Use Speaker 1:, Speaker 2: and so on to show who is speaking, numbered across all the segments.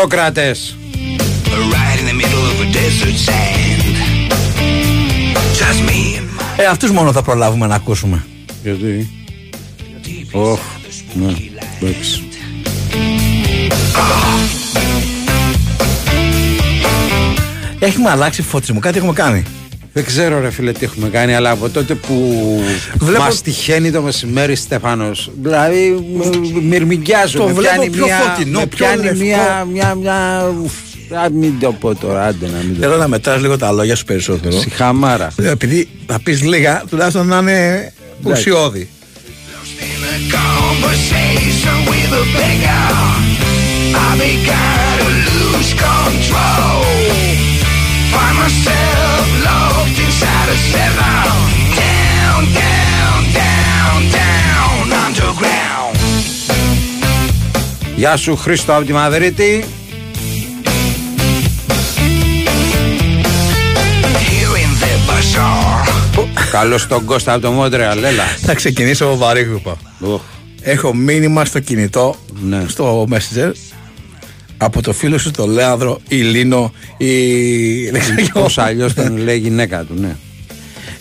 Speaker 1: Σόκρατες.
Speaker 2: Right in the middle of a desert sand. Just me and my
Speaker 3: Ε, αυτούς μόνο θα προλάβουμε να ακούσουμε.
Speaker 1: Γιατί; Ωχ, ναι, εντάξει.
Speaker 3: Έχουμε αλλάξει φώτιση μου, κάτι έχουμε κάνει.
Speaker 1: Δεν ξέρω ρε φίλε τι έχουμε κάνει, αλλά από τότε που
Speaker 3: Βλέπω-
Speaker 1: μας τυχαίνει το μεσημέρι Στέφανος, δηλαδή μ- μυρμηγκιάζω,
Speaker 3: Το
Speaker 1: με
Speaker 3: βλέπω
Speaker 1: πιάνει
Speaker 3: πιο
Speaker 1: μια,
Speaker 3: φωτεινό,
Speaker 1: με
Speaker 3: πιο
Speaker 1: πιάνει
Speaker 3: λευκό.
Speaker 1: μια, μια, μια, α, μην το πω τώρα, άντε να μην το
Speaker 3: Θέλω να μετράς λίγο τα λόγια σου περισσότερο.
Speaker 1: πω. Σιχαμάρα.
Speaker 3: Ε, Επειδή θα πεις λίγα, τουλάχιστον να είναι ουσιώδη.
Speaker 2: in a conversation with a beggar. I began to lose control. Find myself locked inside a cellar. Down, down, down, down, underground.
Speaker 1: Γεια σου Χρήστο από τη Μαδρίτη.
Speaker 2: Here in the bazaar.
Speaker 1: Καλώς τον Κώστα από το Μόντρεαλ, έλα.
Speaker 3: Θα ξεκινήσω από βαρύ γρουπα.
Speaker 1: Οχ,
Speaker 3: Έχω μήνυμα στο κινητό,
Speaker 1: Ναι.
Speaker 3: στο Messenger, από το φίλο σου, τον Λέανδρο, η Λίνο, η... δεν ξέρω ποιο.
Speaker 1: Πώς αλλιώς τον λέει η γυναίκα του, ναι.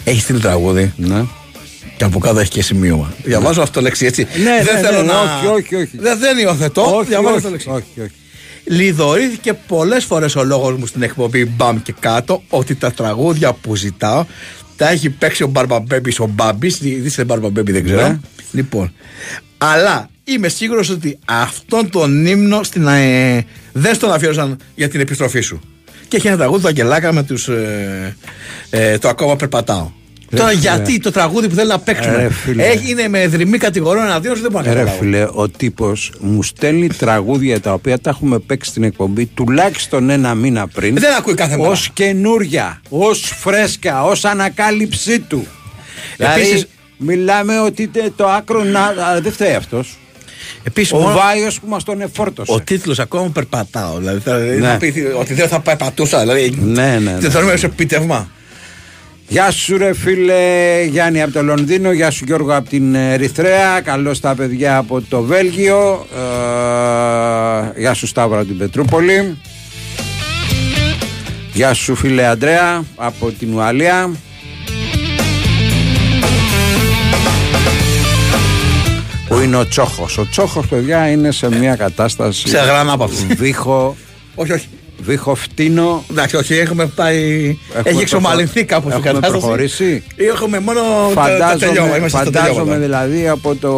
Speaker 3: Έχεις στείλει τραγούδι
Speaker 1: ναι.
Speaker 3: και από κάτω έχει και σημείωμα. Διαβάζω αυτό το λέξη έτσι.
Speaker 1: Ναι,
Speaker 3: δεν
Speaker 1: ναι,
Speaker 3: θέλω
Speaker 1: ναι,
Speaker 3: να.
Speaker 1: όχι, όχι, όχι.
Speaker 3: Δεν, δεν υιοθετώ.
Speaker 1: όχι,
Speaker 3: διαβάζω
Speaker 1: όχι,
Speaker 3: το λέξη.
Speaker 1: όχι, όχι.
Speaker 3: Λιδωρήθηκε πολλές φορές ο λόγος μου στην εκπομπή Μπαμ και κάτω ότι τα τραγούδια που ζητάω τα έχει παίξει ο Μπαρμπαμπέμπης, ο Μπάμπης. Δίστε Μπαρμπαμπέμπη, δεν ξέρω.
Speaker 1: Ναι.
Speaker 3: Λοιπόν. Αλλά είμαι σίγουρος ότι αυτόν τον ύμνο στην, ε, δεν στον αφιέρωσαν για την επιστροφή σου. Και έχει ένα τραγούδι του Αγγελάκα με τους, ε, ε, το ακόμα περπατάω. Τώρα
Speaker 1: φίλε.
Speaker 3: γιατί το τραγούδι που θέλει να παίξουμε;
Speaker 1: Ρε, φίλε.
Speaker 3: έχει, είναι με δρυμή κατηγορών εναντίον σου, δεν μπορώ να
Speaker 1: Ρε
Speaker 3: καταλάβω.
Speaker 1: φίλε, ο τύπος μου στέλνει τραγούδια τα οποία τα έχουμε παίξει στην εκπομπή τουλάχιστον ένα μήνα πριν.
Speaker 3: Δεν ακούει κάθε μέρα.
Speaker 1: Ως καινούρια, ως φρέσκα, ως ανακάλυψή του.
Speaker 3: Επίσης-
Speaker 1: Δηλαδή, μιλάμε ότι τε- το άκρο να, α, δεν φταίει αυτός.
Speaker 3: Επίσης,
Speaker 1: Ο
Speaker 3: μόνο-
Speaker 1: Βάιος που μας τον εφόρτωσε.
Speaker 3: Ο τίτλος ακόμα περπατάω. Δηλαδή θα,
Speaker 1: Ναι.
Speaker 3: θα πει ότι δεν θα πάει πατούσα. Δηλαδή,
Speaker 1: Ναι, ναι, ναι.
Speaker 3: Δεν θεωρούμε σε επιτεύγμα.
Speaker 1: Γεια σου ρε φίλε Γιάννη από το Λονδίνο, γεια σου Γιώργο από την Ερυθρέα, καλώς τα παιδιά από το Βέλγιο, ε, γεια σου Σταύρο από την Πετρούπολη, γεια σου φίλε Αντρέα από την Ουαλία. Που είναι ο Τσόχος. Ο Τσόχος παιδιά είναι σε μια κατάσταση
Speaker 3: Σε αγρανάπαυση.
Speaker 1: Βήχο,
Speaker 3: Όχι, όχι.
Speaker 1: Βήχο φτύνο
Speaker 3: Εντάξει, όχι, έχουμε πάει. έχει εξομαλυνθεί κάπως η
Speaker 1: έχουμε
Speaker 3: κατάσταση.
Speaker 1: προχωρήσει.
Speaker 3: Έχουμε μόνο τα- τα τελειώματα.
Speaker 1: Φαντάζομαι,
Speaker 3: Είμαστε στα
Speaker 1: φαντάζομαι
Speaker 3: τελειώματα.
Speaker 1: δηλαδή από το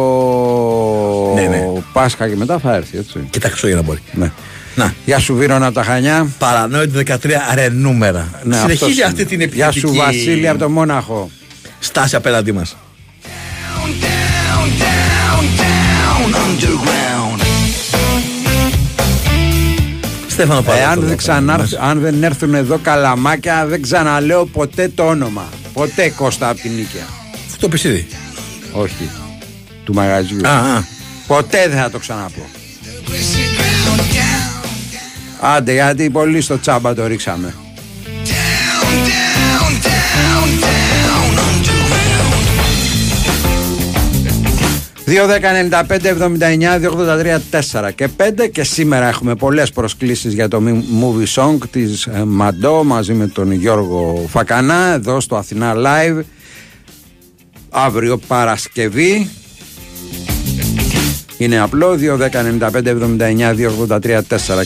Speaker 3: Ναι, ναι.
Speaker 1: Πάσχα και μετά θα έρθει έτσι.
Speaker 3: Και τα Χριστούγεννα μπορεί.
Speaker 1: Ναι.
Speaker 3: Να.
Speaker 1: Γεια σου Βίρονα από τα Χανιά.
Speaker 3: Παρανόητη 13 ρε νούμερα.
Speaker 1: Ναι,
Speaker 3: Συνεχίζει
Speaker 1: αυτός
Speaker 3: αυτή
Speaker 1: είναι.
Speaker 3: την
Speaker 1: Γεια
Speaker 3: επιθετική
Speaker 1: σου Βασίλη από το Μόναχο.
Speaker 3: στάση απέναντί μας.
Speaker 2: Down, down, down, down, underground.
Speaker 3: Στέφανο Παπαδόπουλο.
Speaker 1: Εάν δεν, ξανάρθ- αν δεν έρθουν εδώ καλαμάκια, δεν ξαναλέω ποτέ το όνομα. Ποτέ Κώστα από την Νίκαια.
Speaker 3: Το πει ήδη.
Speaker 1: Όχι. Του μαγαζιού.
Speaker 3: Α, α.
Speaker 1: Ποτέ δεν θα το ξαναπώ. Άντε, γιατί πολύ στο τσάμπα το ρίξαμε.
Speaker 2: Down, down, down, down,
Speaker 1: 2-10-95-79-283-4 και 5 και σήμερα έχουμε πολλές προσκλήσεις για το movie song της ε, Μαντό μαζί με τον Γιώργο Φακανά εδώ στο Αθηνά Live αύριο Παρασκευή είναι απλό 2-10-95-79-283-4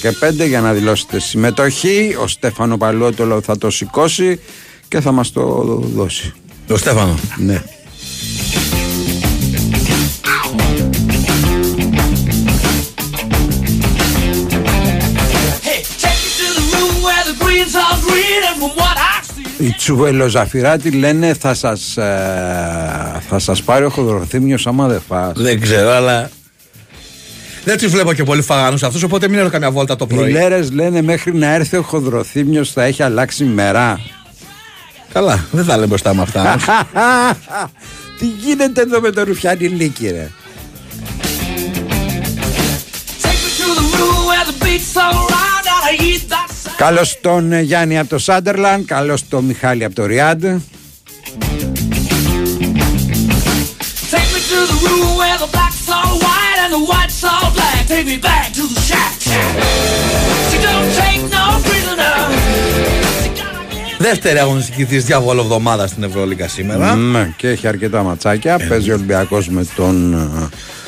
Speaker 1: και 5 για να δηλώσετε συμμετοχή ο Στέφανο Παλαιότολο θα το σηκώσει και θα μας το δώσει
Speaker 3: Το Στέφανο.
Speaker 1: ναι. Οι Τσουβελοζαφυράτη λένε θα σας, ε, θα σας πάρει ο χοδροθύμιος άμα δεν φας.
Speaker 3: Δεν ξέρω, αλλά. Δεν τους βλέπω και πολύ φαγανούς αυτούς, οπότε μην έχω καμιά βόλτα το
Speaker 1: Οι
Speaker 3: πρωί.
Speaker 1: λέρες λένε μέχρι να έρθει ο χοδροθύμιος θα έχει αλλάξει μερά.
Speaker 3: Καλά, δεν θα λέμε μπροστά με αυτά. όμως.
Speaker 1: Τι γίνεται εδώ με το Ρουφιάνι Λίκη ρε;
Speaker 4: Eat that.
Speaker 1: Καλώς τον ε, Γιάννη από το Σάντερλαν, καλώς τον Μιχάλη από το Ριάντ.
Speaker 4: Take me to the room where the black's all white and the white's all black. Take me back to the shack. She don't take no prisoner. She gotta get
Speaker 3: Δεύτερη αγωνιστική της διάβολο εβδομάδας στην Ευρωλίγκα σήμερα.
Speaker 1: Ναι, και έχει αρκετά ματσάκια. Παίζει ο Ολυμπιακός με τον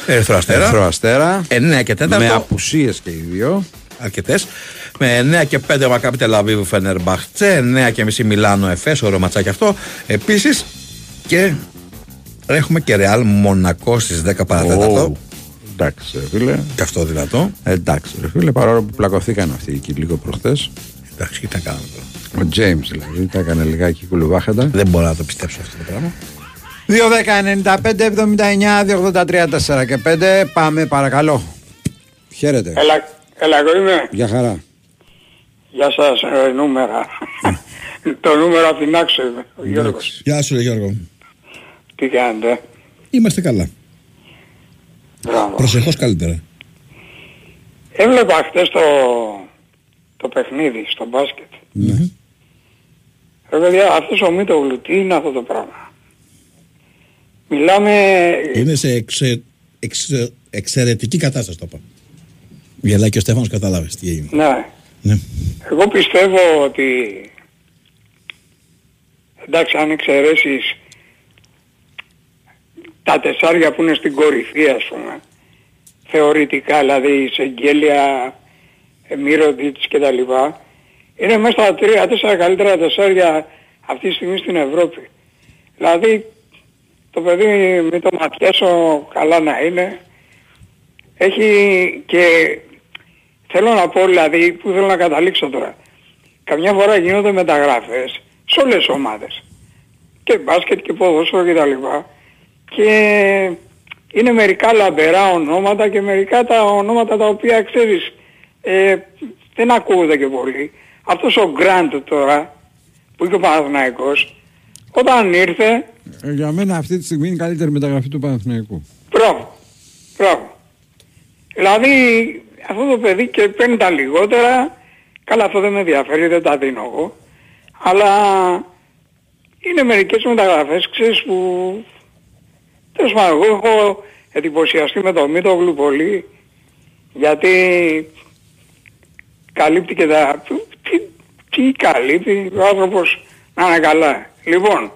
Speaker 1: ε,
Speaker 3: Ερυθρό Αστέρα.
Speaker 1: Ερυθρό Αστέρα.
Speaker 3: 9 και 4.
Speaker 1: Με απουσίες και οι δύο.
Speaker 3: αρκετές. Με 9 και 5 ο Μακάπη Τελαβίβου Φενερμπαχτσε, 9 και μισή Μιλάνο Εφές, ωραίο ματσάκι αυτό. Επίσης και έχουμε και Ρεάλ Μονακό στις 10 παρατέταρτο.
Speaker 1: Ω, Εντάξει, ρε φίλε.
Speaker 3: Και αυτό δυνατό.
Speaker 1: Εντάξει, ρε φίλε, παρόλο που πλακωθήκαν αυτοί εκεί λίγο προχθές.
Speaker 3: Εντάξει, τι να κάνουμε τώρα.
Speaker 1: Ο Τζέιμς δηλαδή, τα έκανε λιγάκι κουλουβάχατα.
Speaker 3: Δεν μπορώ να το πιστέψω αυτό το πράγμα.
Speaker 1: 2, 10, 95, 79, 283, 4 και 5. Πάμε παρακαλώ. Χαίρετε.
Speaker 5: Έλα, έλα εγώ είμαι.
Speaker 1: Γεια χαρά.
Speaker 5: Γεια σας, ε, νούμερα. το νούμερο από την Άξο είμαι, ο Γιώργος.
Speaker 3: Γεια σου, ρε Γιώργο.
Speaker 5: Τι κάνετε;
Speaker 3: Είμαστε καλά.
Speaker 5: Μπράβο.
Speaker 3: Προσεχώς καλύτερα.
Speaker 5: Έβλεπα χτες το, το παιχνίδι στο μπάσκετ. Ρε παιδιά, αυτός ο Μίτογλου, τι είναι αυτό το πράγμα; Μιλάμε...
Speaker 3: Είναι σε εξε, εξε, εξαιρετική κατάσταση το είπα. Γελάει και ο Στέφανος κατάλαβες τι έγινε.
Speaker 5: Ναι.
Speaker 3: Ναι.
Speaker 5: Εγώ πιστεύω ότι... Εντάξει, αν εξαιρέσεις τα τεσσάρια που είναι στην κορυφή, ας πούμε, θεωρητικά, δηλαδή η Σεγγέλια, Μύρωτιτς και τα λοιπά, είναι μέσα στα τρία-τέσσερα καλύτερα τεσσάρια αυτή τη στιγμή στην Ευρώπη. Δηλαδή, το παιδί με το ματιάσω καλά να είναι, έχει και θέλω να πω δηλαδή, που θέλω να καταλήξω τώρα, καμιά φορά γίνονται μεταγραφές σε όλες τις ομάδες. Και μπάσκετ και ποδόσφαιρο και τα λοιπά. Και είναι μερικά λαμπερά ονόματα και μερικά τα ονόματα τα οποία ξέρεις ε, δεν ακούγονται και πολύ. Αυτός ο Γκραντ τώρα που είχε ο Παναθηναϊκός όταν ήρθε
Speaker 1: Ε, Για μένα αυτή τη στιγμή είναι η καλύτερη μεταγραφή του Παναθηναϊκού.
Speaker 5: Μπράβο. Μπράβο. Δηλαδή αυτό το παιδί και παίρνει τα λιγότερα. Καλά αυτό δεν με ενδιαφέρει, δεν τα δίνω εγώ. Αλλά είναι μερικές μεταγραφές, ξέρεις που... Τέλος πάντων, εγώ έχω εντυπωσιαστεί με το Μίτογλου πολύ γιατί καλύπτει και τα... Τι, τι καλύπτει ο άνθρωπος να είναι καλά. Λοιπόν,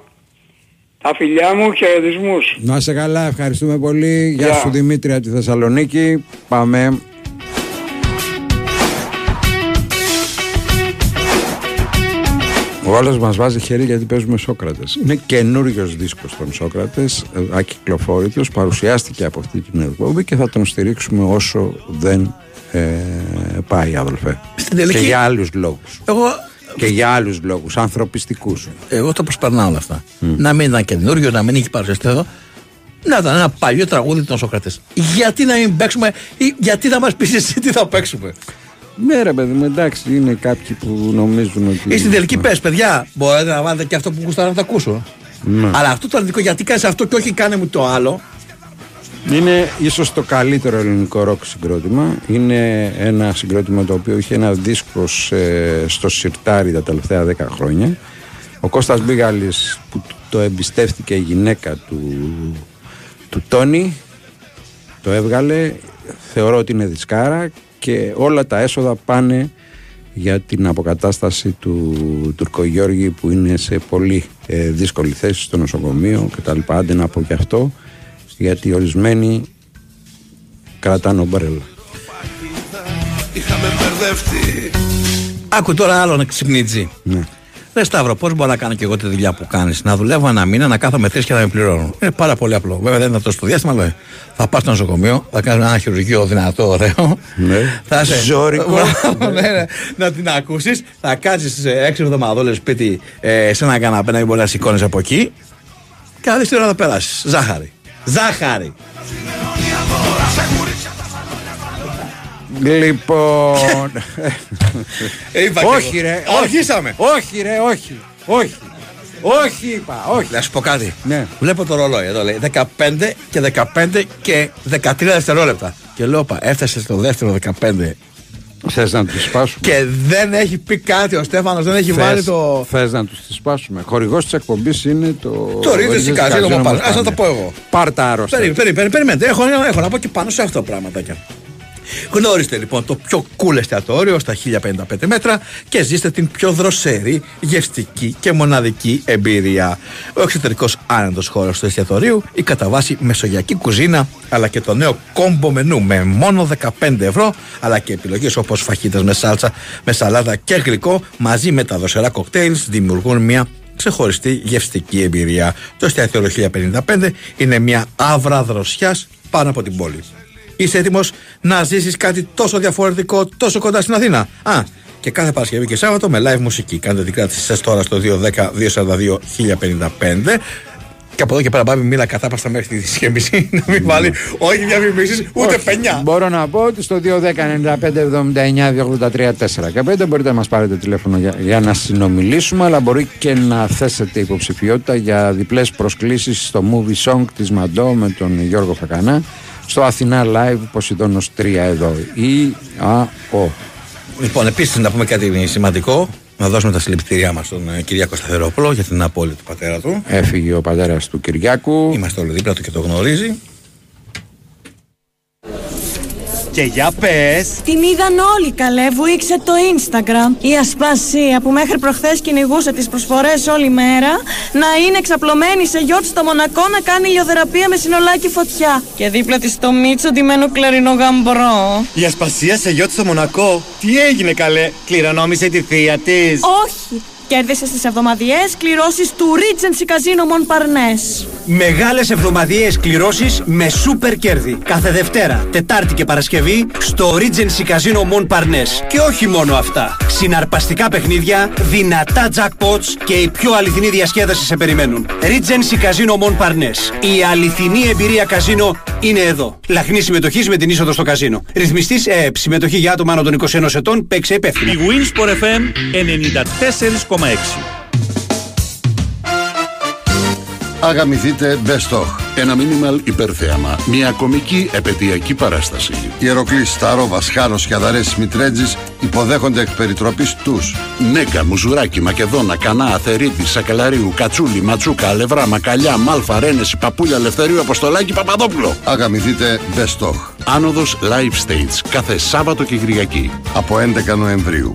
Speaker 5: τα φιλιά μου χαιρετισμούς.
Speaker 1: Να σε καλά, ευχαριστούμε πολύ. Γεια
Speaker 5: Γεια.
Speaker 1: σου Δημήτρη από τη Θεσσαλονίκη. Πάμε. Ο άλλος μας βάζει χέρι γιατί παίζουμε Σόκρατες. Είναι καινούριος δίσκος των Σόκρατες, ε, ακυκλοφόρητος, παρουσιάστηκε από αυτή την εκπομπή και θα τον στηρίξουμε όσο δεν ε, πάει αδελφέ.
Speaker 3: Στην τελική-
Speaker 1: Και για άλλους λόγους.
Speaker 3: Εγώ,
Speaker 1: Και για άλλους λόγους, ανθρωπιστικούς.
Speaker 3: εγώ το προσπερνάω όλα αυτά. Να μην ήταν καινούριο, να μην έχει παρουσιαστεί εδώ. Να ήταν ένα παλιό τραγούδι των Σοκρατές. Γιατί να μην παίξουμε ή γιατί να μας πεις εσύ τι θα παίξουμε;
Speaker 1: Ναι ρε παιδί μου, εντάξει, είναι κάποιοι που νομίζουν ότι...
Speaker 3: Ή στην τελική πες παιδιά, μπορείτε να βάλετε και αυτό που γουστάρω να τα ακούσω.
Speaker 1: Ναι.
Speaker 3: Αλλά αυτό το αρνητικό γιατί κάνεις αυτό και όχι κάνε μου το άλλο.
Speaker 1: Είναι ίσως το καλύτερο ελληνικό ροκ συγκρότημα. Είναι ένα συγκρότημα το οποίο είχε ένα δίσκος σε- στο σιρτάρι τα τελευταία 10 χρόνια. Ο Κώστας Μπίγαλης που το εμπιστεύτηκε η γυναίκα του, του Τόνι το έβγαλε. Θεωρώ ότι είναι δισκάρα και όλα τα έσοδα πάνε για την αποκατάσταση του Τουρκογιώργη που είναι σε πολύ ε, δύσκολη θέση στο νοσοκομείο κτλ. Άντε να πω και αυτό γιατί ορισμένοι κρατάνε ομπρέλα.
Speaker 2: Είχαμε μπερδευτεί
Speaker 3: Άκου τώρα άλλον ξυπνίτζι.
Speaker 1: Ναι.
Speaker 3: Ρε Σταύρο, πώς μπορώ να κάνω και εγώ τη δουλειά που κάνεις, να δουλεύω ένα μήνα, να κάθομαι τρεις και να με πληρώνω. Είναι πάρα πολύ απλό. Βέβαια δεν είναι τόσο το διάστημα, αλλά θα πας στο νοσοκομείο, θα κάνεις ένα χειρουργείο δυνατό, ωραίο.
Speaker 1: Ναι.
Speaker 3: Θα είσαι.
Speaker 1: Ζώρικο.
Speaker 3: Μπράβο, ναι, ναι. να την ακούσεις, θα κάτσεις έξι εβδομαδόλε σπίτι ε, σε ένα καναπέ να μην μπορείς να σηκώνεις από εκεί και θα δεις τι ώρα θα περάσεις. Ζάχαρη. Ζάχαρη.
Speaker 1: Λοιπόν.
Speaker 3: Ε, είπα και
Speaker 1: όχι
Speaker 3: εγώ.
Speaker 1: ρε.
Speaker 3: Αρχίσαμε.
Speaker 1: Όχι ρε, όχι. Όχι. Όχι είπα, όχι.
Speaker 3: Να σου πω κάτι.
Speaker 1: Ναι.
Speaker 3: Βλέπω το ρολόι εδώ λέει 15 και 15 και 13 δευτερόλεπτα. Και λέω, πα, έφτασε στο δεύτερο 15
Speaker 1: Θες να τους σπάσουμε;
Speaker 3: και δεν έχει πει κάτι ο Στέφανος, δεν έχει βάλει το.
Speaker 1: Θες να τους τις σπάσουμε; Χορηγός της εκπομπής είναι το...
Speaker 3: Το Ρίζες
Speaker 1: Ρίζες
Speaker 3: Καζίνο
Speaker 1: Καζίνο
Speaker 3: μου πάνω.
Speaker 1: μας
Speaker 3: Ας να
Speaker 1: πάνε.
Speaker 3: τα πω εγώ.
Speaker 1: Πάρ' τα άρρωστα.
Speaker 3: Περίμενε, περίμενε, περιμένετε. Έχω, έχω να πω και πάνω σε αυτό το πράγματάκια. Γνώριστε λοιπόν το πιο cool εστιατόριο στα 1055 μέτρα και ζήστε την πιο δροσερή, γευστική και μοναδική εμπειρία. Ο εξωτερικός άνετος χώρος του εστιατορίου, η κατά βάση μεσογειακή κουζίνα, αλλά και το νέο κόμπο μενού με μόνο 15 ευρώ, αλλά και επιλογές όπως φαχίτες με σάλτσα, με σαλάτα και γλυκό, μαζί με τα δροσερά κοκτέιλς, δημιουργούν μια ξεχωριστή γευστική εμπειρία. Το εστιατόριο 1055 είναι μια άβρα δροσιάς πάνω από την πόλη. Είσαι έτοιμος να ζήσεις κάτι τόσο διαφορετικό τόσο κοντά στην Αθήνα; Α, και κάθε Παρασκευή και Σάββατο με live μουσική. Κάντε την κράτηση σας τώρα στο 210-242-1055. Και από εδώ και πέρα πάμε μίλα κατάπαστα μέχρι τη δυσχέμιση να μην βάλει όχι διαφημίσει ούτε πενιά.
Speaker 1: Μπορώ να πω ότι στο 210-95-79-283-4 και 5 μπορείτε να μας πάρετε τηλέφωνο για, για να συνομιλήσουμε, αλλά μπορεί και να θέσετε υποψηφιότητα για διπλές προσκλήσεις στο movie song της Μαντό με τον Γιώργο Φακανά στο Αθηνά Live Ποσειδώνος 3 εδώ ή α, ο.
Speaker 3: Λοιπόν, επίσης να πούμε κάτι σημαντικό. Να δώσουμε τα συλληπιτήριά μας στον ε, Κυριάκο Σταθερόπουλο για την απόλυτη του πατέρα του.
Speaker 1: Έφυγε ο πατέρας του Κυριάκου.
Speaker 3: Είμαστε όλοι δίπλα του και το γνωρίζει.
Speaker 6: Και για πες
Speaker 7: Την είδαν όλοι καλέ, βουήξε το Instagram. Η Ασπασία που μέχρι προχθές κυνηγούσε τις προσφορές όλη μέρα να είναι εξαπλωμένη σε γιότ στο Μονακό να κάνει ηλιοθεραπεία με συνολάκι φωτιά. Και δίπλα της το Μίτσο ντυμένο κλαρινό γαμπρό.
Speaker 6: Η Ασπασία σε γιότ στο Μονακό Τι έγινε καλέ; Κληρονόμησε τη θεία της
Speaker 7: Όχι! Κέρδισε στις εβδομαδιαίες κληρώσεις του Regency Casino Montparnasse.
Speaker 8: Μεγάλες εβδομαδιαίες κληρώσεις με σούπερ κέρδη. Κάθε Δευτέρα, Τετάρτη και Παρασκευή στο Regency Casino Montparnasse. Και όχι μόνο αυτά. Συναρπαστικά παιχνίδια, δυνατά jackpots και η πιο αληθινή διασκέδαση σε περιμένουν. Regency Casino Montparnasse. Η αληθινή εμπειρία καζίνο είναι εδώ. Λαχνή συμμετοχής με την είσοδο στο καζίνο. Ρυθμιστής ΕΕΠ. Συμμετοχή για άτομα άνω των 21 ετών. Παίξε υπεύθυνα.
Speaker 9: Η Winsport FM 94,6.
Speaker 10: Αγαμηθείτε Best of. Ένα μίνιμαλ υπερθέαμα. Μια κομική επαιτειακή παράσταση. Ιεροκλής, Σταρό, Βασχάρο και Αδαρέ Μητρέτζης υποδέχονται εκ περιτροπής τους. Νέκα, Μουζουράκι, Μακεδόνα, Κανά, Αθερίτη, Σακελαρίου, Κατσούλη, Ματσούκα, Αλευρά, Μακαλιά, Μάλφα, Ρένεση, Παπούλια, Ελευθερίου, Αποστολάκη, Παπαδόπουλο. Αγαμηθείτε Best of. Άνοδος Live Stage κάθε Σάββατο και Κυριακή. Από 11 Νοεμβρίου.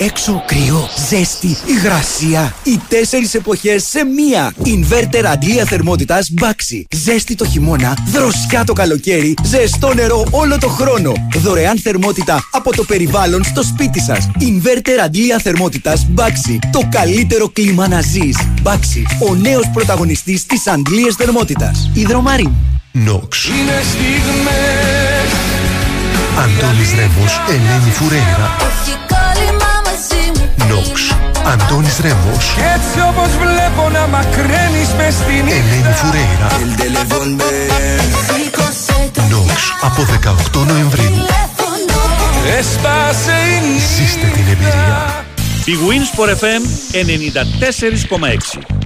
Speaker 11: Έξω κρύο, ζέστη, υγρασία. Οι τέσσερις εποχές σε μία. Inverter αντλία θερμότητας Baxi. Ζέστη το χειμώνα, δροσιά το καλοκαίρι, ζεστό νερό όλο το χρόνο. Δωρεάν θερμότητα από το περιβάλλον στο σπίτι σας. Inverter αντλία θερμότητας Baxi. Το καλύτερο κλίμα να ζεις. Baxi, ο νέος πρωταγωνιστής της αντλίας θερμότητας. Ιδρομάριν.
Speaker 12: Νόξ.
Speaker 13: Είναι στιγμές
Speaker 12: Αντώνης Ρέμος, Ελένη Φουρέιρα. Νόξ. Αντώνης Ρέμος,
Speaker 13: Κι έτσι όπως βλέπω να μακραίνεις μες στην
Speaker 12: Ελένη Φουρέιρα. Νόξ. Από 18 Νοεμβρίου.
Speaker 13: Έσπασε η νύχτα
Speaker 12: Ζήστε την εμπειρία.
Speaker 9: Η Winsport FM 94,6.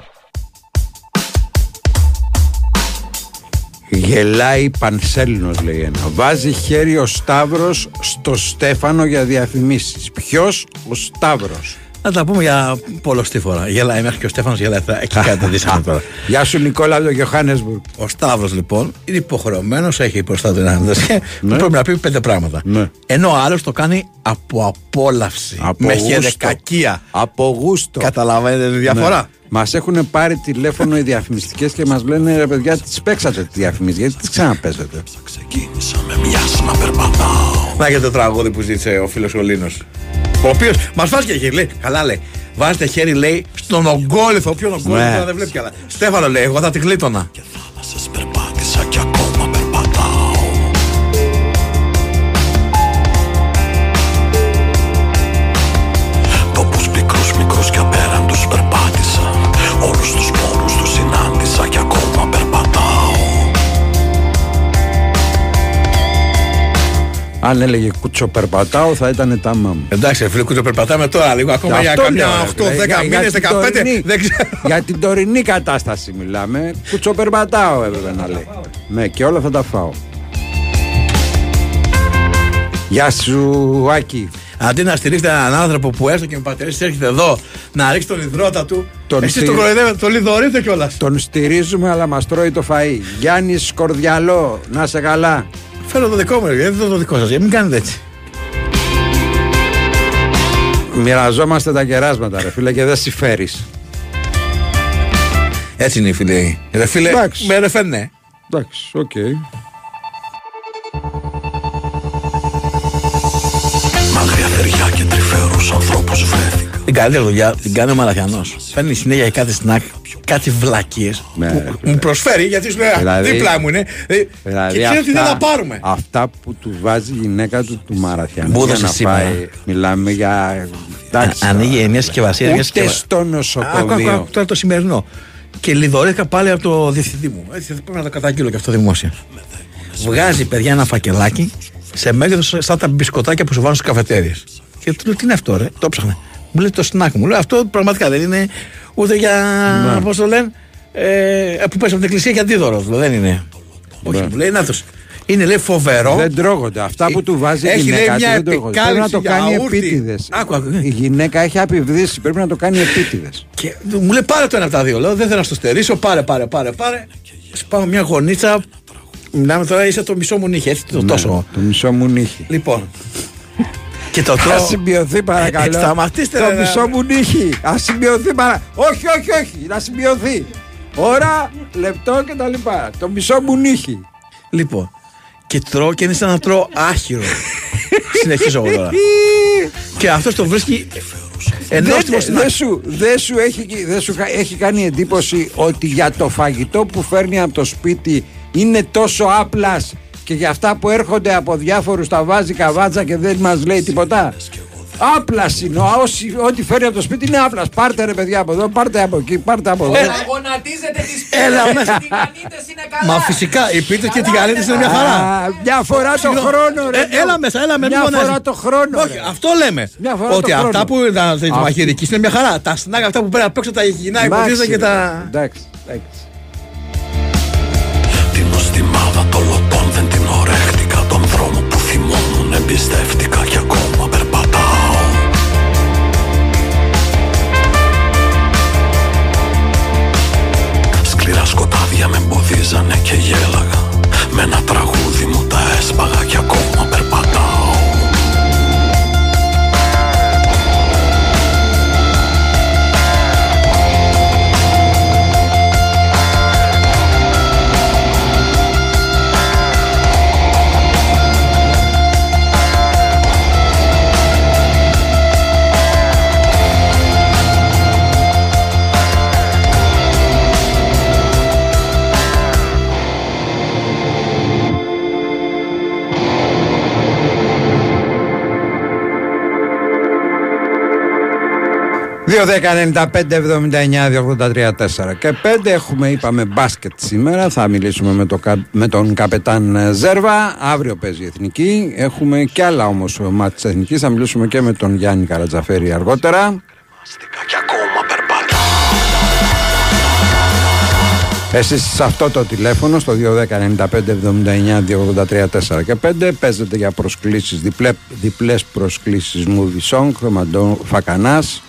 Speaker 1: Γελάει Πανσέλινος λέει ένα. Βάζει χέρι ο Σταύρος στο Στέφανο για διαφημίσεις. Ποιος; Ο Σταύρος.
Speaker 3: Να τα πούμε για πολλωστή φορά. Γελάει μέχρι και ο Στέφανος γελάει. Θα- Εκεί καταντήσαμε τώρα.
Speaker 1: Γεια σου Νικόλα από το Johannesburg.
Speaker 3: Ο Σταύρος λοιπόν είναι υποχρεωμένος, έχει μπροστά του ένα και
Speaker 1: Ναι.
Speaker 3: πρέπει να πει πέντε πράγματα.
Speaker 1: Ναι.
Speaker 3: Ενώ ο άλλος το κάνει από απόλαυση.
Speaker 1: Από
Speaker 3: με
Speaker 1: γούστο.
Speaker 3: χεδεκακία.
Speaker 1: Από γούστο.
Speaker 3: Καταλαβαίνετε τη διαφορά;
Speaker 1: Ναι. Μας έχουν πάρει τηλέφωνο οι διαφημιστικές και μας λένε ρε παιδιά, τις παίξατε τη διαφημίση, γιατί τις ξαναπέζετε.
Speaker 3: Να για το τραγούδι που ζήτησε ο φίλος ο Λίνος. Ο οποίος μας βάζει και χέρι, λέει, καλά λέει. Βάζετε χέρι, λέει, στον ογκόλυθο. Ποιον ογκόλυθο
Speaker 1: Ναι.
Speaker 3: τώρα δεν βλέπει καλά. Στέφανο λέει, εγώ θα τη γλίτωνα.
Speaker 14: Τόπους
Speaker 1: Αν έλεγε κουτσοπερπατάω θα ήταν τα μάμ.
Speaker 3: Εντάξει, φίλε, κουτσοπερπατάμε τώρα λίγο. Ακόμα για
Speaker 1: Αυτό
Speaker 3: καμιά
Speaker 1: λέω, ρε
Speaker 3: 8,
Speaker 1: φίλε,
Speaker 3: 10
Speaker 1: για- για
Speaker 3: μήνες,
Speaker 1: την
Speaker 3: 15.
Speaker 1: τωρινή-
Speaker 3: Δεν ξέρω.
Speaker 1: Για την τωρινή κατάσταση μιλάμε. Κουτσοπερπατάω έπρεπε να λέει. Ναι, και όλα θα τα φάω. Γεια σου, Άκη.
Speaker 3: Αντί να στηρίξετε έναν άνθρωπο που έστω και με πατερήσει έρχεται εδώ να ρίξει τον υδρότα του.
Speaker 1: Τον
Speaker 3: Εσεί
Speaker 1: στηρι-
Speaker 3: τον κοροϊδεύετε, τον λιδωρείτε κιόλας.
Speaker 1: Τον στηρίζουμε, αλλά μας τρώει το φαΐ. Γιάννης Σκορδιαλό, να σε καλά.
Speaker 3: Φέρω το δικό μου, ρε, δεν το δικό σας. Μην κάνετε έτσι.
Speaker 1: Μοιραζόμαστε τα κεράσματα, ρε φίλε, και δεν συμφέρεις.
Speaker 3: Έτσι είναι οι φίλοι. Ρε φίλε,
Speaker 1: Εντάξει.
Speaker 3: με ρεφέ, ναι.
Speaker 1: Εντάξει, οκ.
Speaker 2: Μαγριά
Speaker 3: Την καλύτερη δουλειά την κάνει ο Μαραθιανό. Παίρνει συνέχεια κάτι snack, κάτι βλακίες
Speaker 1: Ναι, ρε,
Speaker 3: που μου προσφέρει γιατί σου λέει «Α,
Speaker 1: Δηλαδή-
Speaker 3: δίπλα μου είναι. Ε,
Speaker 1: Δηλαδή
Speaker 3: και ξέρεις ότι δεν θα πάρουμε.
Speaker 1: Αυτά που του βάζει η γυναίκα του του Μαραθιανού
Speaker 3: Μου
Speaker 1: για
Speaker 3: έδωσε
Speaker 1: να
Speaker 3: σήμερα.
Speaker 1: πάει. Μιλάμε για. Εντάξει,
Speaker 3: Α- ανοίγει μια συσκευασία, μια
Speaker 1: Ούτε
Speaker 3: συσκευα-
Speaker 1: στο
Speaker 3: Άκου, άκου,
Speaker 1: νοσοκομείο.
Speaker 3: άκου, τώρα το σημερινό. Και λιδωρήθηκα πάλι από το διευθυντή μου. Έτσι, πρέπει να το καταγγείλω και αυτό δημόσια. Βγάζει παιδιά ένα φακελάκι σε μέγεθος σαν τα μπισκοτάκια που σου βάλουν στις καφετέρειες. Και του λέω τι είναι αυτό, ρε; Το ψάχνε. Μου λέει το σνακ μου. Λέω αυτό πραγματικά δεν είναι ούτε για.
Speaker 1: Ναι.
Speaker 3: Πώ το λένε. Ε, που πέσει από την εκκλησία για αντίδωρο. Δηλαδή, δεν είναι. Όχι, μου λέει να το. Είναι λέει φοβερό.
Speaker 1: Δεν τρώγονται. Αυτά που του βάζει η
Speaker 3: Έχει, λέει,
Speaker 1: γυναίκα του
Speaker 3: μια
Speaker 1: δεν τρώγονται. Πρέπει να
Speaker 3: επικάλυψη
Speaker 1: το
Speaker 3: για
Speaker 1: κάνει
Speaker 3: αούρτι.
Speaker 1: επίτηδες.
Speaker 3: Άκου, άκου.
Speaker 1: Η γυναίκα έχει απειβδίσει. Πρέπει να το κάνει επίτηδες.
Speaker 3: Και μου λέει πάρε το ένα από τα δύο. Λέω δεν θέλω να στο στερήσω. Πάρε, πάρε, πάρε. πάρε. Σπάω μια γονίτσα. Μιλάμε τώρα, είσαι το μισό μου νύχι. Έτσι το τόσο.
Speaker 1: Ναι, Το μισό μου νύχι.
Speaker 3: Λοιπόν. Και το
Speaker 1: Α
Speaker 3: τρώω.
Speaker 1: σημειωθεί παρακαλώ.
Speaker 3: Ε, σταματήστε,
Speaker 1: Το
Speaker 3: ρε,
Speaker 1: μισό μου νύχι. Α σημειωθεί παρακαλώ. Όχι, όχι, όχι. Να σημειωθεί. Ώρα, λεπτό και τα λοιπά. Το μισό μου νύχι.
Speaker 3: Λοιπόν. Και τρώω και είναι σαν να τρώω άχυρο. Συνεχίζω εγώ τώρα. και αυτός το βρίσκει ενόστιμο
Speaker 1: Δεν
Speaker 3: στην
Speaker 1: δεν σου, δεν σου, έχει, δεν σου κα- έχει κάνει εντύπωση ότι για το φαγητό που φέρνει από το σπίτι είναι τόσο άπλας και για αυτά που έρχονται από διάφορους τα βάζει καβάτσα και δεν μας λέει τίποτα. Άπλας είναι. Ο- όσοι- Ό,τι φέρνει από το σπίτι είναι άπλας. Πάρτε ρε παιδιά από εδώ, πάρτε από εκεί, πάρτε από εδώ.
Speaker 15: Γονατίζετε τις
Speaker 3: Έλα,
Speaker 15: πίτες,
Speaker 3: μέσα.
Speaker 15: οι τηγανίτες είναι καλά.
Speaker 3: Μα φυσικά οι πίτες και οι τηγανίτες είναι μια χαρά.
Speaker 1: Α, Μια φορά το
Speaker 3: Συγγνώμη.
Speaker 1: χρόνο, ρε.
Speaker 3: Ε, έλα μέσα, έλα με
Speaker 1: Μια
Speaker 3: μην φωνάζεις.
Speaker 1: φορά το χρόνο.
Speaker 3: Όχι,
Speaker 1: ρε.
Speaker 3: αυτό λέμε.
Speaker 1: Μια φορά
Speaker 3: Ότι
Speaker 1: το
Speaker 3: αυτά
Speaker 1: χρόνο.
Speaker 3: που ήταν τη
Speaker 1: Αυτό.
Speaker 3: μαχαιρική είναι μια χαρά. Τα σνάκ αυτά που πέρα απ' έξω τα υγιεινά
Speaker 1: Εντάξει,
Speaker 3: υποτίθεται και
Speaker 1: ρε.
Speaker 3: τα.
Speaker 1: Εντάξει, εντάξει.
Speaker 2: Την νοστιμάδα των λωτών εμπιστεύτηκα και ακόμα περπατάω. Σκληρά σκοτάδια με εμποδίζανε και γέλαγα. Με ένα τραγούδι και
Speaker 1: 5 έχουμε είπαμε μπάσκετ σήμερα. Θα μιλήσουμε με, το, κα- με τον καπετάν ε, Ζέρβα. Αύριο παίζει η Εθνική. Έχουμε και άλλα όμως μάτια της Εθνικής. Θα μιλήσουμε και με τον Γιάννη Καρατζαφέρη αργότερα.
Speaker 2: Και ακόμα περπατάω
Speaker 1: Εσείς σε αυτό το τηλέφωνο στο 210 95 79 283 4 και 5 παίζετε για προσκλήσεις, διπλέ, διπλές προσκλήσεις. Movie song, Μαντώ Φακανάς.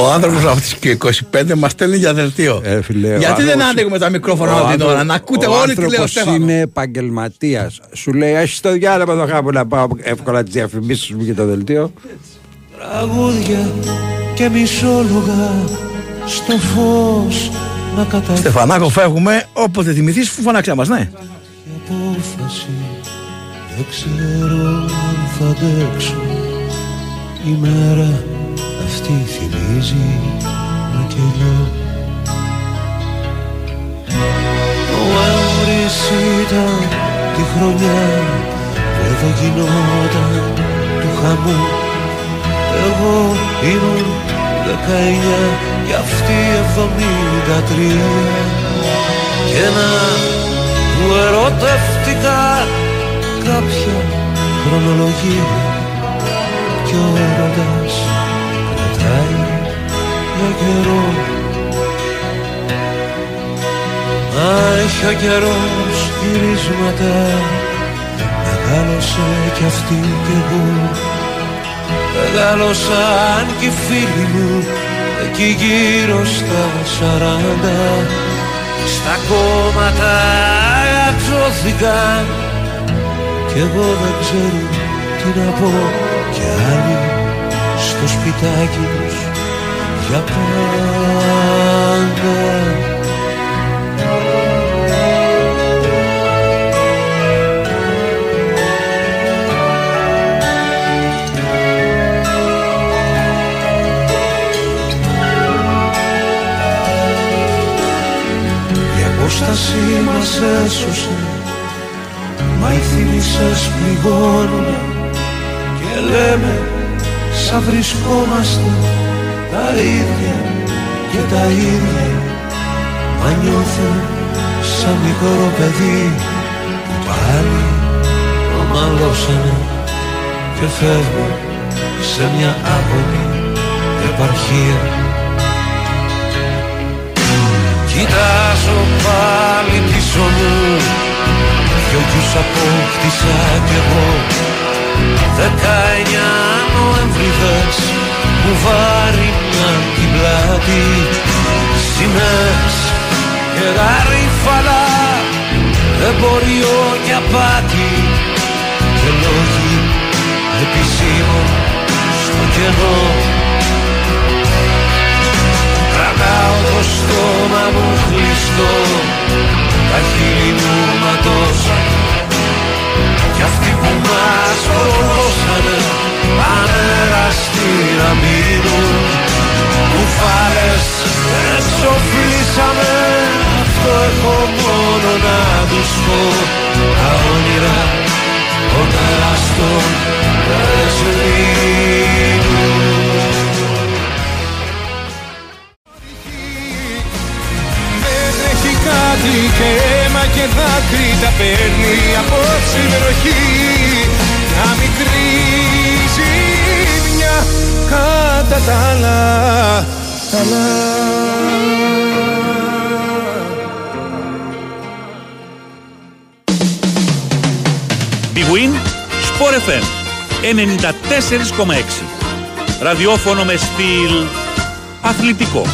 Speaker 3: Ο άνθρωπος αυτή και 25 μας στέλνει για δελτίο.
Speaker 1: Ε, φίλε, ο
Speaker 3: Γιατί δεν
Speaker 1: άνθρωπος-
Speaker 3: άνοιγουμε τα μικρόφωνα
Speaker 1: ο
Speaker 3: όλη την
Speaker 1: άνθρω-
Speaker 3: ώρα, να ακούτε
Speaker 1: ο
Speaker 3: όλοι τι λέει ο
Speaker 1: άνθρωπος
Speaker 3: Στέφανος.
Speaker 1: είναι επαγγελματίας. Σου λέει, Έχεις το διάλογο εδώ κάπου να πάω εύκολα τις διαφημίσεις μου για το δελτίο.
Speaker 16: Τραγούδια και μισόλογα στο φως να καταγγείλω
Speaker 3: Στεφανάκο, φεύγουμε. Όποτε θυμηθείς, φωνάξε μας, ναι.
Speaker 16: απόφαση Δεν ξέρω αν θα αντέξω Η μέρα αυτή θυμίζει να κελιώ Νοέμβρης ήταν τη χρονιά που εδώ γινόταν του χαμού Εγώ ήμουν δεκαεννιά και αυτή εβδομήντα τρία. Και να που ερωτεύτηκα κάποια χρονολογία και ο έρωτας κρατάει για καιρό. Μα έχει ο καιρός γυρίσματα Μεγάλωσε κι αυτή κι εγώ. Μεγάλωσαν κι οι φίλοι μου Εκεί γύρω στα σαράντα. Στα κόμματα αξώθηκαν Κι εγώ δεν ξέρω τι να πω. Κι άλλοι στο σπιτάκι τους για πάντα. Η απόσταση μας έσωσε Μα οι θύμησες πληγώνουνε Και λέμε σαν βρισκόμαστε τα ίδια και τα ίδια. Μα νιώθω σαν μικρό παιδί που πάλι ομαλώσανε και φεύγω σε μια άπονη επαρχία. Κοιτάζω πάλι πίσω μου Δυο γιους απόκτησα κι εγώ Δεκαεννιά Νοεμβριδές Μου βάριναν την πλάτη. Σημαίες και γαρίφαλα Εμπόριο και απάτη Και λόγοι επισήμων στο κενό. Κρατάω το στόμα μου κλειστό Τα χείλη μου ματώσαν Ανέραστη να μείνουν Κουφάρες εξοφλήσαμε Αυτό έχω μόνο να τους πω. Τα όνειρα των εραστών δεν σβήνουν
Speaker 17: Δεν έχει κάτι και αίμα και δάκρυ τα παίρνει απόψε η βροχή Μια μικρή ζημιά κατά τα άλλα τα άλλα.
Speaker 9: Big Win, Sport FM 94,6. Ραδιόφωνο με στυλ αθλητικό.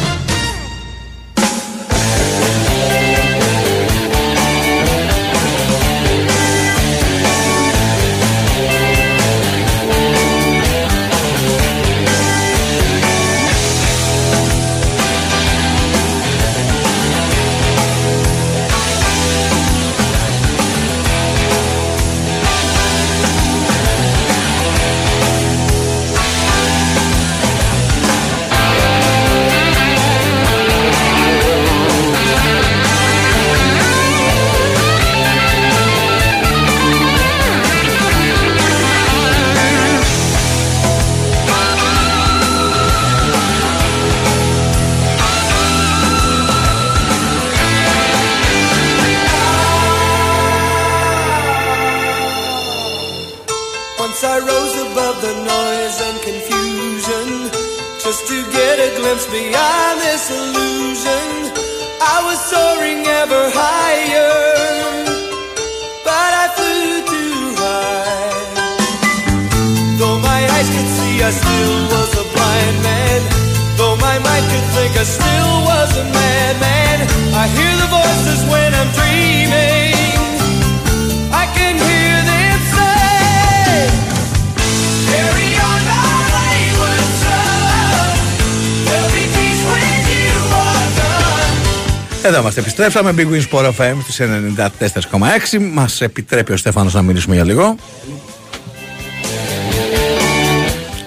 Speaker 3: Είμαστε, επιστρέψαμε. Big Win Sport FM στις 94,6. Μας επιτρέπει ο Στέφανος να μιλήσουμε για λίγο.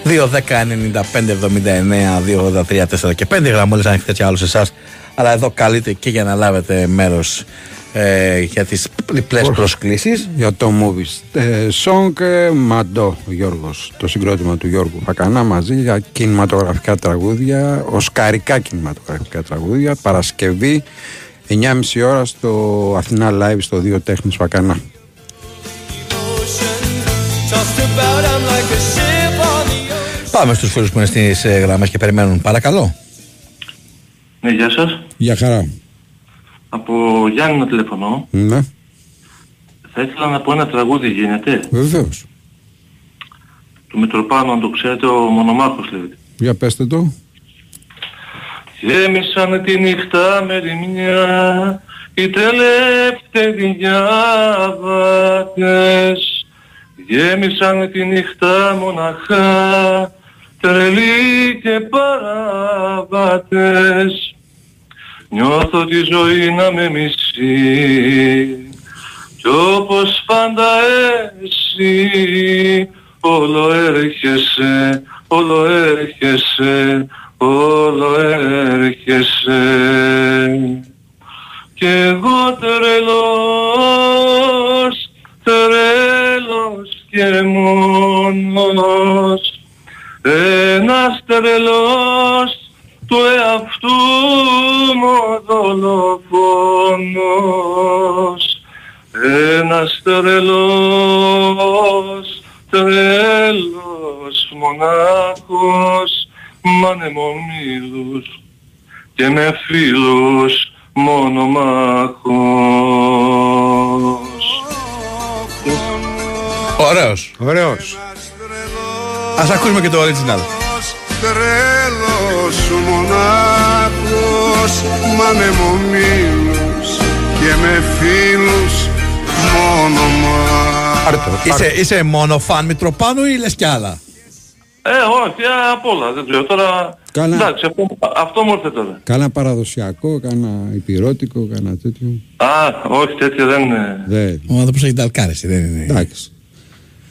Speaker 3: 2, 10, 95, 79, 2, 83, 4 και 5 γραμμούλες ανοιχτές για όλους εσάς. Αλλά εδώ καλείτε και για να λάβετε μέρος ε, για τις διπλές προσκλήσεις.
Speaker 1: Για το movies. Ε, song ε, Μαντό Γιώργος, το συγκρότημα του Γιώργου Φακανά μαζί για κινηματογραφικά τραγούδια, οσκαρικά κινηματογραφικά τραγούδια, Παρασκευή 9.30 ώρα στο Αθηνά Live στο Δύο Τέχνης Φακανά.
Speaker 18: Tossed about, I'm like a ship on the
Speaker 3: Πάμε στους φίλους που είναι στις ε, γραμμές και περιμένουν. Παρακαλώ.
Speaker 19: Ναι, γεια σας.
Speaker 1: Για χαρά.
Speaker 19: Από Γιάννη να τηλεφωνώ.
Speaker 1: Ναι,
Speaker 19: Θα ήθελα να πω ένα τραγούδι γίνεται;
Speaker 1: βεβαίως.
Speaker 19: Του Μητροπάνου, αν το ξέρετε, ο Μονομάχος λέγεται.
Speaker 1: Για πέστε το.
Speaker 19: Γέμισαν τη νύχτα με ρημιά οι τελευταίοι διάβατες. Γέμισαν τη νύχτα μοναχά τρελοί και παραβάτες. Νιώθω τη ζωή να με μισεί κι όπως πάντα εσύ όλο έρχεσαι, όλο έρχεσαι, όλο έρχεσαι. Κι εγώ τρελός, τρελός και μόνος, ένας τρελός του εαυτού μου ο δολοφόνος. Ένας τρελός, τρελός μονάχος μ' ανεμομήλους και με φίλους μονομάχος.
Speaker 3: Ωραίος.
Speaker 1: Ωραίος.
Speaker 3: Ας ακούσουμε και το original.
Speaker 13: Τρέλος μονάχος Μ' ανεμομήλους Και με φίλους μόνο μα
Speaker 3: Είσαι, είσαι μόνο φαν Μητροπάνου ή λες κι άλλα;
Speaker 19: Ε, όχι, ε, απ' όλα, δεν ξέρω. Τώρα,
Speaker 1: Καλά.
Speaker 19: εντάξει, αυτό, αυτό μου ήρθε τώρα.
Speaker 1: Κάνα παραδοσιακό, κάνα υπηρώτικο, κάνα τέτοιο.
Speaker 19: Α, όχι, τέτοιο δεν είναι.
Speaker 1: Δεν.
Speaker 3: Ο άνθρωπος έχει ταλκάρες, δεν είναι.
Speaker 1: Εντάξει.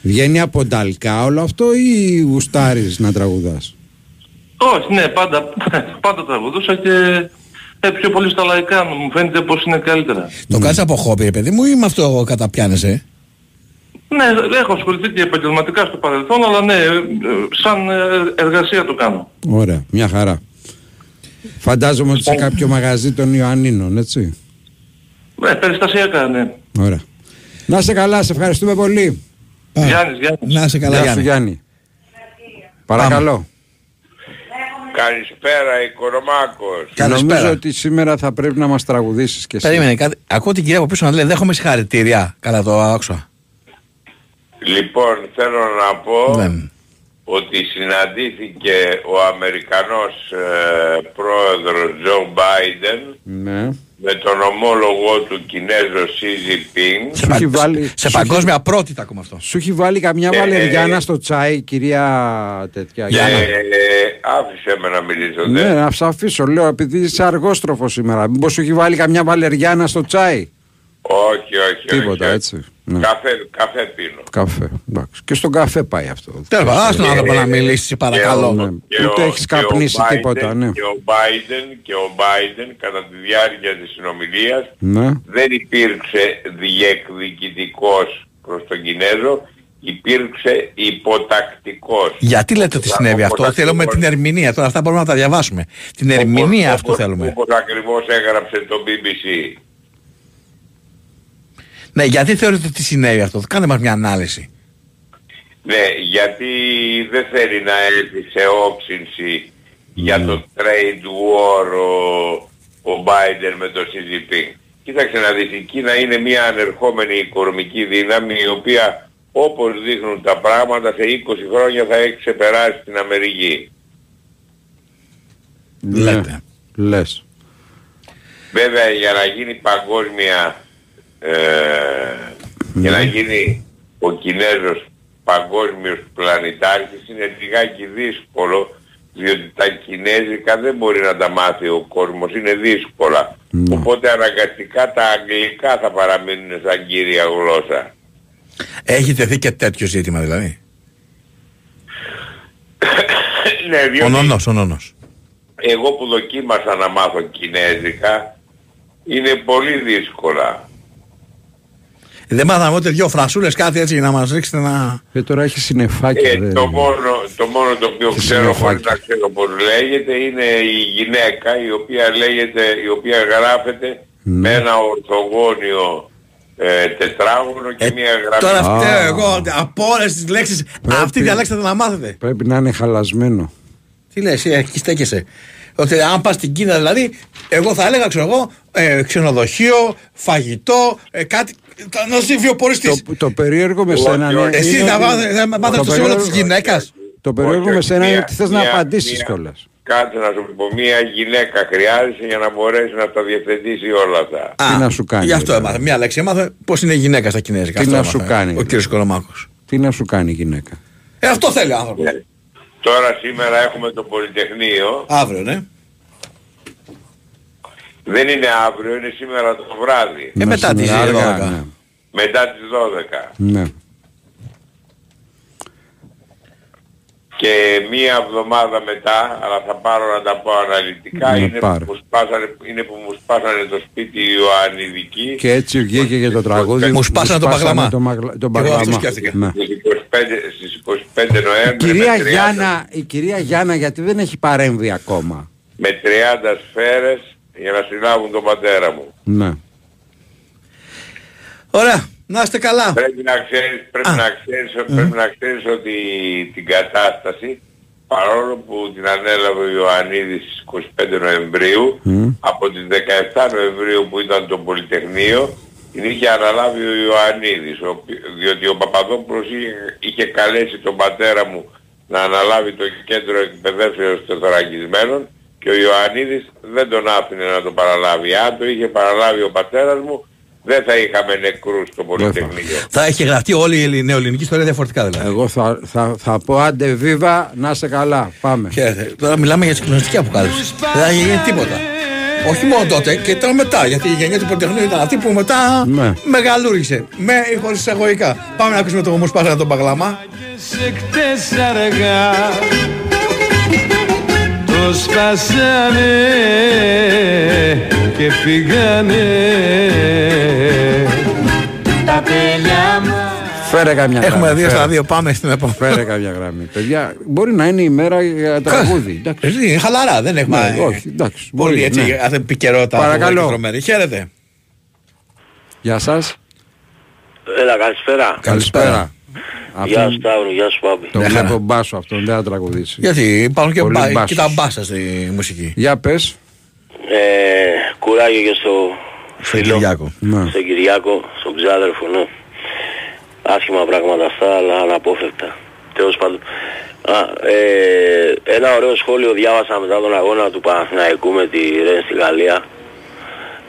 Speaker 1: Βγαίνει από νταλκά όλο αυτό ή γουστάρεις να τραγουδάς;
Speaker 19: Όχι, ναι, πάντα, πάντα τραγουδούσα και ε, πιο πολύ στα λαϊκά μου φαίνεται πως είναι καλύτερα.
Speaker 3: Το κάνεις από χόμπι, ρε παιδί μου, ή με αυτό καταπιάνεσαι;
Speaker 19: Ναι, έχω ασχοληθεί και επαγγελματικά στο παρελθόν, αλλά ναι, ε, ε, σαν ε, εργασία το κάνω.
Speaker 1: Ωραία, μια χαρά. Φαντάζομαι ότι σε κάποιο μαγαζί των Ιωαννίνων, έτσι.
Speaker 19: Ε, περιστασιακά, ναι.
Speaker 1: Ωραία. Να σε καλά, σε ευχαριστούμε πολύ.
Speaker 19: Γιάννης, Γιάννης.
Speaker 3: Να είσαι καλά,
Speaker 1: Γεια
Speaker 3: Γιάννη.
Speaker 1: σου Γιάννη. Παρακαλώ.
Speaker 20: Καλησπέρα, Οικονομάκος.
Speaker 1: Νομίζω ότι σήμερα θα πρέπει να μας τραγουδήσεις και εσύ.
Speaker 3: Περίμενε κάτι. Ακούω την κυρία από πίσω να λέει δέχομαι συγχαρητήρια. Καλά το άκουσα.
Speaker 20: Λοιπόν, θέλω να πω
Speaker 3: Ναι.
Speaker 20: ότι συναντήθηκε ο Αμερικανός ε, πρόεδρος Τζο Μπάιντεν
Speaker 1: Ναι.
Speaker 20: με τον ομόλογο του Κινέζο Xi Jinping.
Speaker 1: Σου έχει βάλει,
Speaker 3: Σε
Speaker 1: σου έχει-
Speaker 3: παγκόσμια πρώτητα ακόμα αυτό.
Speaker 1: Σου έχει βάλει καμιά
Speaker 20: Ε,
Speaker 1: βαλεριάνα στο τσάι, κυρία τέτοια.
Speaker 20: Ε,
Speaker 1: Γιάννα.
Speaker 20: άφησε με να μιλήσω.
Speaker 1: Ναι,
Speaker 20: δε.
Speaker 1: να σε αφήσω, λέω, επειδή είσαι αργόστροφος σήμερα. Μήπως σου έχει βάλει καμιά βαλεριάνα στο τσάι;
Speaker 20: Όχι, όχι,
Speaker 1: Τίποτα,
Speaker 20: όχι.
Speaker 1: έτσι. Ναι.
Speaker 20: Καφέ, καφέ πίνω.
Speaker 1: Καφέ. Εντάξει. Και στον καφέ πάει αυτό.
Speaker 3: Τέλος πάντων, άσε τον
Speaker 20: Ε,
Speaker 3: άνθρωπο να μιλήσεις, σε παρακαλώ.
Speaker 1: Ναι.
Speaker 20: Και
Speaker 1: Ούτε
Speaker 20: ο-
Speaker 1: έχεις
Speaker 20: και ο
Speaker 1: καπνίσει
Speaker 20: Biden-
Speaker 1: τίποτα, ναι.
Speaker 20: Και ο Biden, και ο Biden κατά τη διάρκεια της συνομιλίας
Speaker 1: Ναι.
Speaker 20: δεν υπήρξε διεκδικητικός προς τον Κινέζο, υπήρξε υποτακτικός.
Speaker 3: Γιατί λέτε ότι συνέβη αυτό,
Speaker 20: Όπως
Speaker 3: θέλουμε
Speaker 20: ακριβώς-
Speaker 3: την ερμηνεία. Τώρα αυτά μπορούμε να τα διαβάσουμε. Την ερμηνεία
Speaker 20: όπως-
Speaker 3: αυτού θέλουμε.
Speaker 20: Όπως ακριβώς έγραψε το BBC.
Speaker 3: Ναι, γιατί θεωρείτε ότι συνέβη αυτό; Κάντε μας μια ανάλυση.
Speaker 20: Ναι, γιατί δεν θέλει να έρθει σε όψυνση για το trade war ο, ο Biden με το Xi Jinping. Κοίταξε να δεις, η Κίνα είναι μια ανερχόμενη οικονομική δύναμη η οποία όπως δείχνουν τα πράγματα σε 20 χρόνια θα έχει ξεπεράσει την Αμερική.
Speaker 1: Λέτε. Λες.
Speaker 20: Βέβαια για να γίνει παγκόσμια, ε, για να γίνει ο Κινέζος παγκόσμιος πλανητάρχης είναι λιγάκι δύσκολο διότι τα κινέζικα δεν μπορεί να τα μάθει ο κόσμος, είναι δύσκολα. Οπότε αναγκαστικά τα αγγλικά θα παραμείνουν σαν κύρια γλώσσα.
Speaker 3: Έχει τεθεί και τέτοιο ζήτημα δηλαδή;
Speaker 20: ναι,
Speaker 3: Ο
Speaker 20: διότι
Speaker 3: νονός, ο νονός.
Speaker 20: εγώ που δοκίμασα να μάθω κινέζικα, είναι πολύ δύσκολα.
Speaker 3: Δεν μάθαμε ούτε δυο φρασούλες κάτι έτσι για να μας ρίξετε ένα...
Speaker 1: Και τώρα έχει συννεφάκια.
Speaker 20: Ε,
Speaker 1: δεν-
Speaker 20: το, μόνο, το μόνο το οποίο
Speaker 1: Και
Speaker 20: ξέρω χωρίς
Speaker 1: συννεφάκια.
Speaker 20: να ξέρω πώς λέγεται είναι η γυναίκα η οποία λέγεται, η οποία γράφεται με ένα ορθογώνιο ε, τετράγωνο και μία γραμμή.
Speaker 3: Τώρα
Speaker 1: Α.
Speaker 3: φταίω εγώ από όλες τις λέξεις αυτή διαλέξτε να μάθετε.
Speaker 1: Πρέπει να είναι χαλασμένο.
Speaker 3: Τι λες, ε, εκεί στέκεσαι. Ότι αν πας στην Κίνα δηλαδή, εγώ θα έλεγα, ξέρω εγώ, ε, ξενοδοχείο, φαγητό, ε, κάτι, θα- να ζει βιοποριστής.
Speaker 1: Το, το περίεργο με σένα είναι.
Speaker 3: Εσύ
Speaker 1: είναι
Speaker 3: θα
Speaker 1: ότι-
Speaker 3: μάθεις θα μάθεις
Speaker 1: το
Speaker 3: το σύμβολο της
Speaker 1: περίεργο-
Speaker 3: γυναίκας.
Speaker 1: Το περίεργο
Speaker 20: Όχι,
Speaker 1: με
Speaker 20: όχι,
Speaker 1: σένα είναι
Speaker 20: μία-
Speaker 1: ότι θες να
Speaker 20: μία-
Speaker 1: απαντήσεις
Speaker 20: μία-
Speaker 1: κιόλας.
Speaker 20: Κάτσε να σου πω, μία γυναίκα χρειάζεται για να μπορέσει να τα διευθετήσει όλα αυτά.
Speaker 1: Τι να σου κάνει,
Speaker 3: Γι' αυτό
Speaker 1: δηλαδή.
Speaker 3: έμαθα. Μία λέξη έμαθα πώς είναι η γυναίκα στα κινέζικα.
Speaker 1: Τι
Speaker 3: Αυτό
Speaker 1: να σου
Speaker 3: έμαθα,
Speaker 1: κάνει,
Speaker 3: Ο κύριος Κολομάκος.
Speaker 1: Τι να σου κάνει η γυναίκα.
Speaker 3: Ε, αυτό θέλει ο άνθρωπος.
Speaker 20: Τώρα σήμερα έχουμε το Πολυτεχνείο.
Speaker 3: Αύριο, ναι.
Speaker 20: Δεν είναι αύριο, είναι σήμερα το βράδυ.
Speaker 3: Ε, μετά τις
Speaker 1: σήμερα αργά,
Speaker 3: 12.
Speaker 1: ναι.
Speaker 20: Μετά τις 12.
Speaker 1: Ναι.
Speaker 20: Και μία εβδομάδα μετά, αλλά θα πάρω να τα πω αναλυτικά,
Speaker 1: Ναι,
Speaker 20: είναι,
Speaker 1: πάρε.
Speaker 20: που μου σπάσανε, είναι που μου σπάσανε το σπίτι οι Ιωαννιδικοί
Speaker 1: Και έτσι βγήκε και το τραγούδι.
Speaker 3: Μου σπάσανε τον παγλαμά.
Speaker 1: Το, μαγλα- τον
Speaker 3: Εγώ αυτό
Speaker 1: παγλαμά.
Speaker 3: σκέφτηκα.
Speaker 1: Ναι.
Speaker 20: στις 25, στις 25
Speaker 1: Η
Speaker 20: Νοέμβρη
Speaker 1: κυρία,
Speaker 20: με 30,
Speaker 1: Γιάννα, η κυρία Γιάννα γιατί δεν έχει παρέμβει ακόμα.
Speaker 20: με 30 σφαίρες για να συλλάβουν τον πατέρα μου.
Speaker 1: Ναι.
Speaker 3: Ωραία. Να είστε καλά.
Speaker 20: Πρέπει να ξέρεις, πρέπει να ξέρεις, πρέπει να ξέρεις ότι την κατάσταση παρόλο που την ανέλαβε ο Ιωαννίδης στις 25 Νοεμβρίου από τις 17 Νοεμβρίου που ήταν το Πολυτεχνείο την είχε αναλάβει ο Ιωαννίδης ο οποί- διότι ο Παπαδόπουλος είχε, είχε καλέσει τον πατέρα μου να αναλάβει το κέντρο εκπαιδεύσεως τεθωρακισμένων και ο Ιωαννίδης δεν τον άφηνε να το παραλάβει. Αν το είχε παραλάβει ο πατέρας μου δεν θα είχαμε νεκρούς στο Πολυτεχνείο.
Speaker 3: Θα έχει γραφτεί όλη η νεοελληνική ιστορία διαφορετικά δηλαδή.
Speaker 1: Εγώ θα, θα, θα πω άντε βίβα να είσαι καλά. Πάμε.
Speaker 3: Χαίρετε. Τώρα μιλάμε για συγκλονιστική αποκάλυψη. Δεν θα γίνει τίποτα. Όχι μόνο τότε και τώρα μετά. Γιατί η γενιά του Πολυτεχνείου ήταν αυτή που μετά
Speaker 1: Ναι.
Speaker 3: μεγαλούργησε. Με ή χωρίς εισαγωγικά. Πάμε να ακούσουμε το μου σπάσανε τον παγλαμά.
Speaker 17: Σε χτες αργά το σπάσανε και φύγανε τα τέλεια μας
Speaker 1: Φέρε καμιά
Speaker 3: Έχουμε
Speaker 1: γραμμή.
Speaker 3: δύο
Speaker 1: φέρε.
Speaker 3: στα δύο. Πάμε στην επόμενη.
Speaker 1: Φέρε καμιά γραμμή. Παιδιά, μπορεί να είναι η μέρα για τραγούδι. Εντάξει.
Speaker 3: Εσύ, είναι χαλαρά, δεν έχουμε.
Speaker 1: Ναι, όχι, εντάξει.
Speaker 3: Πολύ
Speaker 1: μπορεί,
Speaker 3: έτσι,
Speaker 1: ναι.
Speaker 3: ναι. επικαιρότητα.
Speaker 1: Παρακαλώ.
Speaker 3: αποδεδειγμένη. Χαίρετε.
Speaker 1: Γεια σας.
Speaker 21: Έλα, καλησπέρα.
Speaker 1: Καλησπέρα.
Speaker 21: Γεια
Speaker 1: Αυτόν
Speaker 21: σου Σταύρο, γεια σου Πάπη.
Speaker 1: τον βλέπω μπάσο αυτόν, δεν θα τραγουδήσει.
Speaker 3: Γιατί υπάρχουν και,
Speaker 1: Πολύ
Speaker 3: μπα,
Speaker 1: μπάσος.
Speaker 3: και τα μπάσα στη μουσική.
Speaker 1: Για πες.
Speaker 21: Ε, κουράγιο και στο
Speaker 3: Στον
Speaker 21: φίλο,
Speaker 3: Κυριάκο.
Speaker 1: Ναι.
Speaker 21: στον Κυριάκο, στον ξάδερφο, ναι. Άσχημα πράγματα αυτά, αλλά αναπόφευκτα. Τέλος πάντων. Α, ε, ένα ωραίο σχόλιο διάβασα μετά τον αγώνα του Παναθηναϊκού με τη Ρεν στη Γαλλία.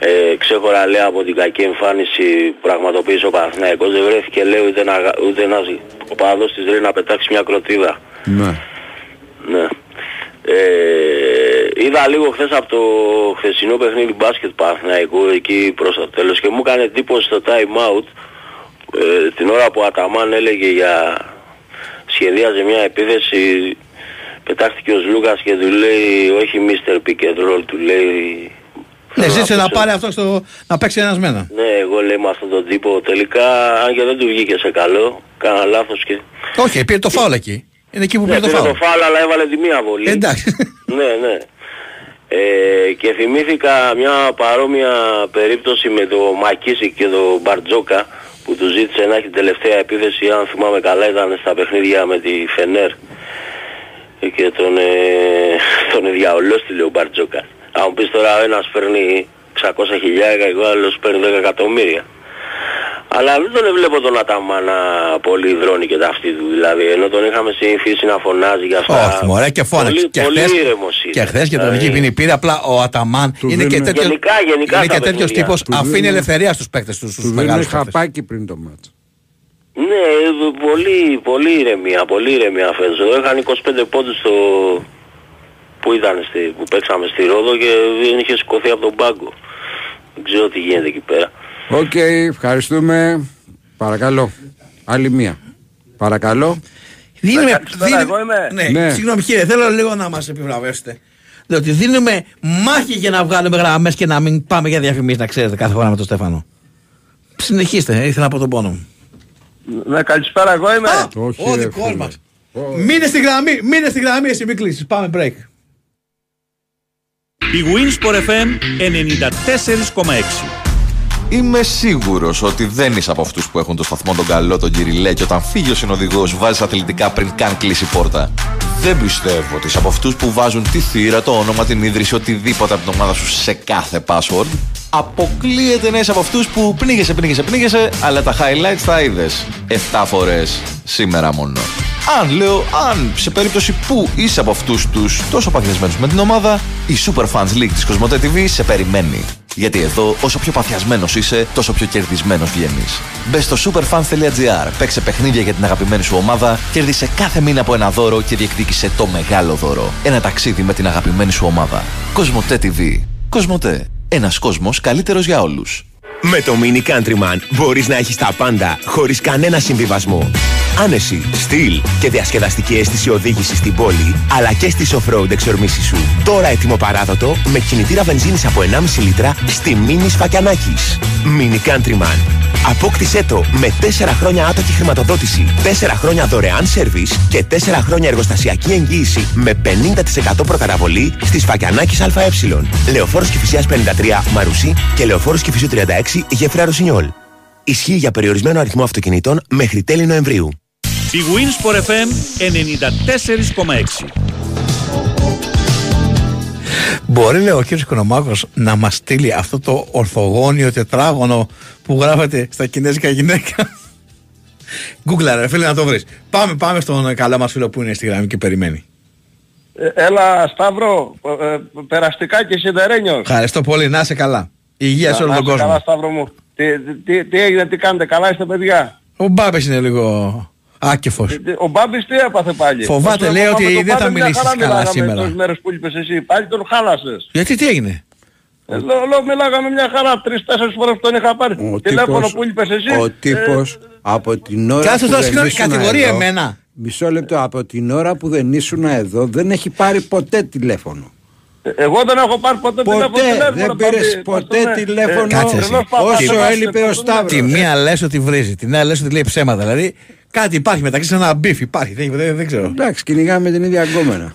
Speaker 21: Ε, ξέχωρα λέει από την κακή εμφάνιση που πραγματοποίησε ο Παναθηναϊκός δεν βρέθηκε λέει ούτε, ένα, γα- ούτε ένας οπαδός της Ρεν να πετάξει μια κροτίδα.
Speaker 1: Ναι.
Speaker 21: Ναι. Ε, είδα λίγο χθες από το χθεσινό παιχνίδι μπάσκετ Παναθηναϊκού εκεί προς το τέλος και μου έκανε εντύπωση στο time out ε, την ώρα που ο Αταμάν έλεγε για σχεδίαζε μια επίθεση πετάχτηκε ο Λούκας και του λέει όχι Mr. Pick and Roll του λέει
Speaker 3: Ναι,
Speaker 21: θέλω
Speaker 3: ζήτησε να
Speaker 21: πω σε-
Speaker 3: πάρει αυτό στο, να παίξει ένας μένα.
Speaker 21: Ναι, εγώ λέει με αυτόν τον τύπο τελικά αν και δεν του βγήκε σε καλό κάνα λάθος και
Speaker 3: Όχι, πήρε το φάουλ εκεί. Είναι εκεί που
Speaker 21: ναι,
Speaker 3: πήρε το
Speaker 21: πήρε
Speaker 3: φάουλ.
Speaker 21: το φάουλ αλλά έβαλε τη μία βολή.
Speaker 3: Εντάξει.
Speaker 21: ναι, ναι. Ε, και θυμήθηκα μια παρόμοια περίπτωση με το Μακίσικ και το Μπαρτζόκα που τους ζήτησε να έχει την τελευταία επίθεση αν θυμάμαι καλά ήταν στα παιχνίδια με τη Φενέρ Ε, και τον, ε, τον διαολόστηλε ο Μπαρτζόκα. Αν μου πεις τώρα ο ένας παίρνει 600 χιλιάρικα και ο άλλος παίρνει 10 εκατομμύρια. Αλλά δεν τον βλέπω τον Αταμά να πολύ δρώνει και τα αυτή του. Δηλαδή, ενώ τον είχαμε συνηθίσει να φωνάζει για αυτά.
Speaker 3: Όχι, μωρέ, και φώναξε.
Speaker 21: Πολύ,
Speaker 3: Και
Speaker 21: πολύ
Speaker 3: χθες-
Speaker 21: ήρεμος είναι.
Speaker 3: Και χθες και τον
Speaker 21: Δηλαδή,
Speaker 3: εκεί ποινή πήρε. Απλά ο Αταμάν είναι και
Speaker 1: δίνουν-
Speaker 3: τέτοιο.
Speaker 21: Γενικά, γενικά
Speaker 3: είναι
Speaker 21: στα
Speaker 3: και τέτοιος
Speaker 21: παιχνίδια.
Speaker 3: τύπος.
Speaker 1: Του
Speaker 3: Αφήνει
Speaker 1: δίνουν-
Speaker 3: ελευθερία στους παίκτες του.
Speaker 1: Του
Speaker 3: Στου
Speaker 1: δίνει
Speaker 3: μεγάλους παίκτες.
Speaker 1: χαπάκι πριν το μάτς.
Speaker 21: Ναι, ε, πολύ, πολύ ηρεμία, πολύ ηρεμία φέτος. Εδώ είχαν 25 πόντους στο, Πού ήταν στη, που παίξαμε στη Ρόδο και δεν είχε σηκωθεί από τον πάγκο. Δεν ξέρω τι γίνεται εκεί πέρα.
Speaker 1: Οκ, ευχαριστούμε. Παρακαλώ. Άλλη μία. Παρακαλώ.
Speaker 3: Δίνουμε,
Speaker 22: καλησπέρα,
Speaker 3: δίνουμε-
Speaker 22: εγώ είμαι.
Speaker 3: Ναι,
Speaker 1: Ναι.
Speaker 3: συγγνώμη κύριε, θέλω λίγο να μας επιβραβεύσετε. Διότι δίνουμε μάχη για να βγάλουμε γραμμές και να μην πάμε για διαφημίσεις, να ξέρετε, κάθε φορά με τον Στέφανο. Συνεχίστε, ε, ήθελα από τον πόνο μου.
Speaker 22: Ναι, καλησπέρα, εγώ είμαι.
Speaker 1: Όχι,
Speaker 3: Ο
Speaker 1: ρε,
Speaker 3: δικός
Speaker 1: φίλε.
Speaker 3: μας. Μείνε στη γραμμή, μείνε στη γραμμή, εσύ μην κλείσεις. Πάμε break.
Speaker 9: Η Winsport FM 94,6.
Speaker 23: Είμαι σίγουρος ότι δεν είσαι από αυτούς που έχουν το σταθμό τον καλό, τον Κυριλέ, και όταν φύγει ο συνοδηγός βάζεις αθλητικά πριν καν κλείσει η πόρτα. Δεν πιστεύω ότι είσαι από αυτούς που βάζουν τη θύρα, το όνομα, την ίδρυση, οτιδήποτε από την ομάδα σου σε κάθε password. Αποκλείεται να είσαι από αυτούς που πνίγεσαι, πνίγεσαι, πνίγεσαι, αλλά τα highlights τα είδες 7 φορές σήμερα μόνο. Αν λέω, αν σε περίπτωση που είσαι από αυτούς τους τόσο παθιασμένους με την ομάδα, η Super Fans League της Κοσμοτέ TV σε περιμένει. Γιατί εδώ, όσο πιο παθιασμένος είσαι, τόσο πιο κερδισμένος βγαίνεις. Μπες στο superfans.gr, παίξε παιχνίδια για την αγαπημένη σου ομάδα, κέρδισε κάθε μήνα από ένα δώρο και διεκδίκησε το μεγάλο δώρο. Ένα ταξίδι με την αγαπημένη σου ομάδα. Κοσμοτέ TV. Κοσμοτέ. Ένας κόσμος καλύτερος για όλους.
Speaker 24: Με το Mini Countryman μπορείς να έχεις τα πάντα χωρίς κανένα συμβιβασμό. Άνεση, στυλ και διασκεδαστική αίσθηση οδήγησης στην πόλη, αλλά και στις off-road εξορμήσεις σου. Τώρα έτοιμο παράδοτο με κινητήρα βενζίνης από 1,5 λίτρα στη Mini Σφακιανάκης. Mini Countryman. Απόκτησέ το με 4 χρόνια άτοκη χρηματοδότηση, 4 χρόνια δωρεάν σερβις και 4 χρόνια εργοστασιακή εγγύηση με 50% προκαταβολή στη Σφακιανάκης ΑΕ. Λεωφόρος Κηφισιάς 53 Μαρουσί και Λεωφόρος Κηφισιού 36 Γέφυρα Ρωσινιόλ. Ισχύει για περιορισμένο αριθμό αυτοκινήτων μέχρι τέλη Νοεμβρίου.
Speaker 9: Η Winsport FM 94,6.
Speaker 3: Μπορεί, λέει ο κύριος Κονομάκος, να μας στείλει αυτό το ορθογώνιο τετράγωνο που γράφεται στα κινέζικα γυναίκα; Γκούγκλα ρε φίλε να το βρεις. Πάμε, πάμε στον καλό μας φίλο που είναι στη γραμμή και περιμένει.
Speaker 22: Ε, Έλα, Σταύρο, ε, ε, περαστικά και σιδερένιος.
Speaker 3: Ευχαριστώ πολύ, να είσαι καλά. Υγεία σε όλο
Speaker 22: Να
Speaker 3: τον
Speaker 22: είστε
Speaker 3: κόσμο.
Speaker 22: Καλά, Σταύρο μου. Τι, τι, τι έγινε, τι κάνετε, καλά είστε παιδιά;
Speaker 3: Ο Μπάμπες είναι λίγο άκεφος.
Speaker 22: Τι- Ο Μπάμπης τι έπαθε πάλι;
Speaker 3: Φοβάται,
Speaker 22: Όσο
Speaker 3: λέει,
Speaker 22: εγώ
Speaker 3: ότι
Speaker 22: με τον
Speaker 3: δεν θα
Speaker 22: Μπάμπη μια
Speaker 3: μιλήσεις
Speaker 22: χαρά
Speaker 3: καλά
Speaker 22: μιλάγαμε
Speaker 3: σήμερα.
Speaker 22: Τόσες μέρες που είπες εσύ, πάλι τον χάλασες.
Speaker 3: Γιατί τι έγινε;
Speaker 22: Ε, Λέω, λέω, μιλάγαμε μια χαρά, τρεις-τέσσερις φορές που τον είχα πάρει.
Speaker 1: Ο
Speaker 22: Τηλέφωνο
Speaker 1: τύπος,
Speaker 22: που είπες εσύ.
Speaker 1: ο
Speaker 22: ε,
Speaker 1: τύπος από την ώρα
Speaker 3: Κάτσε
Speaker 1: που
Speaker 3: τώρα,
Speaker 1: δεν
Speaker 3: συγγνώμη,
Speaker 1: ήσουν
Speaker 3: κατηγορεί
Speaker 1: εδώ,
Speaker 3: εμένα.
Speaker 1: Μισό λεπτό, από την ώρα που δεν ήσουν εδώ δεν έχει πάρει ποτέ τηλέφωνο.
Speaker 22: ε, Εγώ δεν έχω πάρει ποτέ
Speaker 1: Ποτέ,
Speaker 22: τηλέφωνο. τηλέφωνο,
Speaker 1: δεν
Speaker 22: ρε,
Speaker 1: πήρες
Speaker 22: Μπάμπη.
Speaker 1: ποτέ
Speaker 22: Πώς το λένε,
Speaker 1: τηλέφωνο.
Speaker 22: ε,
Speaker 3: Κάτσε εσύ.
Speaker 22: τρελός παπάς,
Speaker 1: Όσο
Speaker 22: παπάς,
Speaker 1: έλειπε ο
Speaker 22: πώς το λένε.
Speaker 1: Σταύρος.
Speaker 3: Τη μία λες ότι βρίζει, την άλλη λες ότι λέει ψέματα. Δηλαδή κάτι υπάρχει μεταξύ σε ένα beef υπάρχει. Δεν, δεν, δεν ξέρω.
Speaker 1: Εντάξει, κυνηγάμε την ίδια γκόμενα.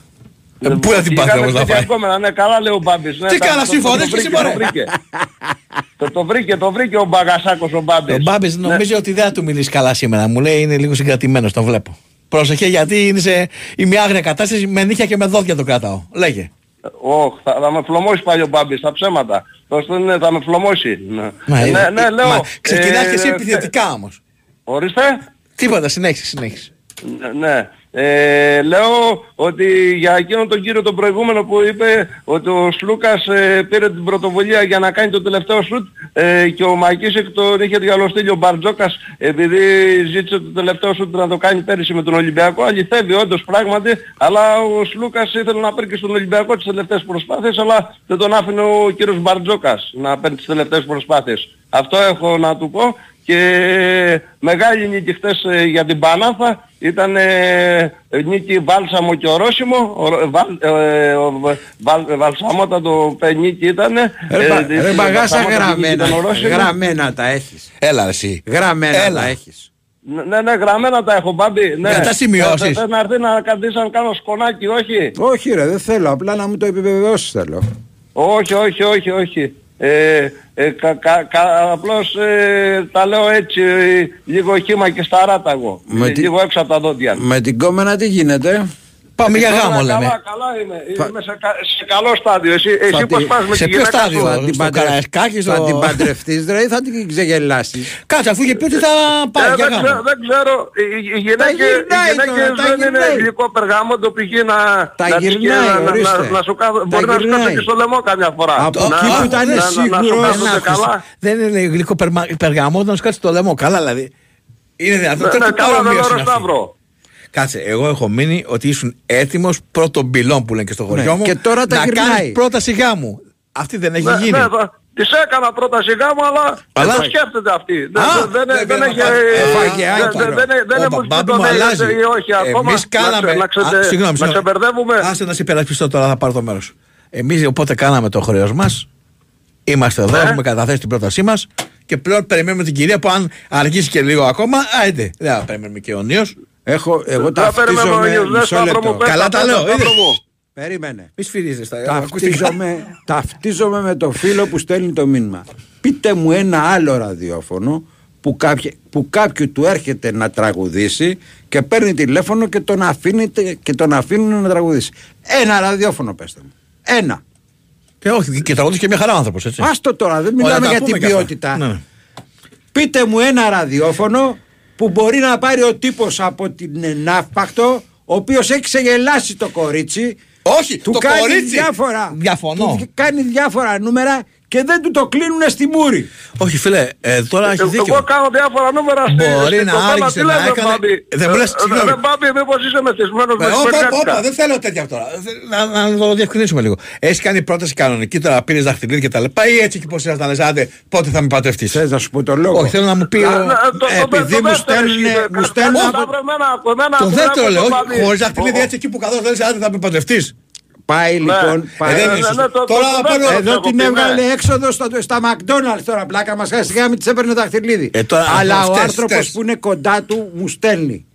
Speaker 3: Ε, Πού να την πάθει
Speaker 22: Είχαμε
Speaker 3: όμως να
Speaker 22: τέτοια
Speaker 3: πάει;
Speaker 22: ακόμα, ναι, καλά λέει ο Μπάμπης. ναι,
Speaker 3: Τι
Speaker 22: τα-
Speaker 3: καλά,
Speaker 22: το-
Speaker 3: σύμφωνα,
Speaker 22: το-
Speaker 3: δεν
Speaker 22: το
Speaker 3: είσαι
Speaker 22: βρήκε,
Speaker 3: μωρέ.
Speaker 22: Το βρήκε. Το- Το βρήκε, το βρήκε ο Μπαγασάκος ο Μπάμπης.
Speaker 3: Ο Μπάμπης
Speaker 22: Ναι.
Speaker 3: νομίζει ότι δεν θα του μιλήσει καλά σήμερα. Μου λέει είναι λίγο συγκρατημένος, τον βλέπω. Πρόσεχε γιατί είναι σε η μια άγρια κατάσταση με νύχια και με δόντια το κρατάω. Λέγε.
Speaker 22: Ωχ, θα, θα με φλωμώσει πάλι ο Μπάμπης, τα ψέματα. Πώς το είναι, θα με φλωμώσει. Ναι,
Speaker 3: Μα,
Speaker 22: Ε,
Speaker 3: είναι-
Speaker 22: ναι, ναι, λέω.
Speaker 3: μα ξεκινάς
Speaker 22: ε,
Speaker 3: και εσύ
Speaker 22: ε,
Speaker 3: επιθετικά όμως.
Speaker 22: Ορίστε.
Speaker 3: Τίποτα, συνέχισε, συνέχισε.
Speaker 22: Ναι. Ε, λέω ότι για εκείνον τον κύριο τον προηγούμενο που είπε ότι ο Σλούκας ε, πήρε την πρωτοβουλία για να κάνει το τελευταίο σουτ ε, και ο Μακίσεκ τον είχε διαλωστεί ο Μπαρτζόκας επειδή ζήτησε το τελευταίο σουτ να το κάνει πέρυσι με τον Ολυμπιακό. Αληθεύει όντως πράγματι, αλλά ο Σλούκας ήθελε να παίρνει και στον Ολυμπιακό τις τελευταίες προσπάθειες, αλλά δεν τον άφηνε ο κύριος Μπαρτζόκας να παίρνει τις τελευταίες προσπάθειες. Αυτό έχω να του πω και μεγάλη νίκη χθες ε, για την Πανάθα ήταν ε, νίκη βάλσαμο και ορόσημο ο, Ρο- βάλ, ε, ο, βάλ, βαλσαμότατο νίκη ήταν ε,
Speaker 1: Ρε, μπα-
Speaker 22: ε,
Speaker 1: ρε μπαγάσα
Speaker 22: βαλσαμότατη νίκη
Speaker 1: γραμμένα,
Speaker 22: ήταν ορόσημο.
Speaker 1: γραμμένα τα έχεις.
Speaker 3: Έλα εσύ.
Speaker 1: Γραμμένα
Speaker 3: Έλα.
Speaker 1: τα έχεις.
Speaker 22: Ναι, ναι, ναι, γραμμένα τα έχω μπάμπη. Ναι.
Speaker 3: Για τα σημειώσεις.
Speaker 22: Ε, Θες να έρθει να κρατήσει να κάνω σκονάκι, όχι.
Speaker 1: Όχι ρε, δεν θέλω, απλά να μου το επιβεβαιώσεις θέλω.
Speaker 22: Όχι, όχι, όχι, όχι. Ε, ε, κα, κα, κα, απλώς ε, τα λέω έτσι, ε, λίγο χύμα και στα ράτα εγώ.
Speaker 1: Με
Speaker 22: Ε,
Speaker 1: τι-
Speaker 22: Λίγο έξω από τα δόντια.
Speaker 1: Με την κόμενα τι γίνεται;
Speaker 3: Πάμε για
Speaker 22: Καλά,
Speaker 3: γάμο
Speaker 22: καλά,
Speaker 3: λέμε.
Speaker 22: Καλά είμαι. Είμαι σε, κα- σε καλό στάδιο. Εσύ, εσύ
Speaker 1: Θα
Speaker 22: πώς
Speaker 1: τη-
Speaker 22: πας με
Speaker 3: σε
Speaker 22: τη
Speaker 3: ποιο
Speaker 22: γυναίκα
Speaker 3: στάδιο;
Speaker 22: σου.
Speaker 1: Θα την,
Speaker 3: στο
Speaker 1: παντρε-
Speaker 3: Καραϊσκάκι, στο-
Speaker 1: θα την παντρευτείς ρε ή θα την ξεγελάσεις.
Speaker 3: Κάτσε αφού είχε πει ότι θα πάει
Speaker 22: Ε,
Speaker 3: για
Speaker 22: δεν, ξέρω,
Speaker 3: γάμο.
Speaker 22: δεν ξέρω, οι, οι γυναίκες, οι
Speaker 1: γυρνάει
Speaker 22: γυναίκες
Speaker 1: τώρα, τα
Speaker 22: δεν είναι
Speaker 1: γυρνάει.
Speaker 22: γλυκό περγάμοντο π.χ. να,
Speaker 1: Τα
Speaker 22: να, τις-
Speaker 1: γυρνάει,
Speaker 22: να, να,
Speaker 1: ορίστε.
Speaker 22: να, να σου κάθω,
Speaker 1: Τα
Speaker 22: μπορεί να σου κάθω
Speaker 1: γυρνάει.
Speaker 22: και στο λαιμό καμιά φορά.
Speaker 1: Από
Speaker 22: να,
Speaker 1: εκεί που ήταν
Speaker 22: να, να, να, σου
Speaker 1: σίγουρος
Speaker 22: κάθονται
Speaker 1: να
Speaker 22: καλά.
Speaker 3: Δεν είναι γλυκό περμα- περγαμότο να σου κάτσει το λαιμό. Καλά δηλαδή. Είναι δυνατόν.
Speaker 22: Ναι,
Speaker 3: Τώρα
Speaker 22: ναι,
Speaker 3: τι
Speaker 22: καλά δεν
Speaker 3: Κάτσε, εγώ έχω μείνει ότι ήσουν έτοιμος πρώτον πυλών που λένε και στο χωριό
Speaker 1: Ναι,
Speaker 3: μου.
Speaker 1: και τώρα τα
Speaker 3: να
Speaker 1: γυρνάει.
Speaker 3: κάνεις πρόταση γάμου. Αυτή δεν έχει
Speaker 22: Ναι,
Speaker 3: γίνει.
Speaker 22: ναι, θα- Της έκανα πρόταση γάμου, αλλά,
Speaker 3: Αλλά-
Speaker 22: δεν το σκέφτεται αυτή. Δεν,
Speaker 3: Α,
Speaker 22: δεν, δεν,
Speaker 3: δεν
Speaker 22: δεν
Speaker 3: πήρε
Speaker 22: έχει...
Speaker 3: να πάει.
Speaker 22: ε,
Speaker 3: Έφαγε
Speaker 22: δεν-
Speaker 3: άκυρο.
Speaker 22: δεν- δεν- Δεν
Speaker 3: Ο
Speaker 22: έχουμε
Speaker 3: μπαμπάμπη
Speaker 22: πει
Speaker 3: μου
Speaker 22: το ναι,
Speaker 3: αλλάζει.
Speaker 22: ή όχι ακόμα.
Speaker 3: Εμείς κάναμε.
Speaker 22: Να, ξε, να, ξε,
Speaker 3: Α, συγγνώμη,
Speaker 22: να
Speaker 3: συγγνώμη.
Speaker 22: ξεμπερδεύουμε.
Speaker 3: Άσε να σε υπερασπιστώ τώρα, θα πάρω το μέρος. Εμείς οπότε κάναμε το χρέο μας. Είμαστε εδώ,
Speaker 22: Ναι.
Speaker 3: έχουμε καταθέσει την πρότασή μας και πλέον περιμένουμε την κυρία που αν αργήσει και λίγο ακόμα, άιντε. Δεν θα περιμένουμε και αιωνίω.
Speaker 1: Έχω, εγώ
Speaker 22: Δεν περιμένω,
Speaker 1: ταυτίζομαι
Speaker 22: Ιωσήφ,
Speaker 1: μισό
Speaker 22: Σταύρο μου,
Speaker 1: λεπτό.
Speaker 22: πες
Speaker 3: Καλά τα
Speaker 22: πες
Speaker 3: λέω,
Speaker 22: Σταύρο
Speaker 3: είδες.
Speaker 22: μου.
Speaker 1: Περίμενε.
Speaker 3: Μη σφυρίζεις τα ακουστικά.
Speaker 1: Ταυτίζομαι, ταυτίζομαι με το φίλο που στέλνει το μήνυμα. Πείτε μου ένα άλλο ραδιόφωνο που, κάποιο, που κάποιου του έρχεται να τραγουδήσει και παίρνει τηλέφωνο και τον, αφήνετε, και τον αφήνουν να τραγουδήσει. Ένα ραδιόφωνο πέστε μου. Ένα.
Speaker 3: Και όχι, και τραγουδίσει και μια χαρά άνθρωπος, έτσι.
Speaker 1: Άστο τώρα, δεν
Speaker 3: Ωραία,
Speaker 1: μιλάμε
Speaker 3: τα
Speaker 1: για
Speaker 3: πούμε
Speaker 1: την
Speaker 3: κι αυτά.
Speaker 1: ποιότητα.
Speaker 3: Ναι.
Speaker 1: Πείτε μου ένα ραδιόφωνο που μπορεί να πάρει ο τύπος από την ε, Ναύπακτο ο οποίος έχει ξεγελάσει το κορίτσι
Speaker 3: Όχι,
Speaker 1: του
Speaker 3: το
Speaker 1: κάνει
Speaker 3: κορίτσι.
Speaker 1: διάφορα,
Speaker 3: Διαφωνώ.
Speaker 1: του κάνει διάφορα νούμερα και δεν του το κλείνουν στη μούρη.
Speaker 3: Όχι, φίλε, ε, τώρα έχει
Speaker 22: Εγώ
Speaker 3: δίκιο.
Speaker 22: κάνω διάφορα νούμερα στη
Speaker 3: Μπορεί
Speaker 22: στην
Speaker 3: να
Speaker 22: κοπέλα.
Speaker 3: άργησε
Speaker 22: Τι
Speaker 3: να
Speaker 22: λέτε,
Speaker 3: έκανε-
Speaker 22: Μπάμπη;
Speaker 3: Δεν μου λες,
Speaker 22: Ε,
Speaker 3: συγγνώμη.
Speaker 22: Ρε Μπάμπη, μήπως είσαι μεθυσμένος με
Speaker 3: Ε,
Speaker 22: τη
Speaker 3: όπα, όπα,
Speaker 22: Μεριάτικα.
Speaker 3: όπα, δεν θέλω τέτοια τώρα. Να, να το διευκρινίσουμε λίγο. Έχεις κάνει πρόταση κανονική τώρα, πήρες δαχτυλίδι και τα λοιπά, ή έτσι και πώς ήσασταν, λες, άντε, πότε θα με πατευτεί.
Speaker 1: Θες να σου πω το λόγο;
Speaker 3: Όχι, θέλω να μου πει.
Speaker 22: Α,
Speaker 3: ο-
Speaker 22: ναι, το- το-
Speaker 1: επειδή
Speaker 22: το
Speaker 1: μου
Speaker 22: δεύτερο
Speaker 1: στέλνουνε-
Speaker 22: ισχύει.
Speaker 1: μου
Speaker 22: Κα-
Speaker 1: στέλνουν
Speaker 22: κα-
Speaker 1: από-
Speaker 22: Σταύρο, εμένα, εμένα,
Speaker 3: Το
Speaker 22: εμένα,
Speaker 3: δεύτερο
Speaker 22: εμένα,
Speaker 3: λέω,
Speaker 22: Μπάμπη.
Speaker 3: χωρίς δαχτυλίδι
Speaker 22: Ο-
Speaker 3: έτσι εκεί που καθόλου δεν άντε θα με πατευτεί.
Speaker 1: Πάει λοιπόν. πάει-
Speaker 3: Ε, δεν
Speaker 22: ναι,
Speaker 3: είναι
Speaker 22: ναι,
Speaker 3: σωστό.
Speaker 22: το-
Speaker 3: Τώρα
Speaker 22: το-
Speaker 3: θα
Speaker 22: το
Speaker 3: παίρνω.
Speaker 22: δεύτερο.
Speaker 1: Εδώ
Speaker 22: έχω
Speaker 1: την
Speaker 22: πει,
Speaker 1: έβγαλε
Speaker 22: ναι.
Speaker 1: έξοδος στο, στα McDonald's τώρα πλάκα μας χάσει γάμι της έπαιρνε δαχτυλίδι.
Speaker 3: Ε, τώρα,
Speaker 1: Αλλά
Speaker 3: αυτό
Speaker 1: ο
Speaker 3: φταίς,
Speaker 1: άνθρωπος
Speaker 3: φταίς.
Speaker 1: που είναι κοντά του μου στέλνει.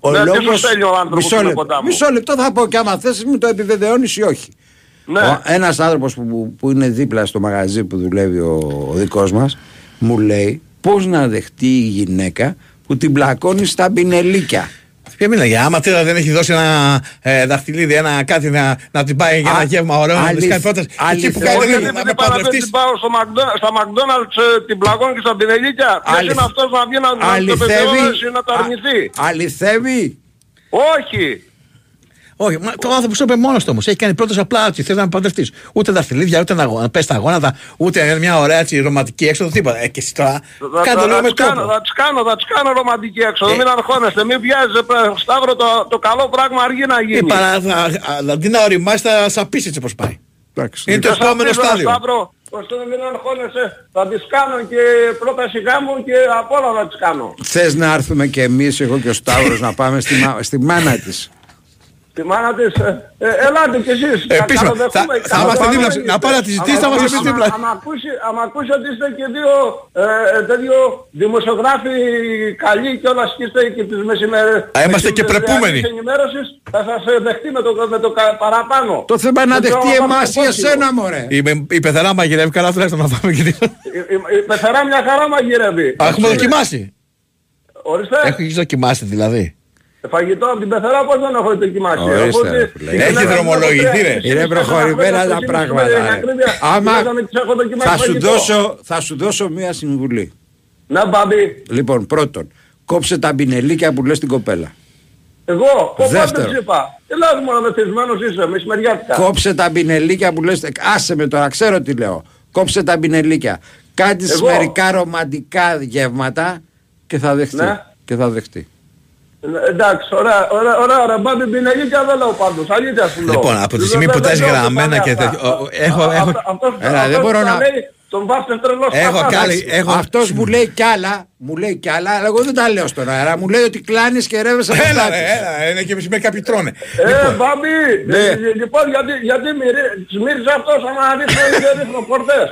Speaker 1: Ο
Speaker 22: Ναι, τι σου
Speaker 1: λόγος-
Speaker 22: στέλνει ο άνθρωπος
Speaker 1: μισό
Speaker 22: που είναι
Speaker 1: λεπτό,
Speaker 22: κοντά μου.
Speaker 1: Μισό λεπτό θα πω και άμα θες μου το επιβεβαιώνεις ή όχι.
Speaker 22: Ναι.
Speaker 1: Ένας άνθρωπος που, που, που είναι δίπλα στο μαγαζί που δουλεύει ο, ο δικός μας μου λέει πώς να δεχτεί η γυναίκα που την πλακώνει στα πινελίκια.
Speaker 3: Ποια μιλάει, άμα τώρα δεν έχει δώσει ένα ε, δαχτυλίδι, ένα κάτι να, να την πάει για ένα
Speaker 1: Α,
Speaker 3: γεύμα ωραίο, να της
Speaker 1: αληθ-
Speaker 3: κάνει πρόταση. Εκεί που
Speaker 1: αληθεύει.
Speaker 3: κάνει
Speaker 22: Όχι,
Speaker 3: δεν
Speaker 22: γιατί
Speaker 3: να με
Speaker 22: επειδή παραπέμπει
Speaker 3: παντρευτείς.
Speaker 22: πάω στο McDonald's- στα McDonald's ε, την πλαγώνει και στα πινελίκια. Ποιος
Speaker 1: Αληθ-
Speaker 22: είναι αυτός να βγει να να το
Speaker 1: Αληθεύει.
Speaker 22: επιβεβαιώσει ή να το αρνηθεί.
Speaker 1: Α- αληθεύει.
Speaker 22: Όχι.
Speaker 3: Όχι, μα, το άνθρωπο σου είπε μόνος του όμως. Έχει κάνει πρόταση απλά ότι θέλει να με παντρευτείς. Ούτε δαχτυλίδια, ούτε να, να πες τα γόνατα, ούτε μια ωραία έτσι, ρομαντική έξοδο, τίποτα. Ε, και εσύ τώρα
Speaker 22: Θα-
Speaker 3: κάνε το
Speaker 22: θα-
Speaker 3: λίγο
Speaker 22: θα
Speaker 3: με
Speaker 22: τις κάνω,
Speaker 3: τρόπο.
Speaker 22: Θα τις κάνω, θα τις κάνω ρομαντική έξοδο.
Speaker 3: Ε.
Speaker 22: Μην αγχώνεστε, μην βιάζετε. πρέ- Σταύρο το, το καλό πράγμα αργεί να
Speaker 3: Ε,
Speaker 22: γίνει.
Speaker 3: παρά, θα, α, αντί να οριμάσει, θα σαπίσεις έτσι πώ πάει.
Speaker 1: Εντάξει.
Speaker 3: Είναι το
Speaker 22: Και σας
Speaker 3: επόμενο
Speaker 22: πείζω,
Speaker 3: στάδιο.
Speaker 22: Σταύρο, ώστε μην αγχώνεσαι. Θα τις κάνω και πρόταση γάμου και απ' όλα θα τις κάνω.
Speaker 1: Θες να έρθουμε κι εμείς, εγώ και ο Σταύρος να πάμε στη, μα- στη μάνα της.
Speaker 22: Τη μάνα της, ε, ε, ελάτε κι εσείς.
Speaker 3: Ε,
Speaker 22: Θα
Speaker 3: επίσημα,
Speaker 22: καλοδεχούμε.
Speaker 3: θα- θα είμαστε
Speaker 22: Άμα
Speaker 3: δίπλα
Speaker 22: πάμε-
Speaker 3: σου. Να πάει να τη ζητήσει, θα
Speaker 22: άμα
Speaker 3: είμαστε
Speaker 22: ακούσει-
Speaker 3: εμείς δίπλα.
Speaker 22: άμα ακούσει, άμα ακούσει ότι είστε και δύο ε, ε, τέτοιο δημοσιογράφοι καλοί και όλα και είστε και τις μεσημέρες.
Speaker 3: Α, είμαστε και πρεπούμενοι.
Speaker 22: ενημέρωσης θα σας ε, δεχτεί με το, με το κα- παραπάνω.
Speaker 1: Το θέμα είναι να
Speaker 22: Δεν
Speaker 1: δεχτεί
Speaker 22: ξέρω αν
Speaker 1: εμάς ή
Speaker 22: πάμε
Speaker 1: εσένα, μωρέ.
Speaker 3: Η, η πεθερά μαγειρεύει καλά, τουλάχιστον να πάμε και τίποτα.
Speaker 22: Η, η, η πεθερά μια χαρά μαγειρεύει.
Speaker 3: Α, Έχουμε δοκιμάσει.
Speaker 22: Ορίστε.
Speaker 3: Έχεις δοκιμάσει δηλαδή.
Speaker 22: Φαγητό από την πεθερά πώς δεν έχω δοκιμάσει.
Speaker 1: Ορίστε,
Speaker 22: Οπότε,
Speaker 1: ρε φίλε.
Speaker 22: η
Speaker 3: Έχεις
Speaker 22: γυναίκα
Speaker 3: δρομολογηθεί,
Speaker 22: μου
Speaker 3: ρε.
Speaker 22: τρία-
Speaker 1: Είναι προχωρημένα
Speaker 22: τέσσερα
Speaker 1: τα
Speaker 22: χρόνια,
Speaker 1: πράγματα.
Speaker 22: με την
Speaker 1: ρε.
Speaker 22: ακρίβεια,
Speaker 1: Άμα
Speaker 22: τουλάχιστον τις έχω δοκιμάσει
Speaker 1: θα σου,
Speaker 22: φαγητό.
Speaker 1: δώσω, θα σου δώσω μία συμβουλή.
Speaker 22: Ναι, μπαμπή.
Speaker 1: Λοιπόν, πρώτον, κόψε τα μπινελίκια που λες στην κοπέλα.
Speaker 22: Εγώ, ο
Speaker 1: Δεύτερο.
Speaker 22: πάντως είπα. Τι λέω μόνο μεθυσμένος είσαι, μεσημεριάτικα.
Speaker 1: Κόψε τα μπινελίκια που λες. Άσε με τώρα, ξέρω τι λέω. Κόψε τα μπινελίκια. Κάτι
Speaker 22: Εγώ.
Speaker 1: μερικά ρομαντικά γεύματα και θα δεχτεί.
Speaker 22: Ναι.
Speaker 1: Και θα δεχτεί.
Speaker 22: Ε, Εντάξει, ωραία, ωραία, ωραία, ωραία, μπαμπή πινελίκια δεν λέω πάντως, αλήθεια σου λέω.
Speaker 3: Λοιπόν, από τη στιγμή
Speaker 22: Δεν-
Speaker 3: που
Speaker 22: δεν
Speaker 3: τα έχεις
Speaker 22: λέω
Speaker 3: γραμμένα
Speaker 22: αυτά.
Speaker 3: και τέτοιο, ο- ο- έχω-
Speaker 22: Α,
Speaker 3: έχω-
Speaker 22: αυτό- αυτός-
Speaker 1: Έλα, δεν
Speaker 22: αυτός
Speaker 1: μπορώ
Speaker 22: που τα
Speaker 1: να-
Speaker 22: λέει, Τον βάφτε τρελός
Speaker 3: Έχω
Speaker 22: σπαθάς.
Speaker 3: κάνει- έχω-
Speaker 1: Αυτός μου λέει κι άλλα, μου λέει κι άλλα, αλλά εγώ δεν τα λέω στον αέρα. Μου λέει ότι κλάνεις και ρεύεσαι από
Speaker 3: Έλα,
Speaker 1: τα
Speaker 3: ρε, έλα, είναι και μεσημέρι κάποιοι τρώνε.
Speaker 22: Ε, μπαμπή,
Speaker 3: Ναι.
Speaker 22: ε, λοιπόν, γιατί, γιατί μυρί- τις μύρισε αυτός άμα ρίχνω και ρίχνω πορτές.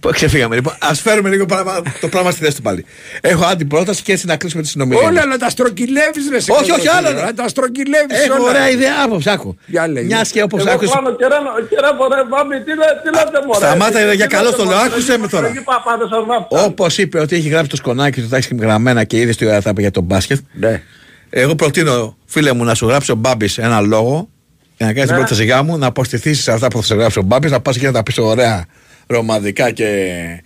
Speaker 3: Πω, Ξεφύγαμε λοιπόν. Α φέρουμε λίγο πράγμα- το πράγμα στη θέση του πάλι. Έχω αντιπρόταση και έτσι να κλείσουμε τη συνομιλία.
Speaker 1: Όλα να τα στρογγυλεύεις ρε σε
Speaker 3: Όχι, όχι,
Speaker 1: κολοτρίλο,
Speaker 3: άλλα.
Speaker 1: Να τα στρογγυλεύεις
Speaker 3: Έχω
Speaker 1: όλα.
Speaker 3: ωραία ιδέα άποψη, άκου.
Speaker 1: Για λέγε.
Speaker 3: Μιας και όπως
Speaker 22: Εγώ
Speaker 3: άκουσε.
Speaker 22: πάνω και ρένω, και ρεύω ρε μπαμπή, τι λέ- τι λέτε μωρέ;
Speaker 3: σταμάτα,
Speaker 22: Τι-
Speaker 3: για
Speaker 22: τι
Speaker 3: καλό
Speaker 22: λέτε,
Speaker 3: το λέω,
Speaker 22: μωρέ,
Speaker 3: άκουσε
Speaker 22: εκεί
Speaker 3: με
Speaker 22: πα-
Speaker 3: τώρα.
Speaker 22: Εκεί παπάδες σας βάφτουν.
Speaker 3: Όπως είπε ότι έχει γράψει το σκονάκι του, τα έχεις γραμμένα και είδες τι ώρα θα είπε για τον μπάσκετ.
Speaker 1: Ναι.
Speaker 3: Εγώ προτείνω, φίλε μου, να σου γράψει ο Μπάμπης ένα λόγο για να κάνει την
Speaker 22: Ναι.
Speaker 3: πρόταση γάμου, να αποστηθείς σε αυτά που θα σου γράψει ο Μπάμπης, να πας και να τα πεις ωραία, ρομαντικά και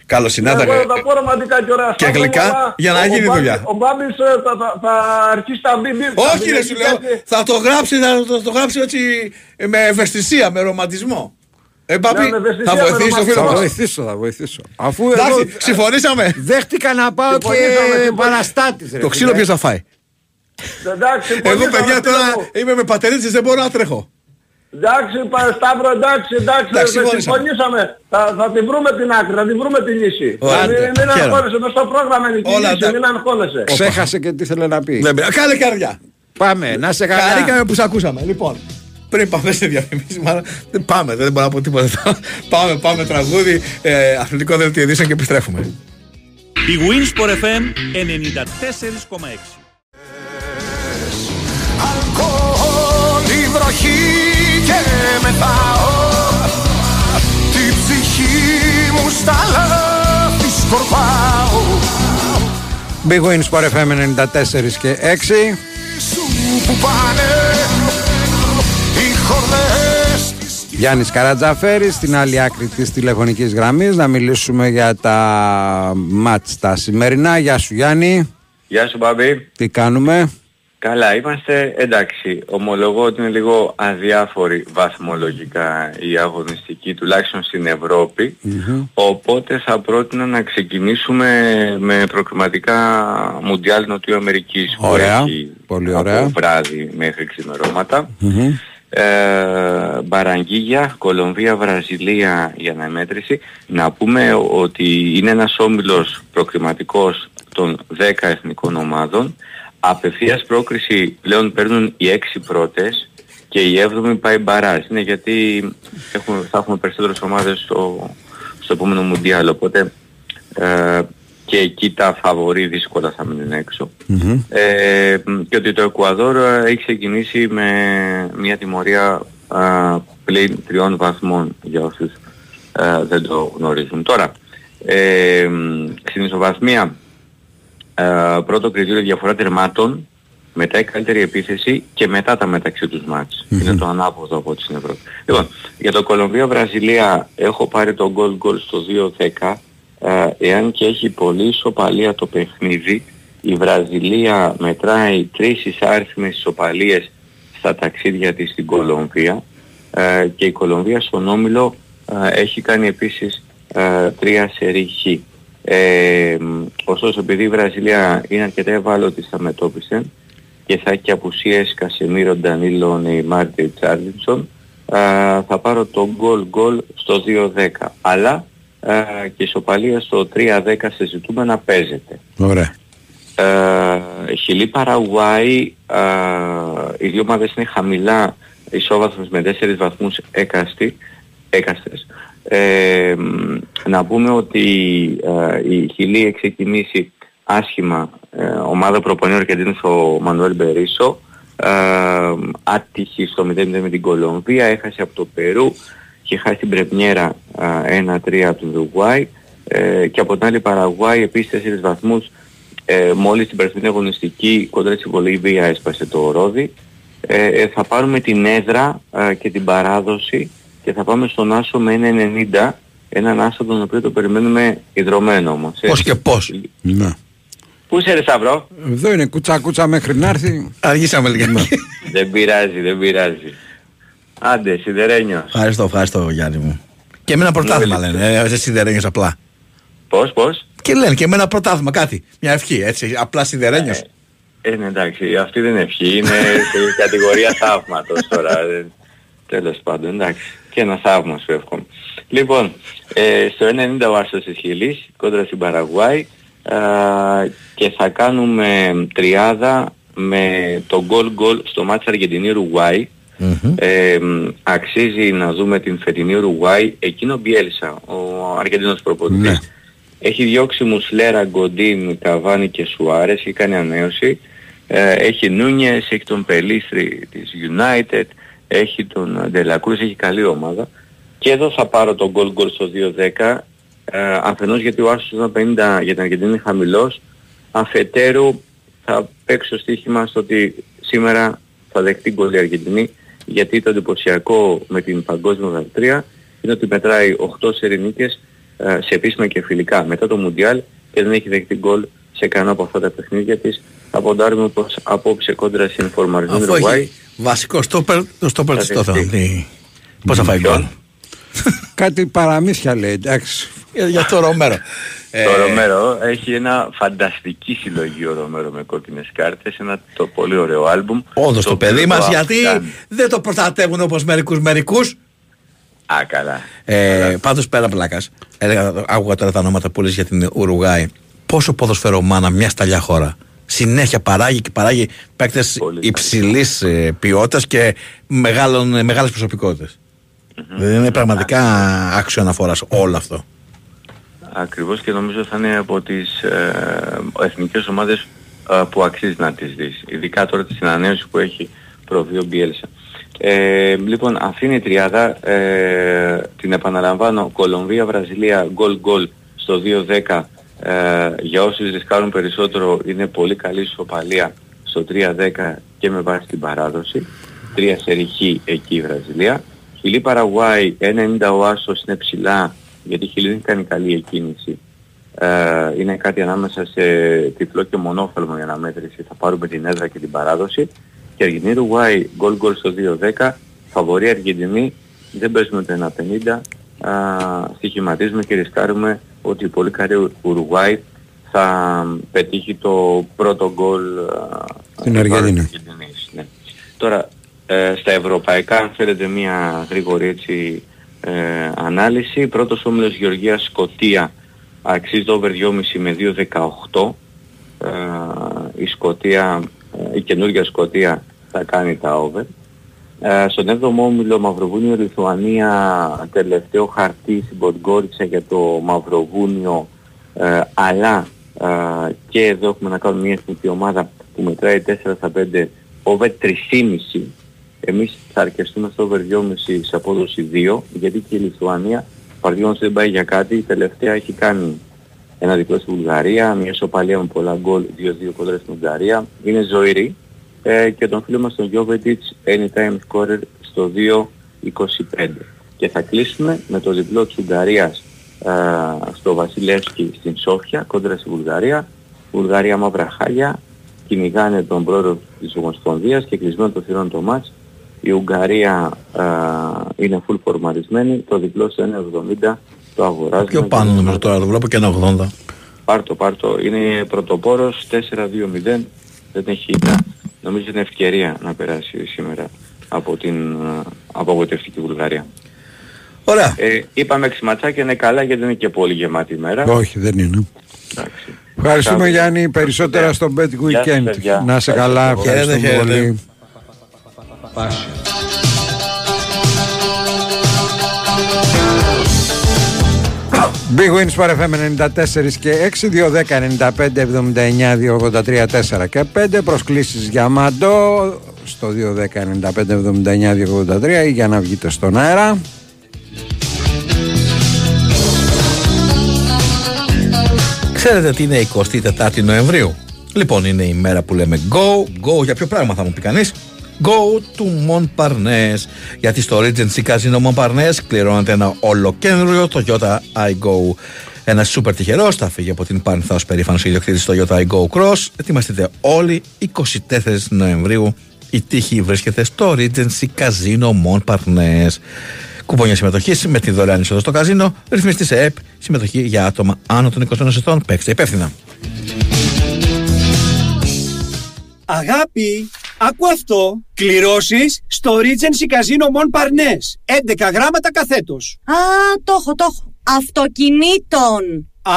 Speaker 3: καλοσυνάτα.
Speaker 22: Εγώ θα πω ρομαντικά και ωραία.
Speaker 3: και
Speaker 22: Σταύρο,
Speaker 3: γλυκά,
Speaker 22: αλλά
Speaker 3: για να
Speaker 22: ο-
Speaker 3: γίνει
Speaker 22: ο
Speaker 3: δουλειά.
Speaker 22: Μπάμπης- Ο Μπάμπης ε, θα, θα, θα αρχίσει τα μπιμπι.
Speaker 3: Όχι, ρε, σου λέω, θα το γράψει, θα το, το γράψει έτσι ε, με ευαισθησία, με ρομαντισμό. Ε, Μπάμπη,
Speaker 22: Ναι, με ευαισθησία,
Speaker 3: θα
Speaker 22: με
Speaker 3: βοηθήσει το
Speaker 22: ρομαντισμό.
Speaker 3: φίλο
Speaker 1: Θα
Speaker 3: μας.
Speaker 1: βοηθήσω, θα βοηθήσω. Αφού εγώ
Speaker 3: Εντάξει, συμφωνήσαμε.
Speaker 1: δέχτηκα να πάω και
Speaker 22: Συμφωνήσαμε, συμφωνήσαμε.
Speaker 1: παραστάτης ρε
Speaker 3: Το ξύλο
Speaker 1: φίλε.
Speaker 3: ποιος θα φάει;
Speaker 22: Εντάξει,
Speaker 3: Εγώ
Speaker 22: πολύ
Speaker 3: παιδιά
Speaker 22: καλά,
Speaker 3: τώρα
Speaker 22: φίλε μου.
Speaker 3: είμαι με πατερίτσες, δεν μπορώ να τρέχω.
Speaker 22: Εντάξει, πα- Σταύρο, εντάξει, εντάξει,
Speaker 3: Εντάξει,
Speaker 22: θα
Speaker 3: συμφωνήσαμε.
Speaker 22: συμφωνήσαμε. Θα, θα τη βρούμε την άκρη, θα τη βρούμε τη λύση.
Speaker 3: Ωραία,
Speaker 22: μην, μην
Speaker 3: χαίρομαι.
Speaker 22: αγχώνεσαι, μες στο πρόγραμμα είναι η
Speaker 3: Όλα
Speaker 22: λύση,
Speaker 3: τα-
Speaker 22: μην αγχώνεσαι.
Speaker 1: Ξέχασε και τι ήθελε να πει.
Speaker 3: Δεν πειράζει. Καλή καρδιά.
Speaker 1: Πάμε, να σε καλά.
Speaker 3: Χαρήκαμε που σε ακούσαμε. Λοιπόν, πριν πάμε σε διαφημίσεις, μάλλον δεν πάμε, δεν μπορώ να πω τίποτα. πάμε, πάμε τραγούδι, ε, αθλητικό δελτίο ειδήσεων και επιστρέφουμε.
Speaker 9: Η Winsport FM 94,6.
Speaker 2: Αλκοόλ, η βροχή και μεθάω Τη ψυχή μου στα λάθη σκορπάω
Speaker 1: Big Wins Sport FM 94 και 6.
Speaker 2: Σου που πάνε οι χορδές
Speaker 1: Γιάννης Καρατζαφέρης στην άλλη άκρη της τηλεφωνικής γραμμής να μιλήσουμε για τα μάτς τα σημερινά. Γεια σου Γιάννη,
Speaker 25: Γεια σου Μπαμπή.
Speaker 1: τι κάνουμε;
Speaker 25: Καλά, είμαστε εντάξει. Ομολογώ ότι είναι λίγο αδιάφορη βαθμολογικά η αγωνιστική, τουλάχιστον στην Ευρώπη. Οπότε θα πρότεινα να ξεκινήσουμε με προκριματικά Μουντιάλ Νοτιού Αμερικής που
Speaker 1: Ωραία,
Speaker 25: έχει
Speaker 1: πολύ
Speaker 25: από
Speaker 1: ωραία.
Speaker 25: βράδυ μέχρι ξημερώματα. Ε, Μπαραγγίγια, Κολομβία, Βραζιλία για αναμέτρηση. Να πούμε ότι είναι ένας όμιλος προκριματικός των 10 εθνικών ομάδων. Απευθείας πρόκριση πλέον παίρνουν οι 6 πρώτες και η 7η πάει μπαράζ. Είναι γιατί έχουμε, θα έχουμε περισσότερες ομάδες στο, στο επόμενο Μουντιάλ. Οπότε ε, και εκεί τα φαβορεί δύσκολα θα μείνουν έξω. Ε, και ότι το Εκουαδόρ ε, έχει ξεκινήσει με μια τιμωρία α, πλην τριών βαθμών για όσους ε, δεν το γνωρίζουν. Τώρα, ε, μ, στην ισοβαθμία ε, πρώτο κριτήριο διαφορά τερμάτων, μετά η καλύτερη επίθεση και μετά τα μεταξύ τους μάτς. Είναι το ανάποδο από ό,τι στην Ευρώπη. Λοιπόν, για το Κολομβία-Βραζιλία έχω πάρει το goal goal στο 2-10. Ε, εάν και έχει πολύ ισοπαλία το παιχνίδι, η Βραζιλία μετράει τρεις εισάριθμες ισοπαλίες στα ταξίδια της στην Κολομβία ε, και η Κολομβία στον Όμιλο ε, έχει κάνει επίσης ε, τρία σερί χ. Ε, μ, ωστόσο επειδή η Βραζιλία είναι αρκετά ευάλωτη στα μετώπιση και θα έχει απουσίες Κασεμίρο, Ντανίλο, Νεϊμάρ και Τσάρλινσον ε, θα πάρω το goal goal στο 2-10 αλλά ε, και ισοπαλία στο 3-10 σε ζητούμενα παίζεται.
Speaker 1: Ωραία.
Speaker 25: Ε, Χιλή Παραγουάη, ε, οι δύο ομάδες είναι χαμηλά ισόβαθμες με 4 βαθμούς έκαστη, έκαστες. Ε, μ, να πούμε ότι ε, η Χιλή έχει ξεκινήσει άσχημα ε, ομάδα προπονεί ο Αρκεντίνος ο Μανουέλ Μπερίσο ε, άτυχη στο 0-0 με την Κολομβία έχασε από το Περού και χάσει την πρεμιέρα ε, 1-3 από τον Ουρουγουάη ε, και από την άλλη Παραγουάη επίσης 4 βαθμούς ε, μόλις την περασμένη αγωνιστική κοντά στη Βολίβια έσπασε το ρόδι. Ε, ε, θα πάρουμε την έδρα ε, και την παράδοση και θα πάμε στον Άσο με 1,90. Έναν Άσο τον οποίο το περιμένουμε ιδρωμένο όμως.
Speaker 3: Πώς και πώς.
Speaker 1: Ναι.
Speaker 25: Πού είσαι ρε Σταυρό;
Speaker 1: Εδώ είναι κούτσα κούτσα μέχρι να έρθει.
Speaker 3: Αργήσαμε λιγάκι.
Speaker 25: δεν πειράζει, δεν πειράζει. Άντε, σιδερένιος.
Speaker 3: Ευχαριστώ, ευχαριστώ Γιάννη μου. Και εμένα πρωτάθλημα λένε, ε, εσύ σιδερένιος απλά.
Speaker 25: Πώς, πώς;
Speaker 3: Και λένε και εμένα πρωτάθλημα κάτι. Μια ευχή, έτσι, απλά σιδερένιος.
Speaker 25: Ε, ναι, εντάξει, αυτή δεν είναι ευχή, είναι σε κατηγορία θαύματος τώρα. ε, Τέλος πάντων, εντάξει. Και ένα θαύμα σου εύχομαι. Λοιπόν, ε, στο 90 ο Άρσος της Χιλής, κόντρα στην Παραγουάη, ε, και θα κάνουμε τριάδα με το γκολ γκολ στο μάτς Αργεντινή Ουρουγουάη. Ε, μ, αξίζει να δούμε την φετινή Ουρουγουάη, εκείνο Μπιέλσα, ο Αργεντινός προπονητής. Έχει διώξει Μουσλέρα, Γκοντίν, Καβάνη και Σουάρες, έχει κάνει ανέωση. Ε, έχει Νούνιες, έχει τον Πελίστρη της United, έχει τον Ντελακρούς, έχει καλή ομάδα. Και εδώ θα πάρω τον goal goal στο 2-10. Ε, αφενός γιατί ο Άσος 50 για την Αργεντινή είναι χαμηλός. Αφετέρου θα παίξω στοίχημα στο ότι σήμερα θα δεχτεί γκολ η Αργεντινή γιατί το εντυπωσιακό με την παγκόσμια γραφτρία είναι ότι μετράει 8 σερινίκες ε, σε επίσημα και φιλικά μετά το Μουντιάλ και δεν έχει δεχτεί γκολ σε κανένα από αυτά τα παιχνίδια της. Θα ποντάρουμε πως απόψε κόντρα στην Φορμαριζόν
Speaker 3: Αφού
Speaker 25: Ουρουγουάι.
Speaker 3: έχει βασικό στόπερ, το στόπερ της
Speaker 25: Θα
Speaker 3: το
Speaker 25: δεχτεί.
Speaker 3: θέλει. Πώς θα φάει γκολ.
Speaker 1: Κάτι παραμύθια λέει, εντάξει.
Speaker 3: Για, για το Ρομέρο. Ε,
Speaker 25: Το Ρομέρο έχει ένα φανταστική συλλογή ο Ρομέρο με κόκκινες κάρτες, ένα το πολύ ωραίο άλμπουμ.
Speaker 3: Όντως το
Speaker 25: οποίο
Speaker 3: παιδί μας
Speaker 25: το
Speaker 3: γιατί
Speaker 25: αυξάνει.
Speaker 3: δεν το προστατεύουν όπως μερικούς μερικούς.
Speaker 25: Α, καλά.
Speaker 3: Ε, πάντως πέρα πλάκας, έλεγα, άκουγα τώρα τα ονόματα που λες για την Ουρουγάη. Πόσο ποδοσφαιρομάνα μια σταλιά χώρα. Συνέχεια παράγει και παράγει παίκτες υψηλής ε, ποιότητας και μεγάλων, ε, μεγάλες προσωπικότητες. Δεν είναι πραγματικά άξιο αναφοράς όλο αυτό.
Speaker 25: Ακριβώς και νομίζω θα είναι από τις ε, εθνικές ομάδες ε, που αξίζει να τις δεις. Ειδικά τώρα τη συνανέωση που έχει προβεί ο Μπιέλσα. Ε, λοιπόν, αυτή είναι η τριάδα. Ε, την επαναλαμβάνω. Κολομβία, Βραζιλία, γκολ γκολ στο 2-10. Ε, για όσους ρισκάρουν περισσότερο είναι πολύ καλή ισοπαλία στο 3-10 και με βάση την παράδοση. Τρία σεριχή εκεί η Βραζιλία. Χιλή Παραγουάη 1,90 ο Άσος είναι ψηλά γιατί η Χιλή δεν κάνει καλή εκκίνηση. Ε, είναι κάτι ανάμεσα σε τυφλό και μονόφαλμο για αναμέτρηση. Θα πάρουμε την έδρα και την παράδοση. Και Αργεντινή Ουρουάη γκολ γκολ στο 2-10. Φαβορή Αργεντινή δεν παίζουμε το 1-50. Α, στοιχηματίζουμε και ρισκάρουμε ότι η πολύ καλή Ουρουάη θα πετύχει το πρώτο γκολ α,
Speaker 1: Στην
Speaker 25: του
Speaker 1: Αργεντινή.
Speaker 25: Αργεντινής, ναι. Τώρα, ε, στα ευρωπαϊκά, αν θέλετε μια γρήγορη έτσι, ε, ανάλυση, πρώτος όμιλος Γεωργίας Σκοτία αξίζει το over 2,5 με 2,18. Ε, η Σκοτία, ε, η καινούργια Σκοτία θα κάνει τα over. Ε, στον 7ο όμιλο Μαυροβούνιο Λιθουανία τελευταίο χαρτί στην Ποντγκόριτσα για το Μαυροβούνιο ε, αλλά ε, και εδώ έχουμε να κάνουμε μια εθνική ομάδα που μετράει 4 στα 5 over 3,5 εμείς θα αρκεστούμε στο over 2,5 σε απόδοση 2 γιατί και η Λιθουανία παραδείγματος δεν πάει για κάτι η τελευταία έχει κάνει ένα διπλό στη Βουλγαρία, μια ισοπαλία με πολλά γκολ 2-2 κοντά στην Βουλγαρία είναι ζωηρή ε, και τον φίλο μας τον Γιώβετιτς anytime scorer στο 2-25 και θα κλείσουμε με το διπλό της Ουγγαρίας ε, στο Βασιλεύσκι στην Σόφια κόντρα στη Βουλγαρία Βουλγαρία μαύρα χάλια κυνηγάνε τον πρόεδρο της Ομοσπονδίας και κλεισμένο το θηρόν το μάτς η Ουγγαρία ε, είναι full φορμαρισμένη το διπλό στο 1.70 το αγοράζουμε
Speaker 3: Πιο πάνω νομίζω τώρα, το βλέπω και ένα 80.
Speaker 25: Πάρτο, πάρτο. Είναι πρωτοπόρος 4-2-0. Δεν έχει ήττα. Νομίζω είναι ευκαιρία να περάσει σήμερα από την ε, απογοητευτική Βουλγαρία.
Speaker 3: Ωραία.
Speaker 25: Ε, είπαμε εξηματσάκια είναι καλά γιατί δεν είναι και πολύ γεμάτη ημέρα.
Speaker 1: Όχι, δεν είναι. Ευχαριστούμε
Speaker 25: Σάββατο.
Speaker 1: Γιάννη, περισσότερα
Speaker 25: Ναι.
Speaker 1: στο Bet
Speaker 25: Γεια σας,
Speaker 1: Weekend.
Speaker 25: παιδιά.
Speaker 1: Να σε
Speaker 25: Ευχαριστώ
Speaker 1: καλά,
Speaker 25: πολύ.
Speaker 1: ευχαριστούμε
Speaker 3: Χαίρετε,
Speaker 1: πολύ. Big Wins for FM 94 και 6, 210 95 79 283 4 και 5 προσκλήσεις για Μαντό στο 210 95 79 283 ή για να βγείτε στον αέρα.
Speaker 3: Ξέρετε τι είναι η 24η Νοεμβρίου; Λοιπόν, είναι η μέρα που λέμε go, go για ποιο πράγμα θα μου πει κανείς; Go to Montparnasse. Γιατί στο Regency Casino Montparnasse κληρώνεται ένα ολοκένουργιο Toyota iGo. Ένα σούπερ τυχερό θα φύγει από την Πάνθα ω περήφανος ιδιοκτήτης Toyota iGo Cross. Ετοιμαστείτε όλοι 24 Νοεμβρίου. Η τύχη βρίσκεται στο Regency Casino Montparnasse. Κουπόνια συμμετοχής με τη δωρεάν είσοδο στο καζίνο. Ρυθμιστής σε ΕΠ. Συμμετοχή για άτομα άνω των 21 ετών. Παίξτε υπεύθυνα.
Speaker 8: Αγάπη, άκου αυτό. Κληρώσεις στο Regency Casino Mon Parnes. 11 γράμματα καθέτος.
Speaker 26: Α, το έχω, το έχω. Αυτοκινήτων.
Speaker 8: Α,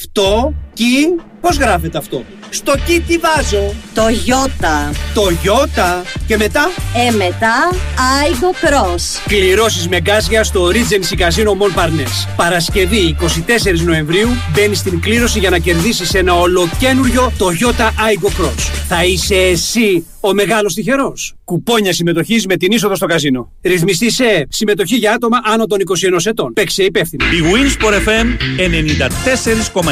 Speaker 8: αυτό, κι, πώς γράφεται αυτό; Στο κι τι βάζω;
Speaker 26: Το Ιώτα.
Speaker 8: Το Ιώτα. Και μετά;
Speaker 26: Ε, μετά, Aigo Cross.
Speaker 8: Κληρώσεις με γκάζια στο Regency Casino Mon Parnes. Παρασκευή 24 Νοεμβρίου μπαίνεις στην κλήρωση για να κερδίσεις ένα ολοκένουργιο Toyota Aigo Cross. Θα είσαι εσύ ο μεγάλος τυχερός. Κουπόνια συμμετοχής με την είσοδο στο καζίνο. Ρυθμιστή σε ΕΕ. συμμετοχή για άτομα άνω των 21 ετών. Παίξε υπεύθυνα.
Speaker 9: Η Winsport FM 94,6.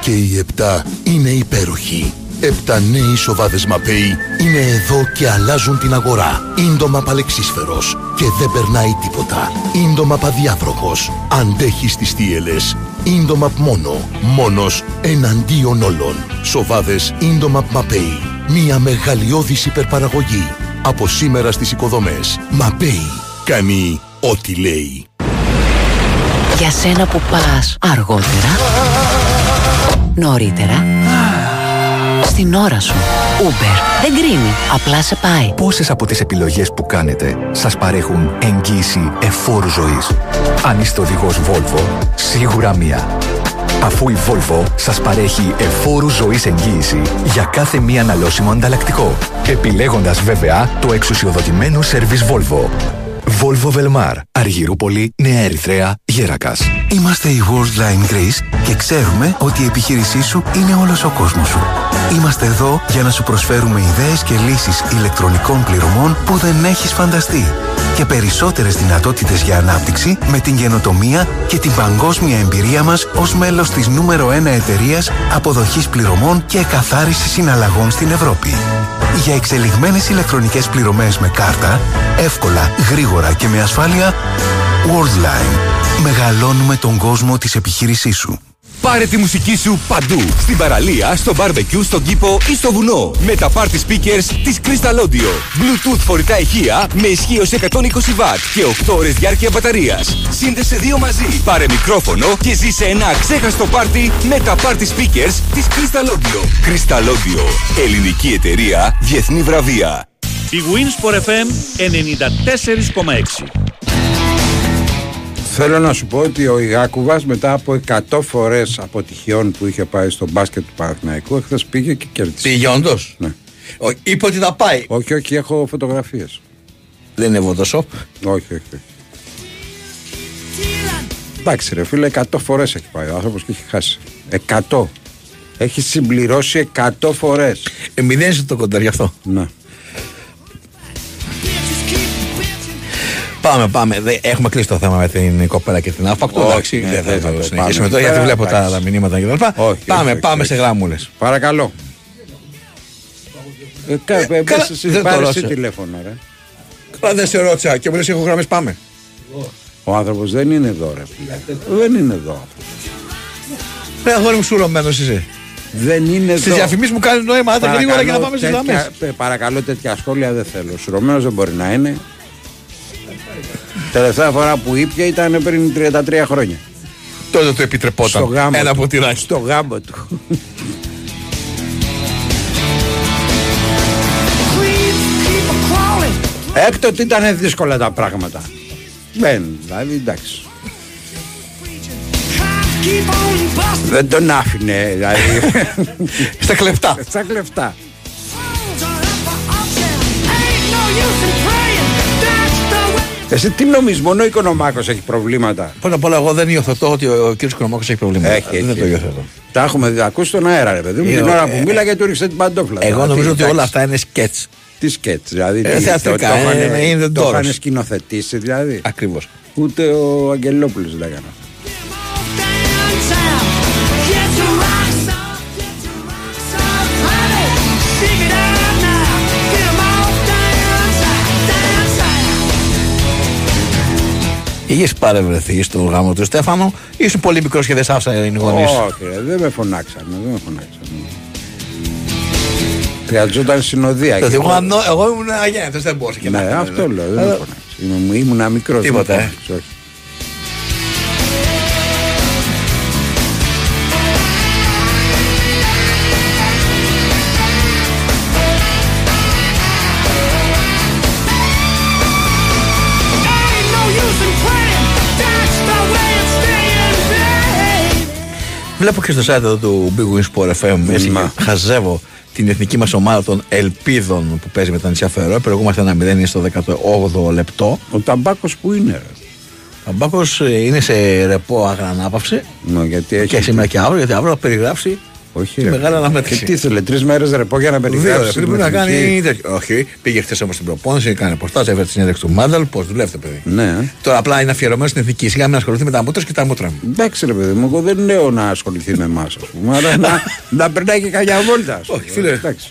Speaker 27: Και οι επτά είναι υπέροχοι. Επτά νέοι σοβάδες Μαπέι είναι εδώ και αλλάζουν την αγορά. Ίντομα παλεξίσφαιρος και δεν περνάει τίποτα. Intomap αδιάβροχος. Αντέχει στις θύελλες. Intomap μόνο. Μόνος εναντίον όλων. Σοβάδες Intomap Mapei. Μια μεγαλειώδης υπερπαραγωγή. Από σήμερα στις οικοδομές. Mapei. Κάνει ό,τι λέει.
Speaker 12: Για σένα που πας αργότερα
Speaker 28: Νωρίτερα. Στην ώρα σου. Uber. Δεν κρίνει. Απλά σε πάει.
Speaker 29: Πόσες από τις επιλογές που κάνετε σας παρέχουν εγγύηση εφόρου ζωής; Αν είστε οδηγός Volvo, σίγουρα μία. Αφού η Volvo σας παρέχει εφόρου ζωής εγγύηση για κάθε μία αναλώσιμο ανταλλακτικό. Επιλέγοντας βέβαια το εξουσιοδοτημένο σερβις Volvo. Volvo Velmar, Αργυρούπολη, Νέα Ερυθρέα, Γέρακας.
Speaker 12: Είμαστε η Worldline Greece και ξέρουμε ότι η επιχείρησή σου είναι όλος ο κόσμος σου. Είμαστε εδώ για να σου προσφέρουμε ιδέες και λύσεις ηλεκτρονικών πληρωμών που δεν έχεις φανταστεί. Και περισσότερες δυνατότητες για ανάπτυξη με την καινοτομία και την παγκόσμια εμπειρία μας ως μέλος της νούμερο 1 εταιρείας αποδοχής πληρωμών και καθάρισης συναλλαγών στην Ευρώπη. Για εξελιγμένες ηλεκτρονικές πληρωμές με κάρτα, εύκολα, γρήγορα και με ασφάλεια, Worldline. Μεγαλώνουμε τον κόσμο της επιχείρησής σου.
Speaker 30: Πάρε τη μουσική σου παντού. Στην παραλία, στο barbecue, στον κήπο ή στο βουνό. Με τα party speakers της Crystal Audio. Bluetooth φορητά ηχεία με ισχύω 120W και 8 ώρες διάρκεια μπαταρίας. Σύνδεσε δύο μαζί. Πάρε μικρόφωνο και ζήσε ένα ξέχαστο πάρτι με τα party speakers της Crystal Audio. Crystal Audio. Ελληνική εταιρεία, διεθνή βραβεία.
Speaker 9: Η Winsport FM 94,6.
Speaker 1: Θέλω να σου πω ότι ο Ιγάκουβας μετά από 100 φορές αποτυχιών που είχε πάει στο μπάσκετ του Παναθηναϊκού εχθές πήγε και κέρδισε.
Speaker 3: Πήγε όντως;
Speaker 1: Ναι.
Speaker 3: Ο- είπε ότι θα πάει.
Speaker 1: Όχι, όχι, έχω φωτογραφίες.
Speaker 3: Δεν είναι Photoshop.
Speaker 1: Όχι, όχι. όχι. Εντάξει ρε φίλε, 100 φορές έχει πάει ο άνθρωπος και έχει χάσει. 100. Έχει συμπληρώσει 100 φορές.
Speaker 3: Ε, μηδένισε το κοντέρ γι' αυτό.
Speaker 1: Ναι.
Speaker 3: Πάμε, πάμε. Δε- Έχουμε κλείσει το θέμα με την κοπέλα και την άφακτο.
Speaker 1: Όχι,
Speaker 3: Εντάξει,
Speaker 1: ναι,
Speaker 3: δεν θα
Speaker 1: δεν θα
Speaker 3: το
Speaker 1: το
Speaker 3: συνεχίσουμε
Speaker 1: πάμε.
Speaker 3: τώρα γιατί βλέπω τα,
Speaker 1: Εντάξει.
Speaker 3: τα μηνύματα κτλ.
Speaker 1: Όχι,
Speaker 3: Πάμε,
Speaker 1: όχι,
Speaker 3: πάμε
Speaker 1: όχι.
Speaker 3: σε γραμμούλε.
Speaker 1: Παρακαλώ. Ε, κα, ε,
Speaker 3: καλά,
Speaker 1: πες εσύ,
Speaker 3: δεν το
Speaker 1: πάρε εσύ
Speaker 3: ρώτησα.
Speaker 1: τηλέφωνο ρε.
Speaker 3: Καλά, δεν σε ρώτησα και μου λες: Έχω γραμμές, πάμε.
Speaker 1: Ο άνθρωπος δεν είναι εδώ ρε φίλε. Δεν είναι εδώ.
Speaker 3: Ρε αγόρι μου σουρωμένος είσαι.
Speaker 1: Δεν είναι
Speaker 3: Στις
Speaker 1: εδώ.
Speaker 3: διαφημίσεις μου κάνεις νόημα, άντε
Speaker 1: Παρακαλώ,
Speaker 3: γρήγορα και να πάμε στις
Speaker 1: τέτοια-
Speaker 3: γραμμές.
Speaker 1: πε- Παρακαλώ τέτοια σχόλια δεν θέλω. Σουρωμένος δεν μπορεί να είναι. Τελευταία φορά που ήπια ήταν πριν 33 χρόνια.
Speaker 3: Τότε το επιτρεπόταν.
Speaker 1: Στο γάμο
Speaker 3: Ένα
Speaker 1: του.
Speaker 3: ποτηράκι.
Speaker 1: Στο γάμο του. Έκτοτε ήταν δύσκολα τα πράγματα. Δεν, δηλαδή εντάξει. Δεν τον άφηνε, δηλαδή.
Speaker 3: Στα κλεφτά.
Speaker 1: Στα κλεφτά. Εσύ τι νομίζεις, μόνο ο Οικονομάκος έχει προβλήματα;
Speaker 3: Πρώτα απ' όλα, εγώ δεν υιοθετώ ότι ο κ. Κονομάκο έχει προβλήματα.
Speaker 1: Έχει,
Speaker 3: δεν
Speaker 1: έχει.
Speaker 3: το υιοθετώ.
Speaker 1: Τα έχουμε ακούσει στον αέρα, ρε παιδί μου.
Speaker 3: Ε,
Speaker 1: Την
Speaker 3: ο-
Speaker 1: ώρα που
Speaker 3: ε,
Speaker 1: μίλαγε, του ρίξε την παντόφλα.
Speaker 3: Εγώ
Speaker 1: Τώρα,
Speaker 3: νομίζω
Speaker 1: τι,
Speaker 3: ότι
Speaker 1: εντάξει.
Speaker 3: όλα αυτά είναι σκέτς.
Speaker 1: Τι σκέτς, δηλαδή.
Speaker 3: Ε,
Speaker 1: τι,
Speaker 3: θεατρικά,
Speaker 1: το, το,
Speaker 3: ε,
Speaker 1: είχανε-
Speaker 3: είναι
Speaker 1: το
Speaker 3: ντόρος.
Speaker 1: είχαν σκηνοθετήσει, δηλαδή.
Speaker 3: Ακριβώς.
Speaker 1: Ούτε ο Αγγελόπουλος δεν έκανε.
Speaker 3: Είχες παρευρεθεί στο γάμο του Στέφανο, ήσουν πολύ μικρός και δεν σ' άφησαν οι γονείς;
Speaker 1: Όχι, ρε, δεν με φωνάξανε, δεν με φωνάξανε. Χρειαζόταν συνοδεία.
Speaker 3: Δηλαδή,
Speaker 1: και
Speaker 3: εγώ,
Speaker 1: εγώ-
Speaker 3: ανώ- εγώ ήμουν αγέννητος, δεν μπορούσα και να
Speaker 1: Ναι,
Speaker 3: κάνω,
Speaker 1: αυτό
Speaker 3: ναι.
Speaker 1: λέω, δεν με
Speaker 3: Αλλά-
Speaker 1: φωνάξανε. Ήμουν- Ήμουνα μικρός.
Speaker 3: Τίποτα,
Speaker 1: δεν
Speaker 3: ε.
Speaker 1: με φωνάξανε, όχι.
Speaker 3: Βλέπω και στο site εδώ του Big Win Sport FM. Έτσι,
Speaker 1: Μα.
Speaker 3: χαζεύω την εθνική μας ομάδα των Ελπίδων που παίζει με τα νησιά Φερό. Προηγούμαστε ένα 0 είναι στο 18ο λεπτό.
Speaker 1: Ο ταμπάκος που είναι, ρε.
Speaker 3: Ο Μπάκο είναι σε ρεπό αγρανάπαυση
Speaker 1: Ναι, γιατί έχει.
Speaker 3: και σήμερα και αύριο, γιατί αύριο θα περιγράψει
Speaker 1: Όχι,
Speaker 3: τη
Speaker 1: ρε.
Speaker 3: μεγάλη
Speaker 1: Και
Speaker 3: αναμέτρηση.
Speaker 1: τι ήθελε, τρεις μέρες ρεπό για να
Speaker 3: Δύο
Speaker 1: περιγράψει.
Speaker 3: ρε, πρέπει
Speaker 1: την
Speaker 3: να
Speaker 1: εθνική.
Speaker 3: κάνει τέτοιο. Όχι, πήγε χθες όμως στην προπόνηση, έκανε ποστάζ, έφερε τη συνέντευξη του Μάνταλ. Πώς δουλεύετε, παιδί.
Speaker 1: Ναι.
Speaker 3: Τώρα απλά είναι αφιερωμένος στην εθνική. Σιγά μην ασχοληθεί με τα μούτρα και τα μούτρα μου.
Speaker 1: Εντάξει, ρε παιδί μου, εγώ δεν λέω να ασχοληθεί με εμάς, ας πούμε. Αλλά να, να περνάει και καμιά βόλτα. ας πούμε.
Speaker 3: Όχι, φίλε.
Speaker 1: Εντάξει.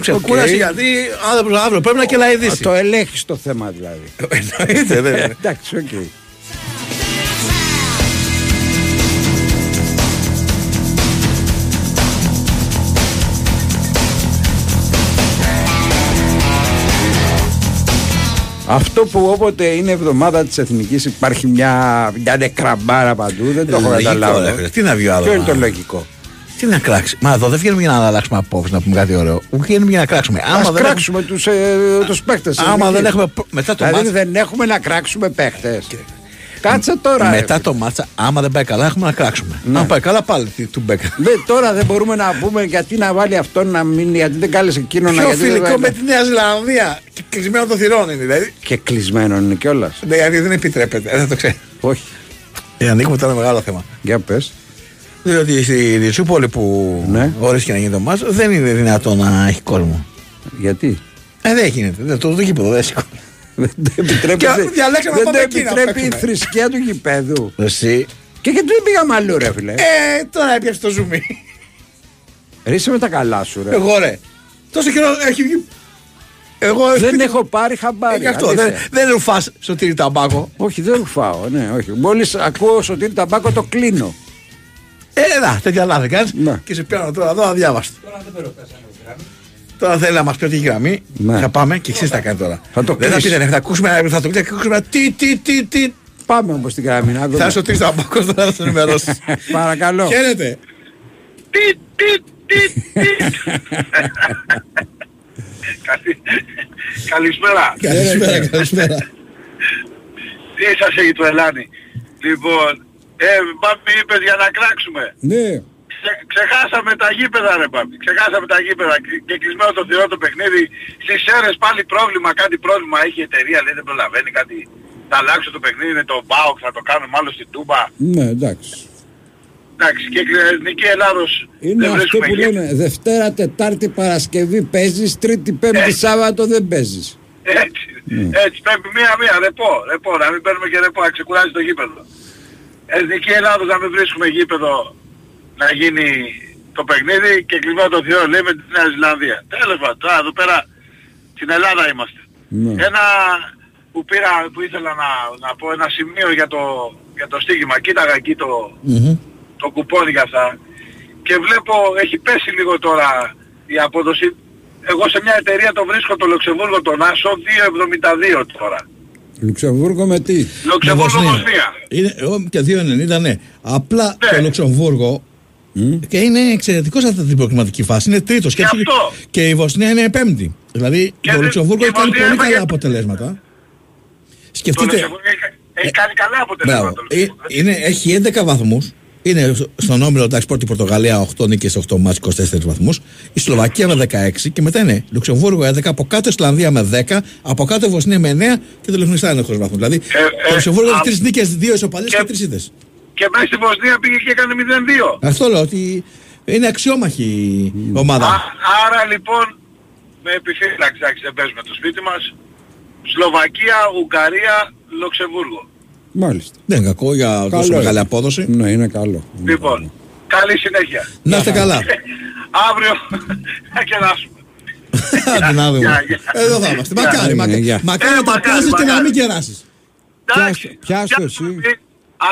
Speaker 3: Ξεκούρασε
Speaker 1: Οκ.
Speaker 3: γιατί άνθρωπος αύριο πρέπει να κελαηδήσει.
Speaker 1: Το ελέγχει το θέμα δηλαδή.
Speaker 3: Εννοείται, βέβαια.
Speaker 1: Εντάξει, οκ. Αυτό που όποτε είναι εβδομάδα της εθνικής υπάρχει μια, μια νεκραμπάρα παντού, δεν το έχω
Speaker 3: Λογικό,
Speaker 1: καταλάβει.
Speaker 3: ρε φίλε. Τι να βγει ο άλλος,
Speaker 1: Ποιο είναι το
Speaker 3: να-
Speaker 1: λογικό;
Speaker 3: Τι να κράξει. Μα εδώ δεν βγαίνουμε για να αλλάξουμε απόψη, να πούμε κάτι ωραίο. Βγαίνουμε για να κράξουμε.
Speaker 1: Ας
Speaker 3: δεν
Speaker 1: κράξουμε τους, ε, τους παίχτες.
Speaker 3: Άμα δεν έχουμε. Μετά το
Speaker 1: δηλαδή
Speaker 3: μάτς-
Speaker 1: δεν έχουμε να κράξουμε παίχτες. Κάτσε τώρα. ρε.
Speaker 3: Μετά το μάτσα, άμα δεν πάει καλά, έχουμε να κράξουμε. Αν πάει καλά, πάλι τι- του μπέκα.
Speaker 1: Δε, τώρα δεν μπορούμε να πούμε γιατί να βάλει αυτόν να μην. Γιατί δεν κάλεσε εκείνον να
Speaker 3: Πιο
Speaker 1: γιατί δεν
Speaker 3: φιλικό
Speaker 1: βάλει-
Speaker 3: με τη Νέα Ζηλανδία. Και κλεισμένο των θυρών είναι δηλαδή.
Speaker 1: Και κλεισμένο είναι κιόλας.
Speaker 3: Ναι, γιατί δεν επιτρέπεται. Δεν το ξέρω.
Speaker 1: Όχι.
Speaker 3: Ε, ανοίγουμε τώρα ένα μεγάλο θέμα.
Speaker 1: Για πες.
Speaker 3: Διότι στη Ριτσούπολη που
Speaker 1: Ναι.
Speaker 3: ορίστηκε να γίνει το μάτς δεν είναι δυνατό να έχει κόσμο.
Speaker 1: Γιατί;
Speaker 3: Ε, δεν γίνεται. Δεν, το, το γήπεδο δεν έχει κόσμο.
Speaker 1: Δεν το επιτρέπει,
Speaker 3: Και
Speaker 1: δεν-
Speaker 3: διαλέξαμε
Speaker 1: δεν
Speaker 3: να
Speaker 1: το
Speaker 3: πάμε εκεί να
Speaker 1: επιτρέπει η
Speaker 3: παίξουμε.
Speaker 1: θρησκεία του γηπέδου.
Speaker 3: Εσύ.
Speaker 1: Και γιατί δεν πήγαμε αλλού, ρε φιλέ.
Speaker 3: Ε, τώρα έπιασε το ζουμί.
Speaker 1: Ρίσε με τα καλά σου, ρε.
Speaker 3: Εγώ ρε. Τόσο καιρό έχει βγει. Εγώ
Speaker 1: Δεν έχω πάρει χαμπάρι.
Speaker 3: Ε, γι' αυτό.
Speaker 1: αλήθεια.
Speaker 3: Δεν, δεν ρουφάς σωτήρι ταμπάκο.
Speaker 1: Όχι, δεν ρουφάω, ναι, όχι. Μόλις ακούω σωτήρι ταμπάκο το κλείνω.
Speaker 3: Ε, να, τέτοια λάθη κάνεις.
Speaker 1: Ναι.
Speaker 3: Και σε πιάνω τώρα εδώ αδιάβαστο. Τώρα θέλει να μας πει ότι έχει γραμμή.
Speaker 1: Ναι.
Speaker 3: Θα πάμε και εξή θα κάνει τώρα.
Speaker 1: Θα το
Speaker 3: δεν θα
Speaker 1: κλείσει.
Speaker 3: πείτε, ναι, θα ακούσουμε, θα το κλείσει, θα ακούσουμε τι, τι, τι, τι.
Speaker 1: Πάμε όμως στην γραμμή να δούμε.
Speaker 3: Θα σου τρει τα μπακό τώρα να σε ενημερώσει.
Speaker 1: Παρακαλώ.
Speaker 3: Χαίρετε.
Speaker 31: Τι, τι, τι, τι. Καλη- Καλησπέρα.
Speaker 3: Καλησπέρα, καλησπέρα.
Speaker 31: Τι σας έχει το Ελάνη; Λοιπόν, ε, Μπάμπη είπες για να κράξουμε.
Speaker 1: Ναι.
Speaker 31: Ξε- ξεχάσαμε τα γήπεδα ρε Μπάμπη. Ξεχάσαμε τα γήπεδα και- και κλεισμένο το θηρό το παιχνίδι. Στις ΣΕΡΕΣ πάλι πρόβλημα, κάτι πρόβλημα έχει η εταιρεία, λέει δεν προλαβαίνει κάτι. Θα αλλάξω το παιχνίδι με το ΜΠΑΟΚ, θα το κάνουμε μάλλον στην Τούμπα.
Speaker 1: Ναι, εντάξει.
Speaker 31: Εντάξει, και η Εθνική Ελλάδος
Speaker 1: Είναι
Speaker 31: δεν
Speaker 1: αυτό
Speaker 31: βρίσκουμε
Speaker 1: που
Speaker 31: γήπεδο.
Speaker 1: λένε Δευτέρα, Τετάρτη, Παρασκευή παίζεις, Τρίτη, Πέμπτη, Σάββατο δεν παίζεις.
Speaker 31: Έτσι, έτσι πρέπει μία-μία, ρεπό, ρεπό, να μην παίρνουμε και ρεπό, να ξεκουράζει το γήπεδο. Εθνική Ελλάδος να μην βρίσκουμε γήπεδο να γίνει το παιχνίδι και κλειμμένο το θείο λέει με τη Νέα Ζηλανδία. Τέλος πάντων, τώρα εδώ πέρα στην Ελλάδα είμαστε.
Speaker 1: Ναι.
Speaker 31: Ένα που πήρα, που ήθελα να, να πω ένα σημείο για το, για το στίγμα. Κοίταγα εκεί το, το κουπόνι για αυτά και βλέπω έχει πέσει λίγο τώρα η απόδοση. Εγώ σε μια εταιρεία το βρίσκω το Λουξεμβούργο τον Άσο 2,72 τώρα.
Speaker 1: Λουξεμβούργο με τι;
Speaker 31: Λουξεμβούργο
Speaker 3: Βοσνία.
Speaker 31: Βοσνία.
Speaker 3: Είναι, εγώ και 2,90 ναι. Απλά το Λουξεμβούργο και είναι εξαιρετικός σε αυτή την προκριματική φάση. Είναι τρίτος και,
Speaker 31: Γι' αυτό.
Speaker 3: και η Βοσνία είναι πέμπτη. Δηλαδή
Speaker 31: Και
Speaker 3: το
Speaker 31: δε-
Speaker 3: Λουξεμβούργο
Speaker 31: η
Speaker 3: έχει κάνει
Speaker 31: Βοσνία
Speaker 3: πολύ
Speaker 31: έφαγε-
Speaker 3: καλά αποτελέσματα.
Speaker 31: Το
Speaker 3: Σκεφτείτε,
Speaker 31: Λουξεμβούργο έχει, έχει κάνει καλά αποτελέσματα.
Speaker 3: μπράβο,
Speaker 31: το
Speaker 3: ε, είναι, έχει 11 βαθμούς. Είναι στο- στον όμιλο εντάξει, πρώτη Πορτογαλία 8 νίκες, 8 μάτς, 24 βαθμούς. Η Σλοβακία με 16 και μετά είναι Λουξεμβούργο 11, από κάτω Ισλανδία με 10, από κάτω Βοσνία με 9 και το Λιχνιστάν είναι 8 βαθμούς. Δηλαδή το Λουξεμβούργο
Speaker 31: Ε, α-
Speaker 3: έχει 3 νίκες, 2 ισοπαλίες και 3 ήττες.
Speaker 31: Και μέσα στη Βοσνία πήγε και έκανε 0-2.
Speaker 3: Αυτό λέω ότι είναι αξιόμαχη η ομάδα.
Speaker 31: Α, άρα λοιπόν με επιφύλαξη εντάξει, δεν παίζουμε το σπίτι μας. Σλοβακία, Ουγγαρία, Λουξεμβούργο.
Speaker 1: Μάλιστα.
Speaker 3: Δεν είναι κακό για τόσο
Speaker 1: Καλό
Speaker 3: μεγάλη
Speaker 1: είναι.
Speaker 3: απόδοση.
Speaker 1: Ναι, είναι καλό.
Speaker 31: Λοιπόν, καλή συνέχεια.
Speaker 3: Να είστε καλά.
Speaker 31: Αύριο θα κεράσουμε.
Speaker 3: Άντε να δούμε.
Speaker 31: Γεια, γεια.
Speaker 3: Εδώ θα είμαστε. Μακάρι,
Speaker 1: Είναι,
Speaker 3: μακάρι.
Speaker 1: γεια.
Speaker 3: Μακάρι
Speaker 31: Ε,
Speaker 3: να τα
Speaker 31: μακάρι,
Speaker 3: πιάσεις και να
Speaker 31: μακάρι.
Speaker 3: μην κεράσεις.
Speaker 31: Εντάξει,
Speaker 1: Πιάσου εσύ.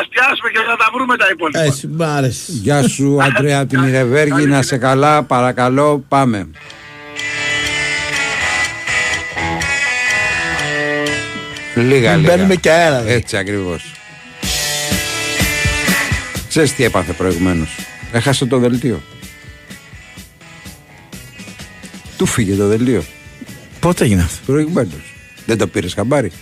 Speaker 31: Ας πιάσουμε και θα τα βρούμε τα υπόλοιπα.
Speaker 3: Έτσι, μ' άρεσε.
Speaker 1: Γεια σου, Αντρέα από την Ιρεβέργη. Να σε καλά, παρακαλώ, πάμε. Λίγα,
Speaker 3: Μην
Speaker 1: λίγα.
Speaker 3: παίρνουμε και αέρα. δε.
Speaker 1: Έτσι ακριβώς. Ξέρεις τι έπαθε προηγουμένως. Έχασε το δελτίο. Του φύγε το δελτίο.
Speaker 3: Πότε έγινε αυτό;
Speaker 1: Προηγουμένως. Δεν το πήρες χαμπάρι.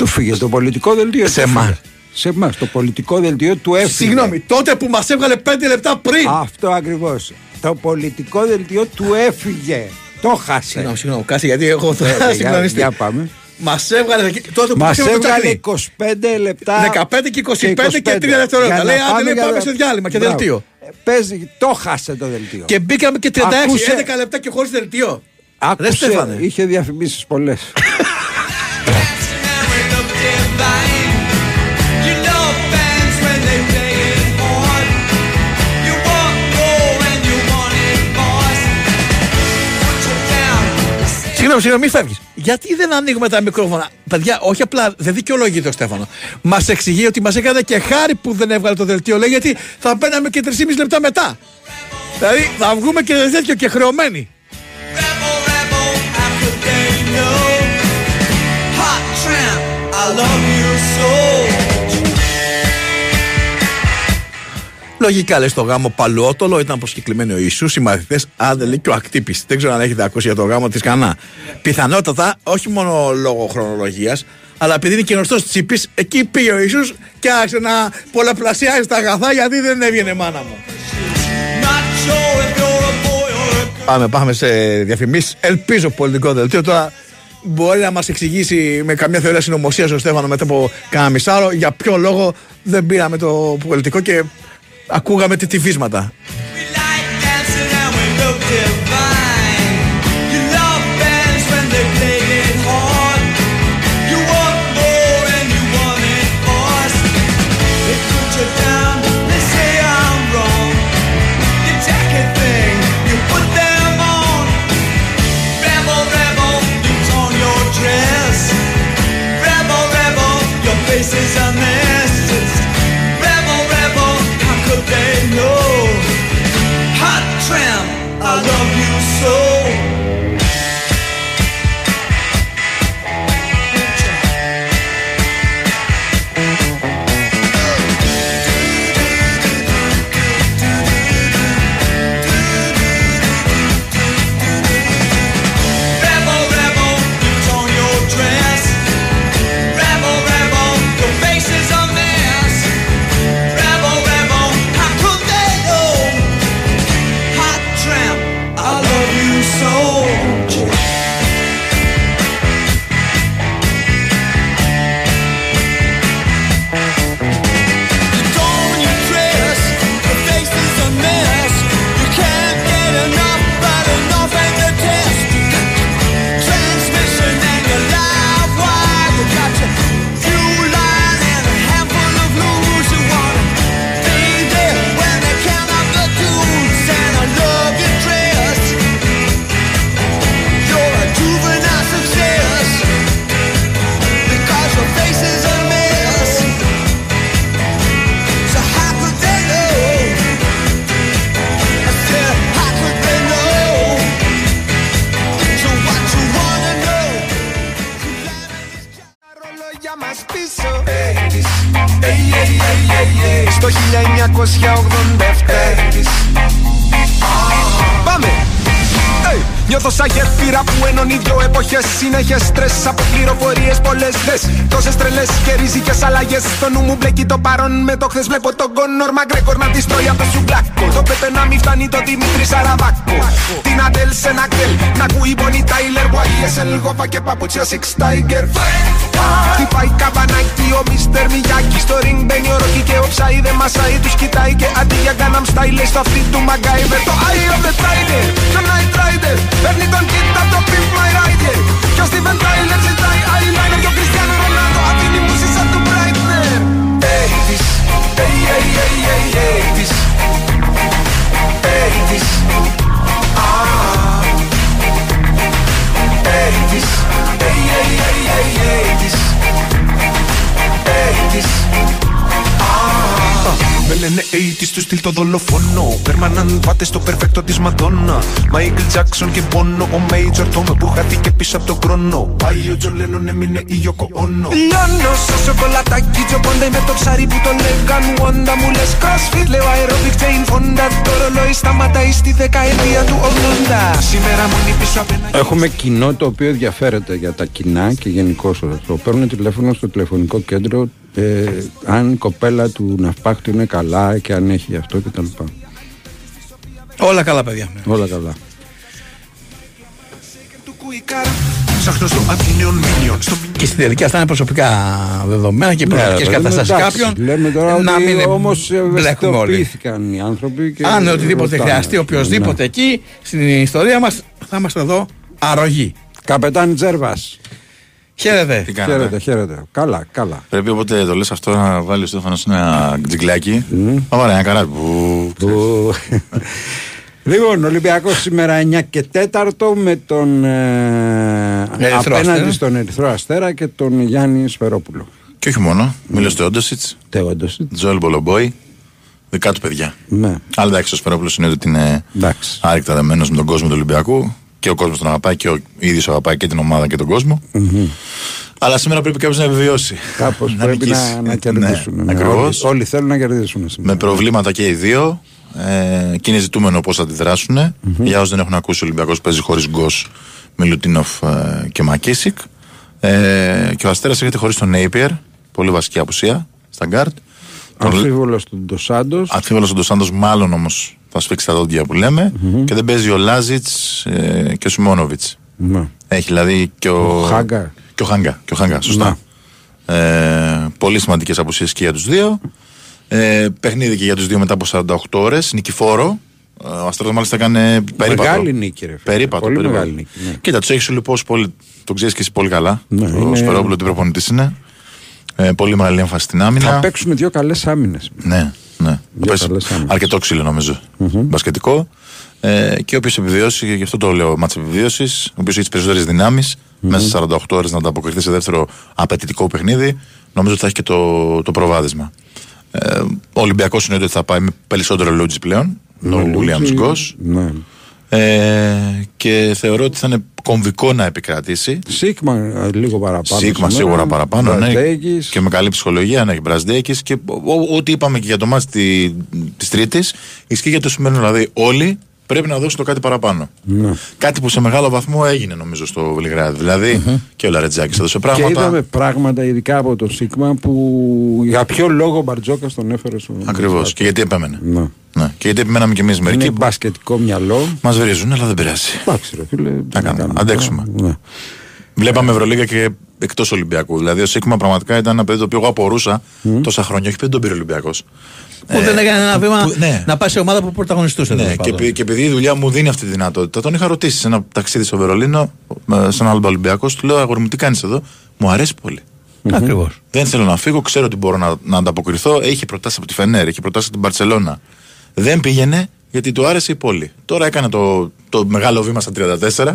Speaker 1: Του φύγε το πολιτικό δελτίο.
Speaker 3: Σε
Speaker 1: του
Speaker 3: εμάς.
Speaker 1: φύγε. Σε εμάς. Το πολιτικό δελτίο του έφυγε.
Speaker 3: Συγγνώμη, τότε που μας έβγαλε 5 λεπτά πριν.
Speaker 1: Αυτό ακριβώς. Το πολιτικό δελτίο του έφυγε. Το χάσε.
Speaker 3: Συγγνώμη, συγγνώμη, κάτσε γιατί έχω
Speaker 1: Ε,
Speaker 3: θα
Speaker 1: για,
Speaker 3: συγκλονιστεί.
Speaker 1: για πάμε.
Speaker 3: Μας έβγαλε εκεί- τότε που
Speaker 1: Μας
Speaker 3: πήγαμε το
Speaker 1: έβγαλε
Speaker 3: τσακνί.
Speaker 1: 25 λεπτά.
Speaker 3: 15 και 25 και 3 δευτερόλεπτα.
Speaker 1: Για να
Speaker 3: Λέει, άντε, λέει,
Speaker 1: για
Speaker 3: πάμε
Speaker 1: να-
Speaker 3: σε διάλειμμα και
Speaker 1: Μπράβο.
Speaker 3: δελτίο.
Speaker 1: Ε, Παίζει, το χάσε το δελτίο.
Speaker 3: Και μπήκαμε και 36,
Speaker 1: Ακούσε-
Speaker 3: 11 λεπτά και χωρίς δελτίο. Ρε
Speaker 1: Άκουσε,
Speaker 3: Στέφανε.
Speaker 1: είχε διαφημίσεις πολλές.
Speaker 3: Συγγνώμη, συγγνώμη, μην φεύγεις. Γιατί δεν ανοίγουμε τα μικρόφωνα; Παιδιά, όχι απλά δεν δικαιολογείται ο Στέφανος. Μας εξηγεί ότι μας έκανε και χάρη που δεν έβγαλε το δελτίο. Λέει γιατί θα μπαίναμε και 3,5 λεπτά μετά. Δηλαδή θα βγούμε και τέτοιο και χρεωμένοι. Λογικά λέει στο γάμο Παλαιότολο ήταν προσκεκλημένοι ο Ιησούς, οι μαθητές, άντε λέει και ο Ακτύπης. Δεν ξέρω αν έχετε ακούσει για το γάμο της Κανά. Πιθανότατα, όχι μόνο λόγω χρονολογίας, αλλά επειδή είναι και γνωστός τσίπης, εκεί πήγε ο Ιησούς και άρχισε να πολλαπλασιάζει τα αγαθά γιατί δεν έβγαινε μάνα μου. Πάμε, πάμε σε διαφημίσεις. Ελπίζω πολιτικό δελτίο. Τώρα μπορεί να μας εξηγήσει με καμιά θεωρία συνωμοσία ο Στέφανο μετά από κανένα μισάρο για ποιο λόγο δεν πήραμε το πολιτικό και ακούγαμε τι τυφίσματα.
Speaker 32: Love you
Speaker 17: Στο 1987 Νιώθω σαν γέφυρα που ενώνει δυο εποχές Συνέχες στρες. Από πληροφορίες πολλές δες. Τόσες τρελές και ριζικές αλλαγές. Στο νου μου μπλέκει το παρόν με το χθες. Βλέπω τον Κόνορ Μαγκρέκορ να τη τρώει από το σουβλάκο Το Πέπε να μην φτάνει το Δημήτρη Σαραβάκο Την Αντέλ σε ένα κτέλ Να ακούει Bonnie Tyler YSL Γόφα και παπούτσια Six Tiger. Χτυπάει καμπανάκι ο Μίστερ Μιγιάκη. Στο ring μπαίνει ο Ρόκι και ο Ψάι δεν μασάει. Τους κοιτάει και αντί για Gangnam Style λέει στο αυτή του Μαγκάιβερ Το Eye of the Tiger και ο Night Rider Παίρνει τον κοίτα το Pimp My Rider Και ο Steven Tyler ζητάει eyeliner Και ο Cristiano Ronaldo αφήνει μουσί σαν του Breitner Έιτης, hey, hey, hey, hey, έιτης Έιτης, ah 80's, hey, hey, hey, hey, έιτης Έιτης, ah Με λένε 80's του στυλ το δολοφόνο. Περμανάν βάτες το περφέκτο της Μαδόνα Μάικλ Τζάκσον και Μπόνο Ο Major Tom που χάθηκε πίσω από τον χρόνο Πάει ο Τζον Λένον έμεινε η Γιώκο Όνο Λιώνω στο σοκολατάκι Τζοκόντα με το ψάρι που το λέγαν Wanda μου λες crossfit Λέω aerobic Jane Fonda Το ρολόι σταματάει στη δεκαετία του 80 Σήμερα μόνοι πίσω απ' ένα
Speaker 1: Έχουμε κοινό το οποίο ενδιαφέρεται για τα κοινά και γενικώς. Το παίρνουν τηλέφωνο στο τηλεφωνικό κέντρο ε, αν η κοπέλα του ναυπάκτου είναι καλά και αν έχει αυτό κτλ.
Speaker 3: Όλα καλά, παιδιά.
Speaker 1: Όλα καλά.
Speaker 17: Ψάχνω στο Athenion Minion στο
Speaker 3: Και στην τελική αυτά είναι προσωπικά δεδομένα και
Speaker 1: Ναι,
Speaker 3: προσωπικές
Speaker 1: ρε,
Speaker 3: καταστάσεις
Speaker 1: εντάξει,
Speaker 3: κάποιων.
Speaker 1: Λέμε τώρα
Speaker 3: να
Speaker 1: ότι
Speaker 3: μην
Speaker 1: όμως
Speaker 3: μπλέκουμε όλοι.
Speaker 1: ευαισθητοποιήθηκαν οι άνθρωποι και
Speaker 3: Αν οτιδήποτε
Speaker 1: ρωτάνε.
Speaker 3: χρειαστεί οποιοδήποτε
Speaker 1: Ναι.
Speaker 3: εκεί στην ιστορία μας, θα είμαστε εδώ αρρωγοί.
Speaker 1: Καπετάνι Τζέρβας.
Speaker 3: Χαίρετε.
Speaker 33: Τι κάνετε.
Speaker 1: Χαίρετε, χαίρετε. Καλά, καλά.
Speaker 33: Πρέπει όποτε το λες αυτό να βάλεις ο Στέφανος ένα τζιγκλάκι. Θα βάλει ένα καράβι. Που...
Speaker 1: Που- Λοιπόν, Ολυμπιακός σήμερα 9 και 4 με τον ε,
Speaker 3: Ερυθρό
Speaker 1: απέναντι
Speaker 3: Αστέρα.
Speaker 1: στον Ερυθρό Αστέρα και τον Γιάννη Σφερόπουλο.
Speaker 33: Και όχι μόνο. Μίλω στο Όντοσιτς,
Speaker 1: Τεόντοσιτ.
Speaker 33: Τζοέλ Μπολομπόη. Δικά του παιδιά.
Speaker 1: Ναι.
Speaker 33: Αλλά εντάξει, ο Σφερόπουλος είναι ότι είναι
Speaker 1: Εντάξει.
Speaker 33: άρρηκτα δεμένος με τον κόσμο του Ολυμπιακού. Και ο κόσμος τον αγαπάει και ο ίδιος αγαπάει και την ομάδα και τον κόσμο. Αλλά σήμερα πρέπει κάποιος να επιβιώσει.
Speaker 1: Κάπως
Speaker 33: Να
Speaker 1: πρέπει
Speaker 33: νικήσει.
Speaker 1: να, να κερδίσουν.
Speaker 33: Ναι,
Speaker 1: Ναι,
Speaker 33: ακριβώς.
Speaker 1: Όλοι, όλοι θέλουν να κερδίσουν. σήμερα.
Speaker 33: Με προβλήματα και οι δύο. Ε, και είναι ζητούμενο πώς θα αντιδράσουν. Για όσους δεν έχουν ακούσει, ο Ολυμπιακός παίζει χωρίς Γκος, Μιλουτίνοφ ε, και Μακίσικ. Ε, και ο Αστέρας έρχεται χωρίς τον Νέιπιερ. Πολύ βασική απουσία στα γκάρτ.
Speaker 1: Αμφίβολος ο Ντος
Speaker 33: Σάντος. Αμφίβολος ο Ντος Σάντος, μάλλον όμως θα σφίξει τα δόντια που λέμε. Και δεν παίζει ο Λάζιτς ε, και ο Σιμόνοβιτς.
Speaker 1: Ναι.
Speaker 33: Έχει δηλαδή και ο.
Speaker 1: Ο Χάγκα.
Speaker 33: Και ο Χάγκα. Και ο Χάγκα, σωστά. Ε, πολύ σημαντικές απουσίες και για τους δύο. Ε, παιχνίδι και για τους δύο μετά από 48 ώρες. Νικηφόρο. Ε, Ο Αστράδο μάλιστα έκανε περίπατο.
Speaker 1: Μεγάλη νίκη, ρε. φίλε.
Speaker 33: Περίπατο.
Speaker 1: Πολύ
Speaker 33: περίπατο.
Speaker 1: μεγάλη νίκη. Ναι.
Speaker 33: Κοίτα, τους έχεις λιπώσει πολύ. Το ξέρεις και εσύ πολύ καλά.
Speaker 1: Ναι,
Speaker 33: ο
Speaker 1: είναι-
Speaker 33: Σφερόπουλο τι προπονητή είναι. Ε, πολύ μεγάλη έμφαση στην άμυνα.
Speaker 1: Θα παίξουμε δύο καλές άμυνες.
Speaker 33: Ναι, ναι.
Speaker 1: Δύο
Speaker 33: Πες,
Speaker 1: καλές άμυνες.
Speaker 33: αρκετό ξύλο νομίζω. Μπασκετικό. Ε, και όποιος επιβιώσει, γι' αυτό το λέω μάτσα επιβίωση, ο οποίος έχει τις περισσότερες δυνάμεις, μέσα σε 48 ώρες να ανταποκριθεί σε δεύτερο απαιτητικό παιχνίδι, νομίζω ότι θα έχει και το, το προβάδισμα. Ε, ο Ολυμπιακός είναι ότι θα πάει με περισσότερο Λούτζι πλέον.
Speaker 1: Ναι,
Speaker 33: ο Williams
Speaker 1: Λούτζι,
Speaker 33: Γκος.
Speaker 1: Ναι.
Speaker 33: Ε, και θεωρώ ότι θα είναι κομβικό να επικρατήσει.
Speaker 1: Σίγμα ε, λίγο παραπάνω.
Speaker 33: Σίγμα
Speaker 1: σήμερα.
Speaker 33: σίγουρα παραπάνω. Ναι.
Speaker 1: Μπραντέγης.
Speaker 33: Και με καλή ψυχολογία να έχει Μπραζδέκη. Και ό- ό- ό,τι είπαμε και για το μάτι τη της Τρίτης, ισχύει για το σημερινό. Δηλαδή, όλοι πρέπει να δώσουν το κάτι παραπάνω.
Speaker 1: Ναι.
Speaker 33: Κάτι που σε μεγάλο βαθμό έγινε νομίζω στο Βελιγράδι. Δηλαδή, και ο Λαρετζάκης έδωσε
Speaker 1: Και
Speaker 33: πράγματα.
Speaker 1: είδαμε πράγματα ειδικά από τον Σίγμα που για ποιο λόγο ο Μπαρτζόκα τον έφερε στο.
Speaker 33: Ακριβώς. Και γιατί επέμενε.
Speaker 1: Ναι.
Speaker 33: Ναι. Και γιατί επιμέναμε κι εμείς
Speaker 1: Είναι
Speaker 33: μερικοί.
Speaker 1: μπασκετικό μυαλό.
Speaker 33: Μας βρίζουν, αλλά δεν πειράζει.
Speaker 1: Εντάξει, ρε φίλε. τι
Speaker 33: Να κάνουμε.
Speaker 1: κάνουμε.
Speaker 33: Αντέξουμε.
Speaker 1: Ναι.
Speaker 33: Βλέπαμε Ευρωλίγα και εκτός Ολυμπιακού. Δηλαδή, ο Σίγμα πραγματικά ήταν ένα παιδί το οποίο εγώ απορούσα τόσα χρόνια. Όχι παιδί τον πήρε Ολυμπιακός.
Speaker 3: Που δεν έκανε ένα βήμα
Speaker 33: που- ναι.
Speaker 3: να πάει σε ομάδα που πρωταγωνιστούσε.
Speaker 33: Ναι,
Speaker 3: τέλος
Speaker 33: και,
Speaker 3: πάντων.
Speaker 33: επει- και επειδή η δουλειά μου δίνει αυτή τη δυνατότητα, τον είχα ρωτήσει σε ένα ταξίδι στο Βερολίνο, ε, σε ένα άλλο Ολυμπιακός, του λέω: Αγόρι μου, τι κάνεις εδώ, μου αρέσει πολύ.
Speaker 3: Ακριβώς.
Speaker 33: Δεν θέλω να φύγω, ξέρω ότι μπορώ να, να ανταποκριθώ. Έχει προτάσει από τη Φενέρ, έχει προτάσει από την Παρσελώνα. Δεν πήγαινε γιατί του άρεσε η πόλη. Τώρα έκανε το, το μεγάλο βήμα στα 34,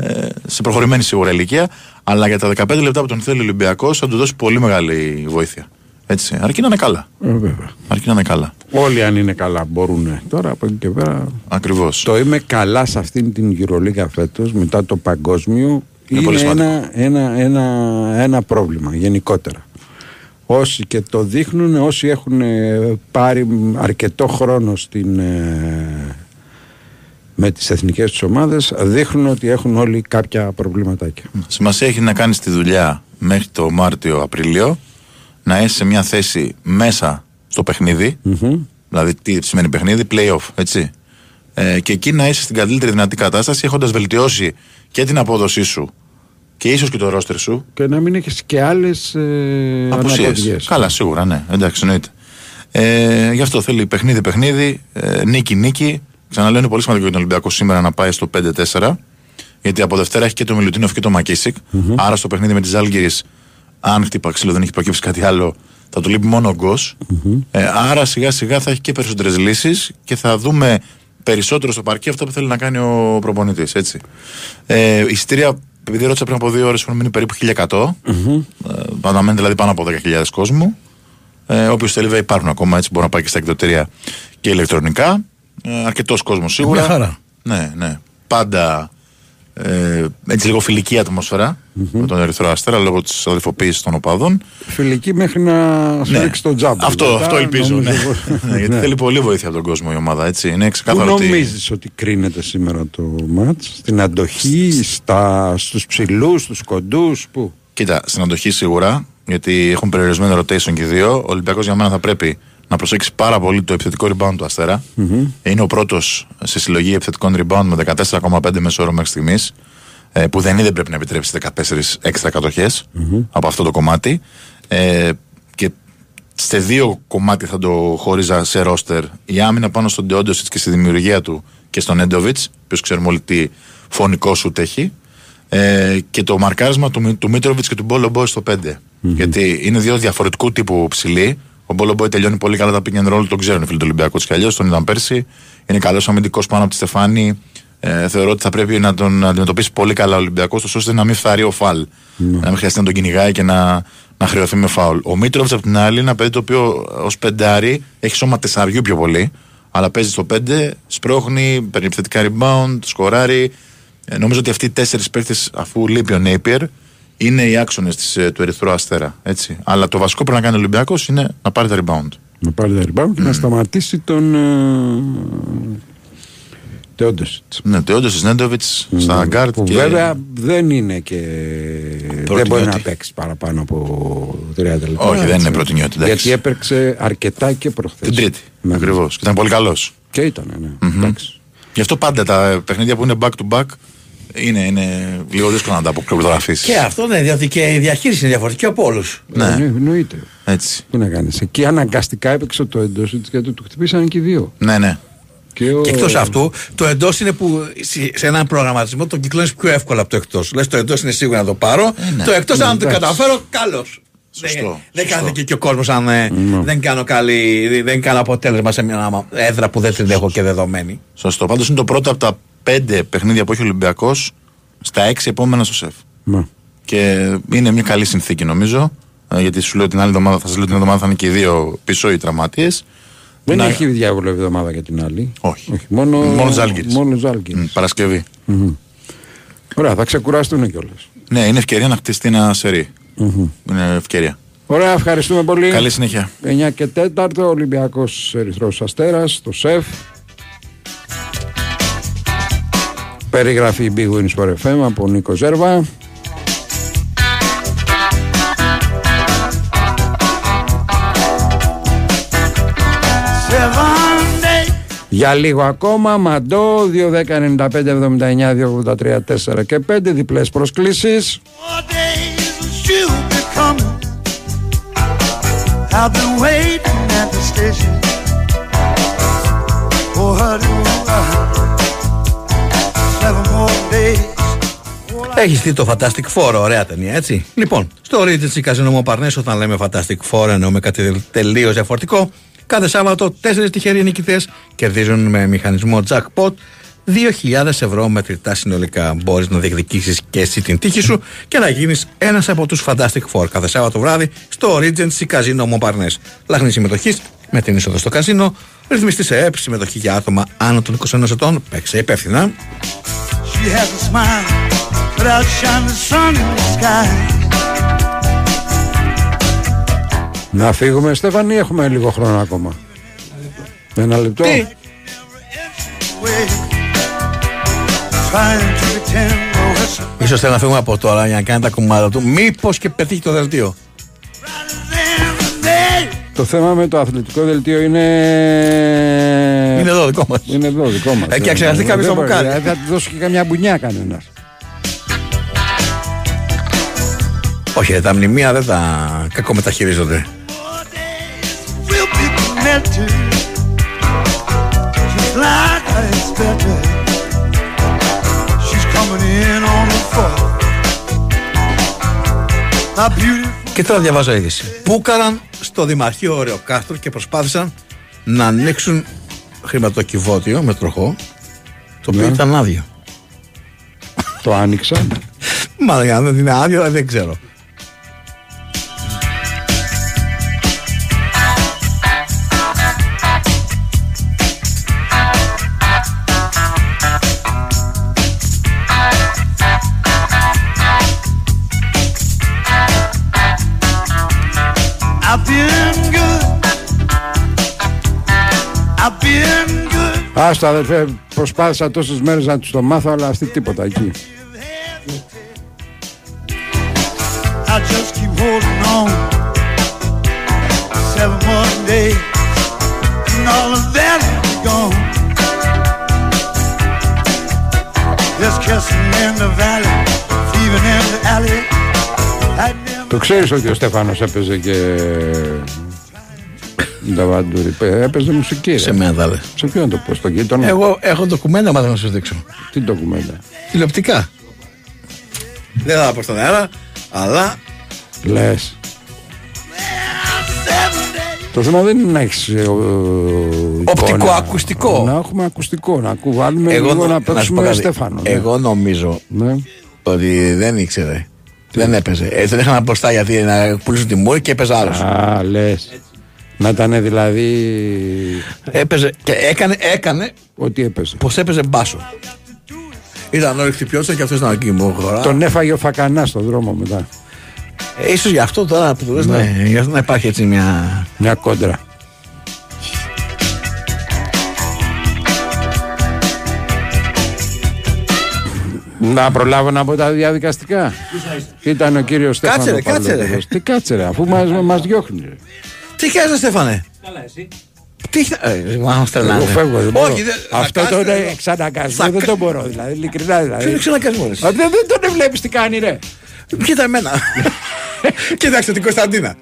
Speaker 33: ε, σε προχωρημένη σίγουρα ηλικία, αλλά για τα 15 λεπτά που τον θέλει ο Ολυμπιακός θα του δώσει πολύ μεγάλη βοήθεια. Έτσι, αρκεί να είναι καλά.
Speaker 1: Ε, βέβαια.
Speaker 33: Αρκεί να είναι καλά.
Speaker 1: Όλοι αν είναι καλά μπορούν. Τώρα από εκεί και πέρα.
Speaker 33: Ακριβώς.
Speaker 1: Το είμαι καλά σε αυτήν την Euroliga φέτος μετά το παγκόσμιο.
Speaker 33: Είναι
Speaker 1: Είναι,
Speaker 33: πολύ σημαντικό.
Speaker 1: ένα, ένα, ένα, ένα πρόβλημα γενικότερα. Όσοι και το δείχνουν, όσοι έχουν ε, πάρει αρκετό χρόνο στην, ε, με τις εθνικές τους ομάδες δείχνουν ότι έχουν όλοι κάποια προβληματάκια.
Speaker 33: Σημασία έχει να κάνεις τη δουλειά μέχρι το Μάρτιο-Απρίλιο, να είσαι σε μια θέση μέσα στο παιχνιδι Δηλαδή, τι σημαίνει παιχνίδι, playoff, έτσι. Ε, και εκεί να είσαι στην καλύτερη δυνατή κατάσταση, έχοντας βελτιώσει και την απόδοσή σου και ίσως και το ρόστερ σου.
Speaker 1: Και να μην έχεις και άλλες ε,
Speaker 33: Απουσίες.
Speaker 1: αναποδίες.
Speaker 33: Καλά, σίγουρα, ναι. Εντάξει, εννοείται. Ε, γι' αυτό θέλει παιχνίδι-παιχνίδι, ε, νίκη-νίκη. Ξαναλέω, είναι πολύ σημαντικό για τον Ολυμπιακό σήμερα να πάει στο 5-4. Γιατί από Δευτέρα έχει και το Μιλουτίνοφ και το μακισικ Άρα στο παιχνίδι με τη Ζάλγκυρη, αν χτύπα ξύλο δεν έχει προκύψει κάτι άλλο, θα του λείπει μόνο ο γκος. Ε, άρα σιγά σιγά θα έχει και περισσότερες λύσεις και θα δούμε περισσότερο στο παρκή αυτό που θέλει να κάνει ο προπονητής. Έτσι. Ε, εισιτήρια, επειδή ρώτησα πριν από δύο ώρες, έχουν μείνει περίπου 1100. Ε, αναμένει δηλαδή πάνω από 10.000 κόσμου. Ε, Όποιος θέλει, βέβαια, υπάρχουν ακόμα έτσι. Μπορεί να πάει και στα εκδοτήρια και ηλεκτρονικά. Ε, Αρκετός κόσμος σίγουρα.
Speaker 3: Μια χαρά.
Speaker 33: Ναι, ναι. Πάντα ε, έτσι λίγο φιλική ατμόσφαιρα με τον Ερυθρό Αστέρα λόγω της αδελφοποίησης των οπαδών.
Speaker 1: Φιλική μέχρι να σου
Speaker 33: Ναι.
Speaker 1: ρίξει τον τζάμπο.
Speaker 33: Αυτό,
Speaker 1: Μετά,
Speaker 33: αυτό ελπίζω. Ναι.
Speaker 1: νομίζω-
Speaker 33: Ναι, γιατί
Speaker 1: Ναι.
Speaker 33: θέλει πολύ βοήθεια από τον κόσμο η ομάδα. Έτσι. Είναι
Speaker 1: Πού
Speaker 33: ξεκάθαρο ότι.
Speaker 1: νομίζεις ότι κρίνεται σήμερα το μάτς, στην αντοχή, στα, στους ψηλούς, στους κοντούς, πού;
Speaker 33: Κοίτα, στην αντοχή σίγουρα, γιατί έχουν περιορισμένο rotation και οι δύο. Ο Ολυμπιακός για μένα θα πρέπει να προσέξεις πάρα πολύ το επιθετικό rebound του αστερα Είναι ο πρώτος σε συλλογή επιθετικών rebound με 14,5 μέσο όρο μέχρι στιγμής. Που δεν είναι, δεν πρέπει να επιτρέψει 14 έξτρα κατοχές από αυτό το κομμάτι. Ε, και σε δύο κομμάτια θα το χώριζα σε ρόστερ. Η άμυνα πάνω στον Ντεόντοσιτ και στη δημιουργία του και στον Έντοβιτ, ο οποίος ξέρουμε όλοι τι φωνικό σουτ έχει. Ε, και το μαρκάρισμα του, Μι- του Μίτροβιτς και του Μπόλο Μπόι στο 5. Γιατί είναι δύο διαφορετικού τύπου ψηλοί. Ο Μπόλο Μπόι τελειώνει πολύ καλά τα pick and roll, τον ξέρουν οι φίλοι του Ολυμπιακού τη κι αλλιώς, τον είδαν πέρσι. Είναι καλός αμυντικός πάνω από τη Στεφάνη. Ε, θεωρώ ότι θα πρέπει να τον αντιμετωπίσει πολύ καλά ο Ολυμπιακός, ώστε να μην φθαρεί ο φαλ. Να μην χρειαστεί να τον κυνηγάει και να, να χρεωθεί με φάουλ. Ο Μίτροβιτ απ' την άλλη είναι ένα παιδί το οποίο ως πεντάρι έχει σώμα τεσσαριού πιο πολύ. Αλλά παίζει στο 5, σπρώχνει, παίρνει επιθετικά rebound, σκοράρει. Ε, νομίζω ότι αυτοί οι τέσσερις παίχτε, αφού λείπει ο Νέιπιερ, είναι οι άξονες του Ερυθρού Αστέρα. Έτσι. Αλλά το βασικό που πρέπει να κάνει ο Ολυμπιακός είναι να πάρει τα rebound.
Speaker 1: Να πάρει τα rebound και να σταματήσει τον. Ε, Τεόντοσιτς.
Speaker 33: Ναι, Τεόντοσιτς, Νέντοβιτς στα γκάρτ.
Speaker 1: Που
Speaker 33: και...
Speaker 1: βέβαια δεν είναι και. Δεν μπορεί
Speaker 33: Προτινιώτη.
Speaker 1: να παίξει παραπάνω από 30 λεπτά.
Speaker 33: Όχι, δεν
Speaker 1: έτσι.
Speaker 33: είναι πρώτης νιότης, εντάξει.
Speaker 1: Γιατί έπαιξε αρκετά και προχθές.
Speaker 33: Την Τρίτη. Ακριβώς. Και ήταν πολύ καλός.
Speaker 1: Και ήταν, ναι. Εντάξει.
Speaker 33: Γι' αυτό πάντα τα παιχνίδια που είναι back to back είναι, είναι λίγο δύσκολο να τα αποκρυπτογραφήσει.
Speaker 3: Και αυτό ναι, διότι και η διαχείριση είναι διαφορετική από όλους.
Speaker 33: Ναι.
Speaker 1: Ε, εννοείται.
Speaker 33: Έτσι.
Speaker 1: Τι να κάνεις. Εκεί αναγκαστικά έπαιξε το εντός γιατί του χτυπήσαν και οι δύο.
Speaker 33: Ναι, ναι.
Speaker 1: Και, ο...
Speaker 3: Και εκτός αυτού, το εντός είναι που σε- σε έναν προγραμματισμό τον κυκλώνεις πιο εύκολα από το εκτός. Λες το εντός είναι σίγουρα να το πάρω.
Speaker 1: ναι.
Speaker 3: Το εκτός,
Speaker 1: Ναι,
Speaker 3: αν το
Speaker 1: εντάξει.
Speaker 3: καταφέρω, καλώς.
Speaker 33: Σωστό,
Speaker 3: Δεν κάθεται και, και ο κόσμος αν ε,
Speaker 1: Ναι.
Speaker 3: δεν κάνω καλή, δεν κάνω αποτέλεσμα σε μια έδρα που δεν την έχω και δεδομένη.
Speaker 33: Σωστό. Πάντως είναι το πρώτο από τα πέντε παιχνίδια που έχει ο Ολυμπιακός στα έξι επόμενα στο σεφ.
Speaker 1: Μα.
Speaker 33: Και είναι μια καλή συνθήκη νομίζω. ε, Γιατί σου λέω την άλλη εβδομάδα, θα σα λέω την εβδομάδα θα είναι και οι δύο πίσω οι τραυματίες.
Speaker 1: Δεν
Speaker 33: Να-
Speaker 1: έχει διάβολο εβδομάδα για την άλλη.
Speaker 33: Όχι.
Speaker 1: Όχι μόνο
Speaker 33: Μόνο Ζάλγκιρις.
Speaker 1: Μόνο Ζάλγκιρις.
Speaker 33: Παρασκευή.
Speaker 1: Μμμ. Ωραία, θα ξεκουραστούν κιόλας.
Speaker 33: Ναι, είναι ευκαιρία να χτιστεί ένα σερί. Είναι ευκαιρία.
Speaker 1: Ωραία, ευχαριστούμε πολύ.
Speaker 33: Καλή συνέχεια.
Speaker 1: 9 και 4, Ολυμπιακός Ερυθρός Αστέρας, το ΣΕΦ. Περιγραφή Big Winnings voor FM από Νίκο Ζέρβα. Για λίγο ακόμα, μαντώ 2, 10, 95, 79, 2, 83, 4 και 5. Διπλές προσκλήσεις.
Speaker 3: Έχεις δει το Fantastic Four, ωραία ταινία, έτσι; Λοιπόν, στο Regency Casino Montparnasse, όταν λέμε Fantastic Four, εννοούμε κάτι τελείως διαφορετικό. Κάθε Σάββατο, τέσσερις τυχεροί νικητές κερδίζουν με μηχανισμό jackpot 2.000 ευρώ μετρητά συνολικά. Μπορείς να διεκδικήσεις και εσύ την τύχη σου και να γίνεις ένας από τους Fantastic Four κάθε Σάββατο βράδυ στο Regency Casino Montparnasse. Λάχνη συμμετοχής με την είσοδο στο καζίνο, ρυθμιστή σε ΕΠ, συμμετοχή για άτομα άνω των 21 ετών, παίξε υπεύθυνα.
Speaker 32: She has a smile, but outshine the sun in the sky.
Speaker 1: Να φύγουμε, Στέφανη, έχουμε λίγο χρόνο ακόμα. Ένα λεπτό.
Speaker 32: Τι; Trying to pretend oh, it's
Speaker 3: Ίσως θέλει να φύγουμε από τώρα για να κάνει τα κομμάτια του. Μήπως και πετύχει το δελτίο.
Speaker 1: Το θέμα με το αθλητικό δελτίο είναι.
Speaker 3: Είναι εδώ δικό μας.
Speaker 1: Είναι εδώ δικό μας.
Speaker 3: Ε, και αν ξεχαστεί κάποιος θα μου κάνει.
Speaker 1: Θα του δώσω και καμιά μπουνιά κανένας.
Speaker 3: Όχι, ρε, τα μνημεία δεν τα κακομεταχειρίζονται.
Speaker 32: real people meant to. Just like I expected. She's coming in on the fall. My beautiful
Speaker 3: Και τώρα διαβάζω είδηση. Πούκαραν στο Δημαρχείο Ωρεοκάστρου και προσπάθησαν να ανοίξουν χρηματοκιβώτιο με τροχό, το οποίο
Speaker 1: Ναι.
Speaker 3: ήταν άδειο.
Speaker 1: Το άνοιξα.
Speaker 3: Μα για να δεν είναι άδειο δεν ξέρω.
Speaker 1: Άστο αδελφέ, προσπάθησα τόσες μέρες να τους το μάθω, αλλά αυτή τίποτα εκεί. Το ξέρεις ότι ο Στεφάνο έπαιζε και. Νταβαντούρη. Έπαιζε μουσική.
Speaker 3: Σε
Speaker 1: ρε.
Speaker 3: μένα τα λες.
Speaker 1: Σε ποιον το πω, στον γείτονα;
Speaker 3: Εγώ έχω ντοκουμέντα, μα να σα δείξω.
Speaker 1: Τι ντοκουμέντα;
Speaker 3: Τηλεοπτικά. Δεν θα τα πω στον αέρα, αλλά
Speaker 1: Λες. Το θέμα δεν είναι να έχεις ε, ο-
Speaker 3: Οπτικό,
Speaker 1: εικόνα.
Speaker 3: ακουστικό.
Speaker 1: Να έχουμε ακουστικό, να ακουβάλουμε
Speaker 3: εγώ,
Speaker 1: λίγο
Speaker 3: νο-
Speaker 1: να
Speaker 3: σου πω
Speaker 1: παίξουμε
Speaker 3: κάτι.
Speaker 1: Στέφανο. ναι.
Speaker 3: Εγώ νομίζω
Speaker 1: Ναι.
Speaker 3: ότι δεν ήξερε. Δεν έπαιζε. Ε, δεν είχαν μπροστά γιατί να πουλήσουν τη μούρη και έπαιζε άλλος.
Speaker 1: Α, λες. Να ήταν δηλαδή...
Speaker 3: Έπαιζε και έκανε, έκανε
Speaker 1: Ότι έπαιζε.
Speaker 3: πως έπαιζε μπάσο. Ήταν όλοι χτυπιόντουσαν και αυτός ήταν εκεί μου χωρά.
Speaker 1: Τον έφαγε ο Φακανάς στον δρόμο μετά.
Speaker 3: Ε, ίσως γι' αυτό τώρα που το λες,
Speaker 1: Ναι.
Speaker 3: ναι, γι' αυτό να υπάρχει έτσι μια...
Speaker 1: Μια κόντρα. Να προλάβω να πω τα διαδικαστικά. Ήταν ο κύριος Στέφανος
Speaker 3: Κάτσε ρε, κάτσε ρε.
Speaker 1: Παυλόπουλος. Τι κάτσε ρε, αφού μας, μας διώχνει. Ρε.
Speaker 3: Τι κάνεις Στέφανε;
Speaker 34: Καλά, εσύ.
Speaker 3: Τι ε, μα τρελάνε.
Speaker 1: Εγώ φεύγω, δεν μπορώ.
Speaker 3: Όχι, δεν-
Speaker 1: Αυτό
Speaker 3: θα
Speaker 1: τον
Speaker 3: κάτσε,
Speaker 1: ε, εξαναγκασμό
Speaker 3: θα
Speaker 1: δεν
Speaker 3: κα-
Speaker 1: τον μπορώ δηλαδή. Ειλικρινά δηλαδή.
Speaker 3: Ποιο είναι ξενακασμό, ρε.
Speaker 1: Α, Δεν, δεν τον βλέπεις τι κάνει, ρε.
Speaker 3: Κοίτα εμένα. Κοίταξε την Κωνσταντίνα.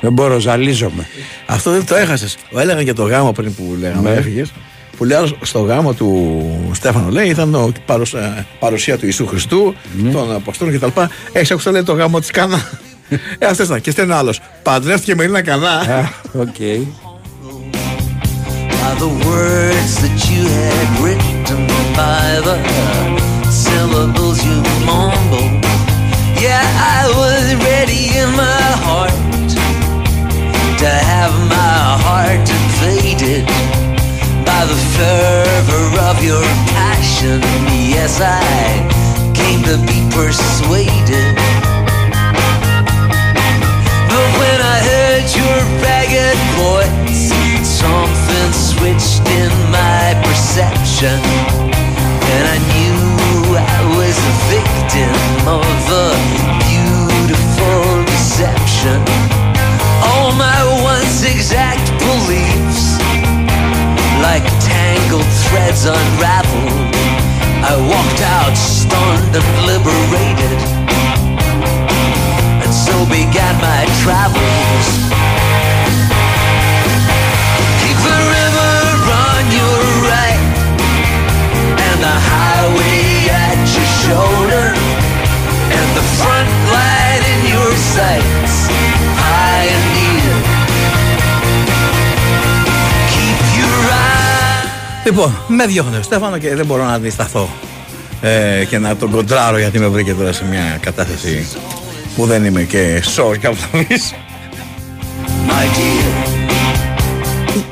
Speaker 1: Δεν μπορώ, ζαλίζομαι.
Speaker 3: Αυτό δεν το έχασες. Έλεγα για το γάμο πριν που λέγαμε,
Speaker 1: Ναι.
Speaker 3: έφυγες. Που λέει άλλος, στο γάμο του Στέφανο λέει ήταν ο, παρουσ- ε, παρουσία του Ιησού Χριστού,
Speaker 1: Ναι.
Speaker 3: των Αποστόλων κτλ. Έχει ακούσει λέει το γάμο της Κανά. ε, αυτό ήταν. Και στέλνει άλλο. Παντρεύτηκε με Ελλήνα Κανά.
Speaker 1: Οκ.
Speaker 16: by the words that you had written, by the syllables you mumbled. Yeah, I was ready in my heart to have my heart invaded by the fervor of your passion. Yes, I came to be persuaded. Voice, something switched in my perception.
Speaker 3: Λοιπόν, με διώχνει ο Στέφανο και δεν μπορώ να αντισταθώ ε, και να τον κοντράρω γιατί με βρήκε τώρα σε μια κατάσταση που δεν είμαι και σο και αυτομή.
Speaker 16: My dear.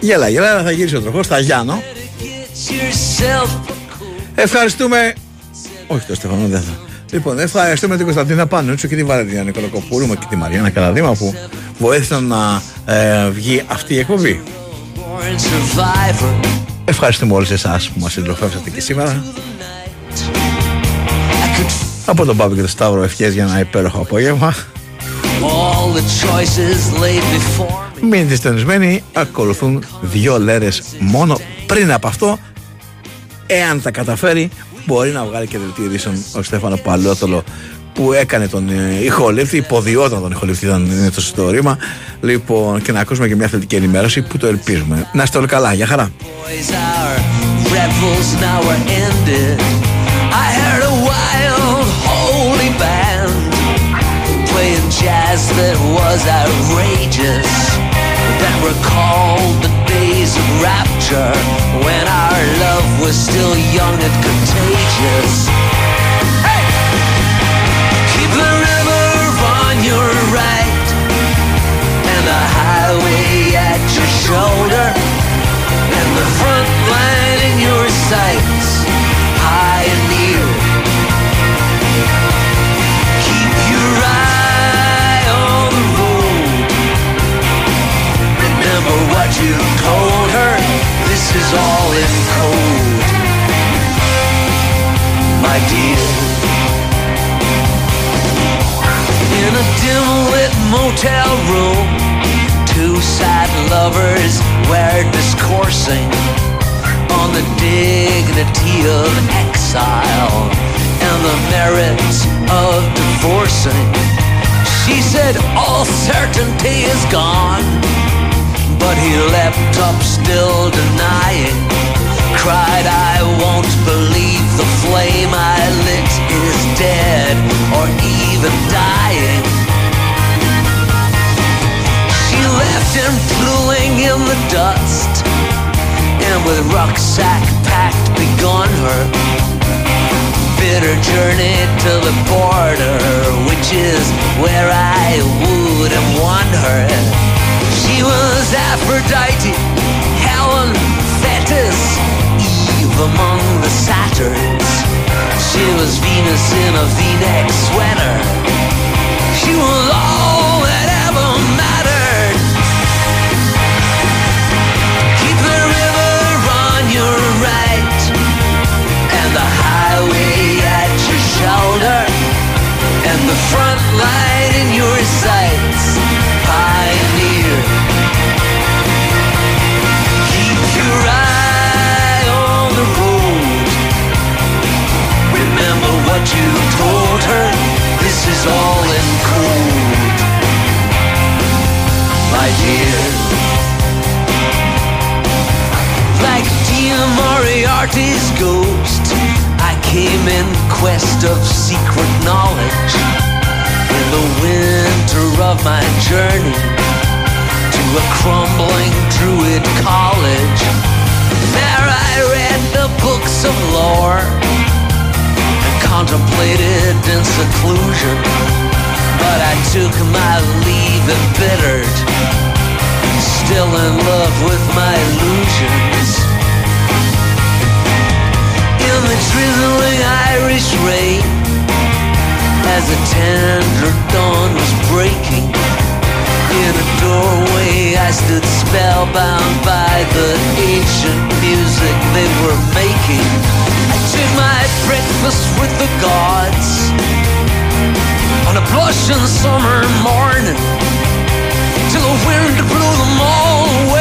Speaker 3: Γέλα, γέλα, θα γυρίσει ο τροχός, θα Γιάννο.
Speaker 16: Get yourself
Speaker 3: Ευχαριστούμε. Όχι το Στεφανό, δεν θα. Λοιπόν, ευχαριστούμε την Κωνσταντίνα Πάνουτσου και τη Βαλεντίνα Νικολακοπούλου και τη Μαριάννα Καλαδίμα που βοήθησαν να ε, βγει αυτή η εκπομπή.
Speaker 16: Born survivor.
Speaker 3: Ευχαριστούμε όλους εσάς που μας συντροφεύσατε και σήμερα. Από τον Πάπη και τον Σταύρο ευχές για ένα υπέροχο απόγευμα.
Speaker 16: All the choices laid before me.
Speaker 3: Μείνετε στενισμένοι, ακολουθούν δύο λέρες μόνο πριν από αυτό. Εάν τα καταφέρει, μπορεί να βγάλει και δελτίο ειδήσεων ο Στέφανο Παλότολο που έκανε τον ε, ηχοολύφθη, υποδιόταν τον ηχοολύφθη, ήταν το ιστορήμα. Λοιπόν, και να ακούσουμε και μια θετική ενημέρωση που το ελπίζουμε. Να είστε όλοι καλά, για χαρά!
Speaker 16: Shoulder and the front line in your sights. Pioneer. Keep your eye on the road. Remember what you told her. This is all in code. My dear. In a dim lit motel room, two sad lovers were discoursing on the dignity of exile and the merits of divorcing. She said all certainty is gone, but he leapt up still denying. Cried, I won't believe the flame I lit is dead or even dying. She left him in the dust and with rucksack packed begun her bitter journey to the border, which is where I would have won her. She was Aphrodite, Helen, Thetis, Eve among the satyrs. She was Venus in a v-neck sweater. She was all Like Moriarty's ghost, I came in quest of secret knowledge. In the winter of my journey to a crumbling druid college. There I read the books of lore and contemplated in seclusion. But I took my leave embittered, still in love with my illusions. In the drizzling Irish rain, as a tender dawn was breaking, in a doorway I stood spellbound by the ancient music they were making. I took my breakfast with the gods on a blushing summer morning. Till the wind blew them all